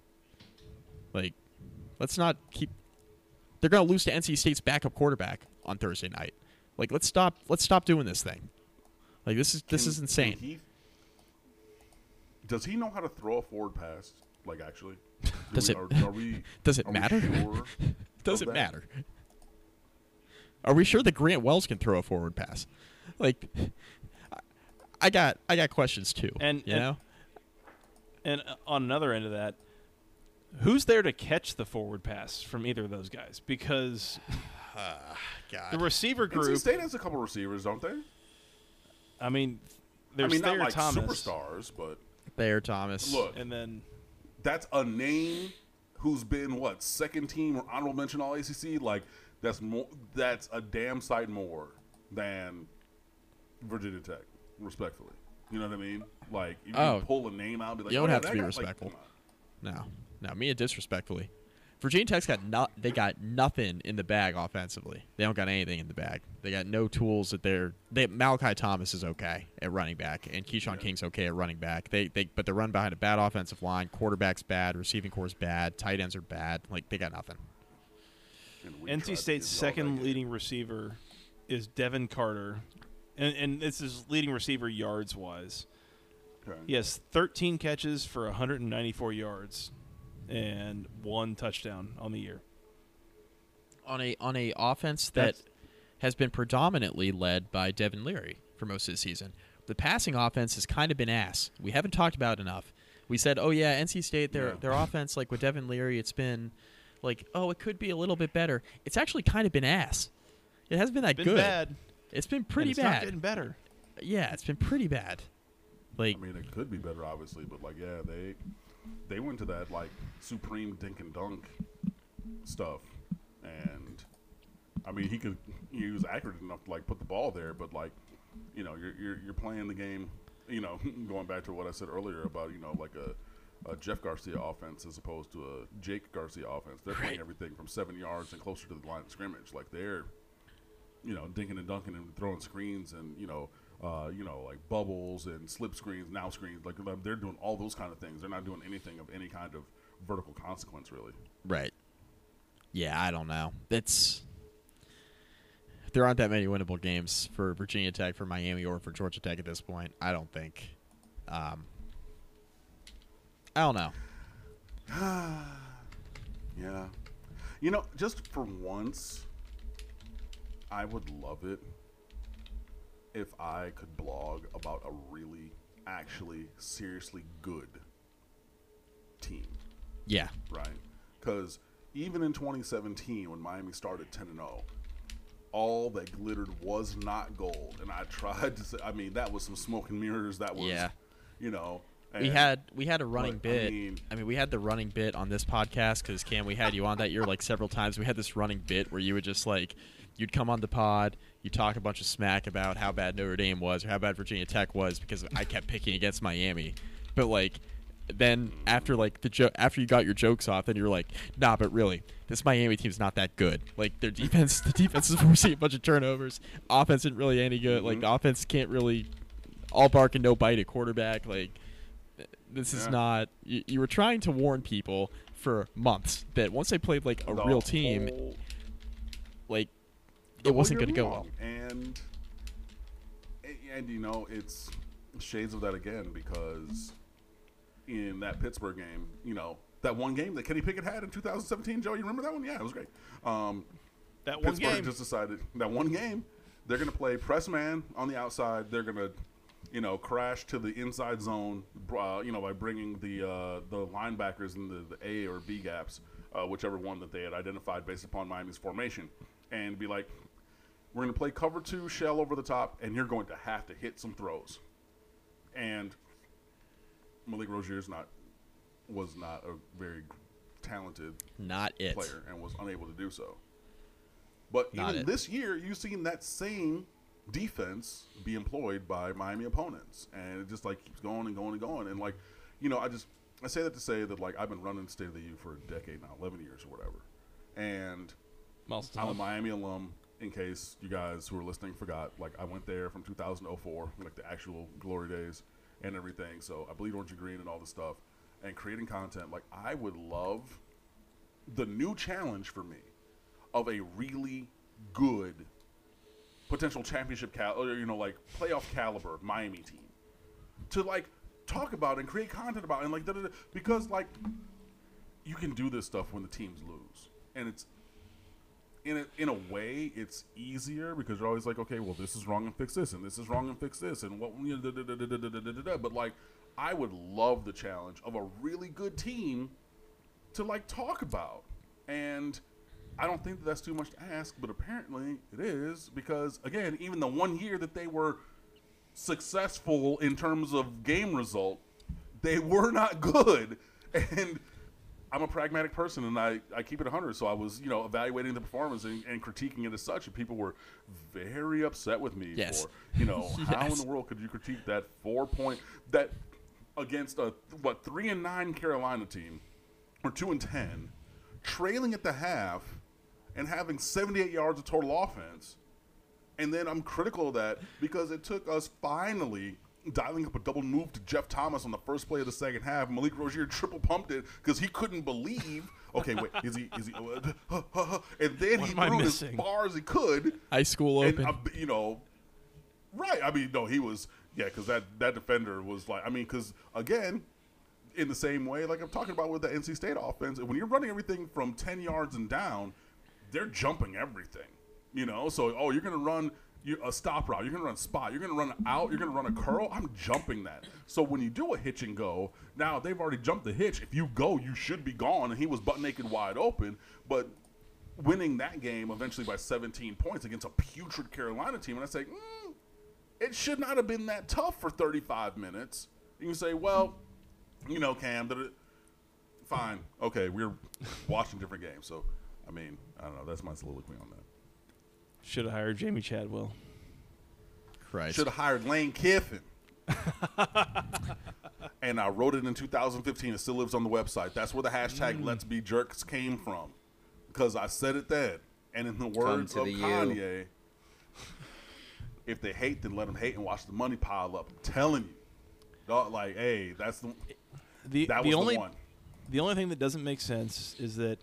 Like, let's not keep. They're going to lose to NC State's backup quarterback on Thursday night. Like, let's stop. Let's stop doing this thing. Like, this is this Can- is insane. he- does he know how to throw a forward pass? Like actually, Do Does we- it- Are, are we? does it are matter? sure Does it that? matter? Are we sure that Grant Wells can throw a forward pass? Like, I- I got I got questions too. And- you and- know, And uh, on another end of that, who's there to catch the forward pass from either of those guys? Because the receiver NC group. State has a couple receivers, don't they? I mean, there's I mean, Thayer not like Thomas, superstars, but Thayer Thomas. look, and then that's a name who's been what second team or honorable mention all ACC. Like that's more. That's a damn sight more than Virginia Tech, respectfully. You know what I mean? Like you Oh. can pull a name out, and be like, You oh, don't yeah, have to be guy- respectful. come on. No, no, me disrespectfully. Virginia Tech's got no, they got nothing in the bag offensively. They don't got anything in the bag. They got no tools that they're. They, Malachi Thomas is okay at running back, and Keshawn King's okay at running back. They they but they're run behind a bad offensive line. Quarterback's bad. Receiving core's bad. Tight ends are bad. Like they got nothing. And we tried NC State's give you all second leading receiver is Devin Carter, and, and this is leading receiver yards wise. Okay. He has 13 catches for 194 yards and one touchdown on the year. on a on a offense that That's- has been predominantly led by Devin Leary for most of the season. The passing offense has kind of been ass. We haven't talked about it enough. We said, "Oh yeah, NC State their Yeah. their offense like with Devin Leary, it's been like, oh, it could be a little bit better." It's actually kind of been ass. It hasn't been that Been good. bad. It's been and pretty it's Not bad. getting better. yeah, it's been pretty bad. Like I mean, it could be better, obviously, but like, yeah, they they went to that like supreme dink and dunk stuff, and I mean, he could he was accurate enough to like put the ball there, but like, you know, you're you're, you're playing the game, you know, going back to what I said earlier about you know like a, a Jeff Garcia offense as opposed to a Jake Garcia offense. They're playing everything from seven yards and closer to the line of scrimmage. Like they're you know, dinking and dunking and throwing screens and you know, uh, you know, like bubbles and slip screens, now screens. Like um, they're doing all those kind of things. They're not doing anything of any kind of vertical consequence, really. Right. Yeah, I don't know. It's there aren't that many winnable games for Virginia Tech, for Miami, or for Georgia Tech at this point. I don't think. Um, I don't know. Yeah, you know, just for once, I would love it if I could blog about a really, actually, seriously good team. Yeah, right? Because even in 2017, when Miami started 10 and 0, all that glittered was not gold. And I tried to say, I mean, that was some smoke and mirrors. That was, Yeah. you know. We had we had a running bit. I mean- mean, we had the running bit on this podcast because Cam, we had you on that year like several times. We had this running bit where you would just like you'd come on the pod, you talk a bunch of smack about how bad Notre Dame was or how bad Virginia Tech was because I kept picking against Miami, but like. Then after like the jo- after you got your jokes off, then you're like, nah, but really, this Miami team's not that good. Like their defense, the defense is forcing a bunch of turnovers. Offense isn't really any good. Like the offense can't really all bark and no bite at quarterback. Like this is Yeah. not. You, you were trying to warn people for months that once they played like a the real team, whole- like it whole wasn't going to go well. And, and, and, you know, it's shades of that again because in that Pittsburgh game, you know, that one game that Kenny Pickett had in 2017, Joe, you remember that one? Yeah, it was great. Um, That one Pittsburgh game. just decided that one game they're going to play press man on the outside. They're going to, you know, crash to the inside zone, uh, you know, by bringing the uh, the linebackers in the, the A or B gaps, uh, whichever one that they had identified based upon Miami's formation, and be like, we're going to play cover two shell over the top, and you're going to have to hit some throws. And Malik Rosier's not was not a very talented Not it. player and was unable to do so. But Not even it. this year, you've seen that same defense be employed by Miami opponents, and it just like keeps going and going and going. And like, you know, I just I say that to say that like I've been running State of the U for a decade now, eleven years or whatever, and Miles I'm a Miami alum. In case you guys who are listening forgot, like I went there from 2004, like the actual glory days and everything. So I bleed orange and green and all this stuff, and creating content. Like I would love the new challenge for me of a really good potential championship cal or you know like playoff caliber Miami team to like talk about and create content about and like da, da, da, because like you can do this stuff when the teams lose and it's in a, in a way it's easier because you're always like okay well this is wrong and fix this and this is wrong and fix this and what you know, but like I would love the challenge of a really good team to like talk about and I don't think that that's too much to ask, but apparently it is because again, even the one year that they were successful in terms of game result, they were not good. And I'm a pragmatic person, and I, I keep it 100. So I was, you know, evaluating the performance and, and critiquing it as such, and people were very upset with me Yes. for, you know, how in the world could you critique that four point that against a what three and nine Carolina team or two and ten trailing at the half and having 78 yards of total offense. And then I'm critical of that because it took us finally dialing up a double move to Jeff Thomas on the first play of the second half. Malik Rosier triple pumped it because he couldn't believe. Okay, wait, is he? Is he? and then What he threw it as far as he could. High school And, open. uh, you know, right? I mean, no, he was yeah, because that that defender was like, I mean, because again, in the same way, like I'm talking about with the NC State offense, when you're running everything from ten yards and down, they're jumping everything. You know, so oh, you're gonna run you, a stop route, you're gonna run spot, you're gonna run out, you're gonna run a curl. I'm jumping that. So when you do a hitch and go, now they've already jumped the hitch. If you go, you should be gone. And he was butt naked, wide open, but winning that game eventually by 17 points against a putrid Carolina team. And I say, mm, it should not have been that tough for 35 minutes. You can say, well, you know, Cam, that it, fine, okay, we're watching different games. So, I mean, I don't know. That's my soliloquy on that. Should have hired Jamey Chadwell. Christ. Should have hired Lane Kiffin. and I wrote it in 2015. It still lives on the website. That's where the hashtag mm. Let's Be Jerks came from, because I said it then. And in the words of the U. Kanye, if they hate, then let them hate and watch the money pile up. I'm telling you, Dog, like, hey, that's the The that the was only the one. the only thing that doesn't make sense is that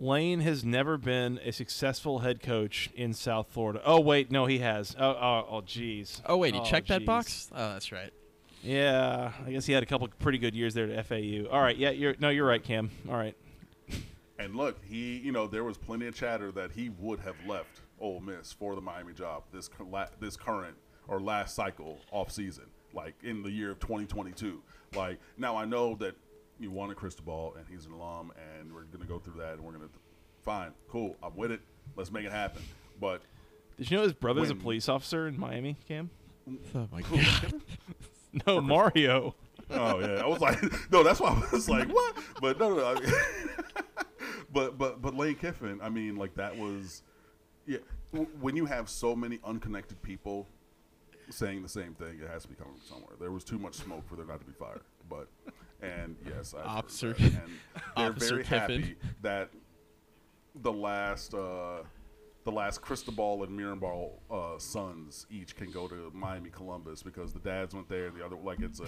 Lane has never been a successful head coach in South Florida. Oh wait, no, he has. Oh, oh, oh, jeez. oh wait, he oh, checked that box. Oh, that's right. Yeah, I guess he had a couple pretty good years there at FAU. All right, yeah, you're no, you're right, Cam. All right, And look, he, you know, there was plenty of chatter that he would have left Ole Miss for the Miami job this this current or last cycle off season, like in the year of 2022. Like now, I know that you wanted Cristobal and he's an alum, and we're gonna go through that, and we're gonna fine, cool, I'm with it. Let's make it happen. But did you know his brother's a police officer in Miami, Cam? Oh my god. No, Mario. oh yeah, I was like, no, that's why I was like, what? But no, no, no. I mean, but but but Lane Kiffin, I mean, like that was, yeah. When you have so many unconnected people saying the same thing, it has to be coming from somewhere. There was too much smoke for there not to be fire. But and yes, I've heard Officer- that. and they're Officer very happy that the last. uh the last Cristobal and Mirabal uh, sons each can go to Miami Columbus because the dads went there. and The other like it's a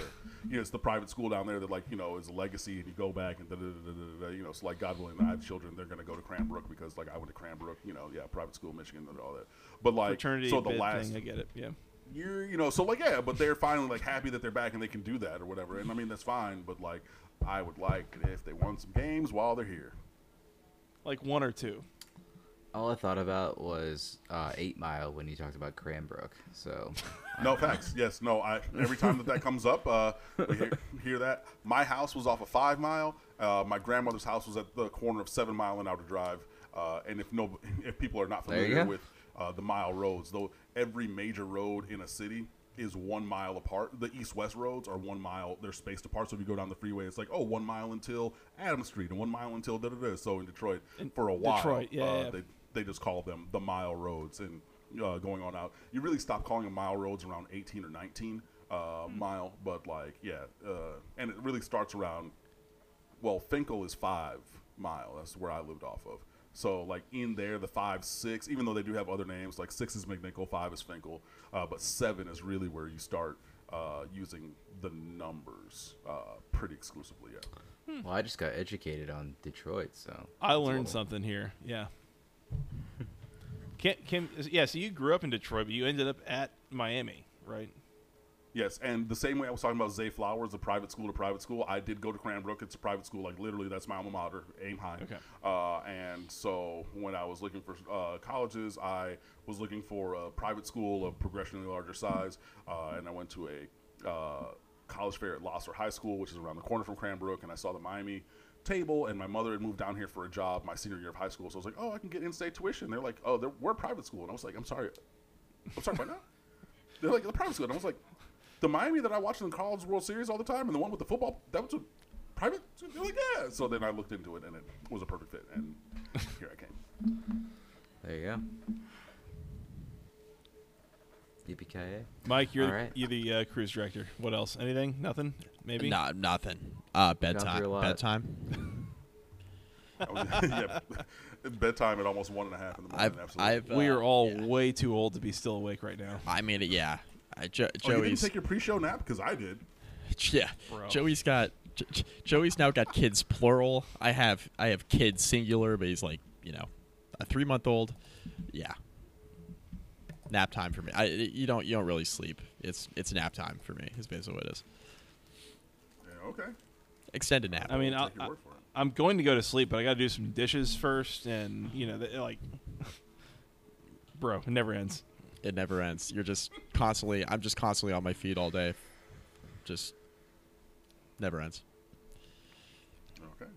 you know it's the private school down there that like you know is a legacy and you go back and da, da, da, da, da, da, you know so like God willing I have children they're gonna go to Cranbrook because like I went to Cranbrook you know yeah private school Michigan and all that but like Fraternity so the last thing, I get it. Yeah. You're you know so like yeah but they're finally like happy that they're back and they can do that or whatever and I mean that's fine but like I would like if they won some games while they're here Like one or two. All I thought about was uh, Eight Mile when you talked about Cranbrook. So No facts. Yes. No. I every time that that comes up, uh, we hear, hear that. My house was off of Five Mile. Uh, my grandmother's house was at the corner of Seven Mile and Outer Drive. Uh, and if no, if people are not familiar with uh, the mile roads, though, every major road in a city is one mile apart. The east-west roads are one mile. They're spaced apart. So if you go down the freeway, it's like oh, one mile until Adams Street and one mile until da da da. So in Detroit, for a while, Detroit, yeah, uh, yeah. they they just call them the mile roads and uh, going on out. You really stop calling them mile roads around 18 or 19 uh, Hmm. mile, but like yeah, uh, and it really starts around. Well, Fenkell is five mile. That's where I lived off of. So like in there, the five, six, even though they do have other names, like six is McNichol, five is Fenkell, uh, but seven is really where you start uh, using the numbers uh, pretty exclusively. Yeah. well, I just got educated on Detroit. So I learned little- something here. Yeah. Kim, Kim, yeah. So you grew up in Detroit, but you ended up at Miami, right? Yes, and the same way I was talking about Zay Flowers, a private school to private school, I did go to Cranbrook. It's a private school, like literally, that's my alma mater, aim high. Okay. Uh, and so when I was looking for uh, colleges, I was looking for a private school of progressionally larger size, uh, and I went to a uh, college fair at Lahser High School, which is around the corner from Cranbrook, and I saw the Miami table, and my mother had moved down here for a job my senior year of high school, so I was like, oh, I can get in-state tuition. They're like, oh, they're, we're a private school, and I was like, I'm sorry, I'm sorry, what now? They're like the private school. And I was like, the Miami that I watched in the College World Series all the time, and the one with the football, that was a private. They're like, yeah. So then I looked into it, and it was a perfect fit, and here I came. there you go. Yippee Mike, you're All the, right. you're the uh, cruise director. What else? Anything? Nothing? Maybe. Nah, nothing. Uh, bedtime. lot. Bedtime. I was- yeah, bedtime at almost one and a half in the morning. I've, absolutely. I've, uh, we are all yeah. way too old to be still awake right now. I mean, it, yeah. I, jo- oh, you didn't take your pre-show nap because I did. yeah. Bro. Joey's got, J- J- Joey's now got kids plural. I have, I have kids singular, but he's like, you know, a three month old. Yeah. Nap time for me. I, you don't, you don't really sleep. It's, it's nap time for me. Is basically what it is. Yeah, okay. Extended nap. I mean, I'll I'll, take your word for it. I'm going to go to sleep, but I got to do some dishes first, and you know, th- like, bro, it never ends. It never ends. You're just constantly. I'm just constantly on my feet all day. Just never ends. Okay.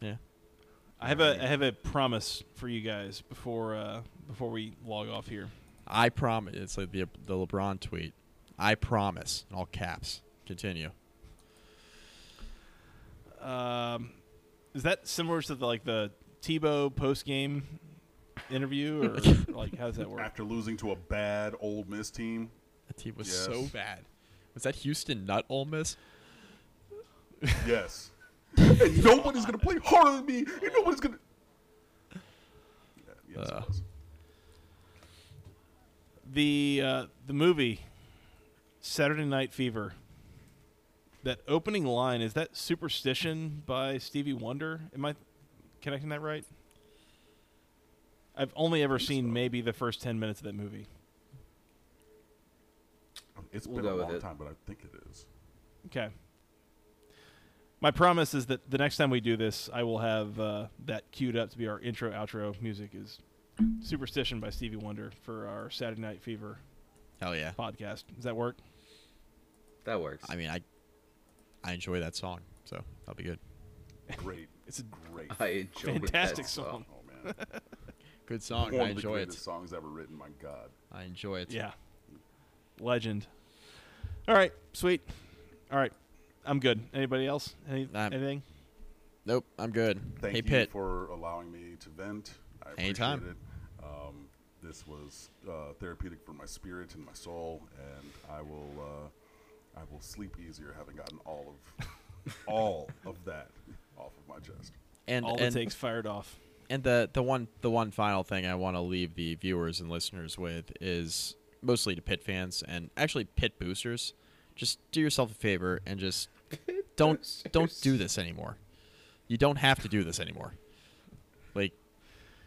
Yeah. I have a I have a promise for you guys before uh, before we log off here. I promise. It's like the the LeBron tweet. I promise. In all caps. Continue. Um, is that similar to the, like the Tebow post game interview, or like how does that work? After losing to a bad Ole Miss team, That team was Yes. so bad. Was that Houston Nutt Ole Miss? yes. and nobody's gonna play harder than me. And nobody's gonna. Yeah, yes, Uh. The uh, the movie Saturday Night Fever. That opening line is that "Superstition" by Stevie Wonder. Am I connecting that right? I've only ever seen so. maybe the first ten minutes of that movie. It's We'll been a long it. time, but I think it is. Okay. My promise is that the next time we do this, I will have uh, that queued up to be our intro outro music is "Superstition" by Stevie Wonder for our Saturday Night Fever Hell yeah. podcast. Does that work? That works. I mean, I I enjoy that song, so that'll be good. Great. It's a Great. I enjoy fantastic that song. Oh man. Good song. One I of the enjoy greatest it. songs ever written. My God. I enjoy it. Yeah. Legend. All right, sweet. All right, I'm good. Anybody else? Any, Um, anything? Nope. I'm good. Thank hey you Pitt. for allowing me to vent. I appreciate Anytime. it. Um, this was uh, therapeutic for my spirit and my soul, and I will uh, I will sleep easier having gotten all of all of that off of my chest. and All and, it takes fired off. And the the one the one final thing I want to leave the viewers and listeners with is mostly to Pitt fans and actually Pitt boosters. Just do yourself a favor and just don't don't do this anymore. You don't have to do this anymore. Like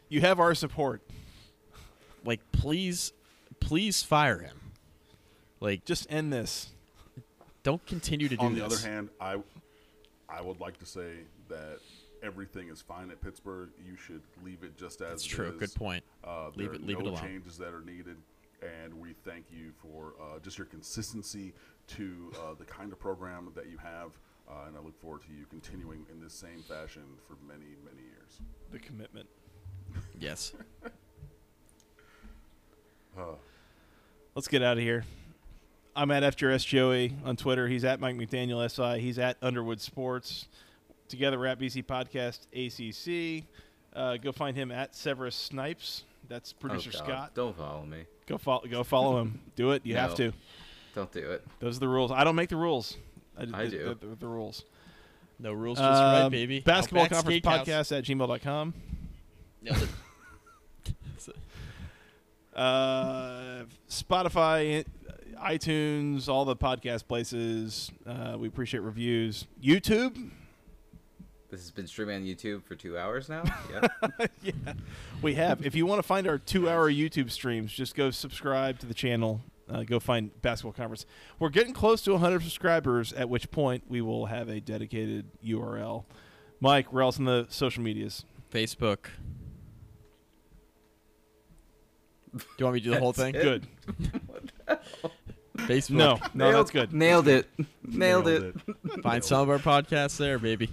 You have our support. like please please fire him. Like just Just end this. don't continue to do this. On the this. other hand, I I would like to say that everything is fine at Pittsburgh. You should leave it just as That's true. is. Good point. Uh, Leave it- are leave it no alone. changes that are needed, and we thank you for uh, just your consistency to uh, the kind of program that you have. Uh, and I look forward to you continuing in this same fashion for many, many years. The commitment. yes. Uh, Let's get out of here. I'm at FJRS Joey on Twitter. He's at Mike McDaniel SI. He's at Underwood Sports. Together we're at BC Podcast ACC. Uh, go find him at Severus Snipes. That's Oh, producer God. Scott. Don't follow me. Go follow. Go follow him. Do it. You have to. Don't do it. Those are the rules. I don't make the rules. I th- do. th- th- the rules. No rules, just right, Um, baby. Basketball Outback Conference Podcast at gmail.com. Nailed it. Uh, Spotify, iTunes, all the podcast places. Uh, we appreciate reviews. YouTube. This has been streaming on YouTube for two hours now. Yeah. yeah, we have. If you want to find our two-hour YouTube streams, just go subscribe to the channel. Uh, go find Basketball Conference. We're getting close to 100 subscribers, at which point we will have a dedicated URL. Mike, where else in the social medias? Facebook. Do you want me to do the whole thing? That's Good. Facebook. No, no, that's good. Nailed it. Nailed, it. Find some of our podcasts there, baby.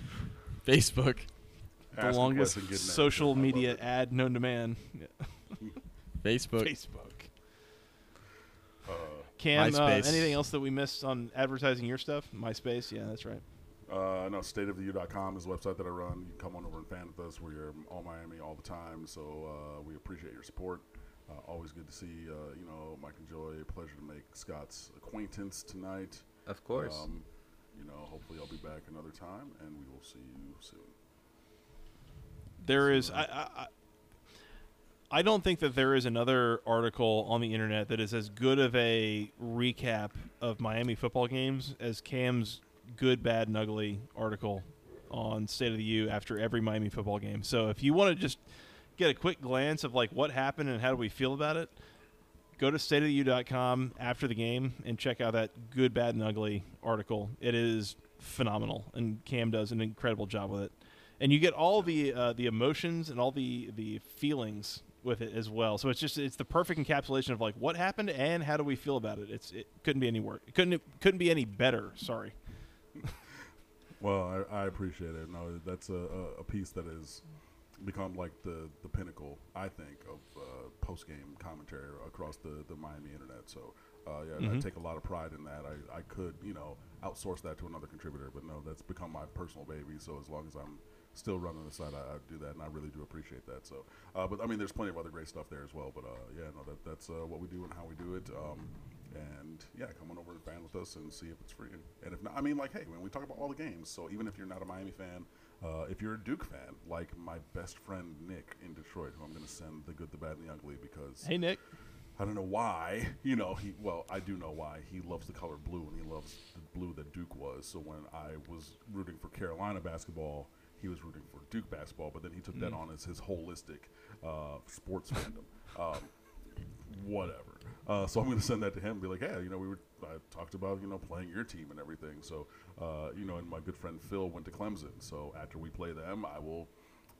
Facebook. The Ask a longest question, get an social. I love media it. ad known to man. Facebook. Facebook. Uh, Cam, uh, MySpace. anything else that we missed on advertising your stuff? MySpace, yeah, that's right. Uh, no, stateoftheu.com is the website that I run. You can come on over and fan with us. We're all Miami all the time, so uh, we appreciate your support. Uh, always good to see, uh, you know, Mike and Joy. Pleasure to make Scott's acquaintance tonight. Of course. Um, you know, hopefully I'll be back another time, and we will see you soon. There is. I, I, I- I don't think that there is another article on the internet that is as good of a recap of Miami football games as Cam's good, bad, and ugly article on State of the U after every Miami football game. So if you want to just get a quick glance of like what happened and how do we feel about it, go to stateoftheu.com after the game and check out that good, bad, and ugly article. It is phenomenal, and Cam does an incredible job with it. And you get all the uh, the emotions and all the the feelings with it as well. So it's just it's the perfect encapsulation of like what happened and how do we feel about it. It's it couldn't be any work. It couldn't it couldn't be any better. Sorry. Well, I, I appreciate it. No, that's a, a piece that has become like the, the pinnacle, I think, of uh, post game commentary across the, the Miami internet. So, uh, yeah, I Mhm. take a lot of pride in that. I, I could, you know, outsource that to another contributor, but no, that's become my personal baby. So, as long as I'm still running the site, I, I do that, and I really do appreciate that. So, uh, but I mean, there's plenty of other great stuff there as well. But uh, yeah, no, that, that's uh, what we do and how we do it. Um, and yeah, come on over and fan with us and see if it's free. And if not, I mean, like, hey, when we talk about all the games, so even if you're not a Miami fan, uh, if you're a Duke fan, like my best friend Nick in Detroit, who I'm going to send the good, the bad, and the ugly because Hey Nick. I don't know why. You know, he well, I do know why. He loves the color blue, and he loves the blue that Duke was. So when I was rooting for Carolina basketball, he was rooting for Duke basketball. But then he took that on as his holistic uh, sports fandom. Um, whatever. Uh, so I'm going to send that to him and be like, hey, you know, we were I talked about you know playing your team and everything. So uh, you know, and my good friend Phil went to Clemson. So after we play them, I will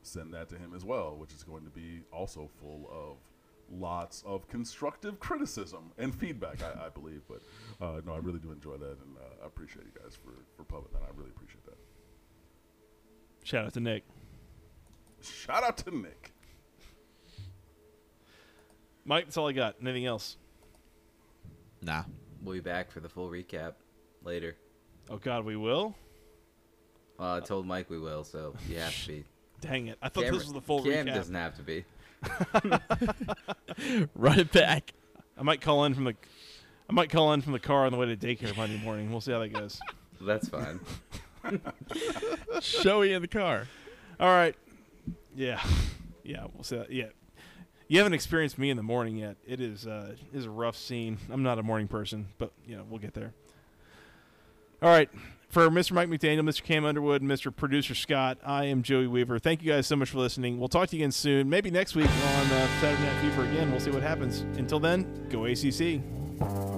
send that to him as well, which is going to be also full of lots of constructive criticism and feedback, I, I believe. But uh, no, I really do enjoy that, and uh, I appreciate you guys for for pubbing that. I really appreciate that. Shout out to Nick. Shout out to Nick. Mike, that's all I got. Anything else? Nah. We'll be back for the full recap later. Oh God, we will. Well, I told Mike we will, so you have to be. Dang it! I thought Cam, this was the full Cam recap. doesn't have to be. Run it back. I might call in from the, I might call in from the car on the way to daycare Monday morning. We'll see how that goes. That's fine. Showy in the car. All right. Yeah, yeah. We'll see that. Yeah. You haven't experienced me in the morning yet. It is uh, a rough scene. I'm not a morning person, but you know we'll get there. All right. For Mr. Mike McDaniel, Mr. Cam Underwood, Mr. Producer Scott, I am Joey Weaver. Thank you guys so much for listening. We'll talk to you again soon. Maybe next week on uh, Saturday Night Fever again. We'll see what happens. Until then, go ACC.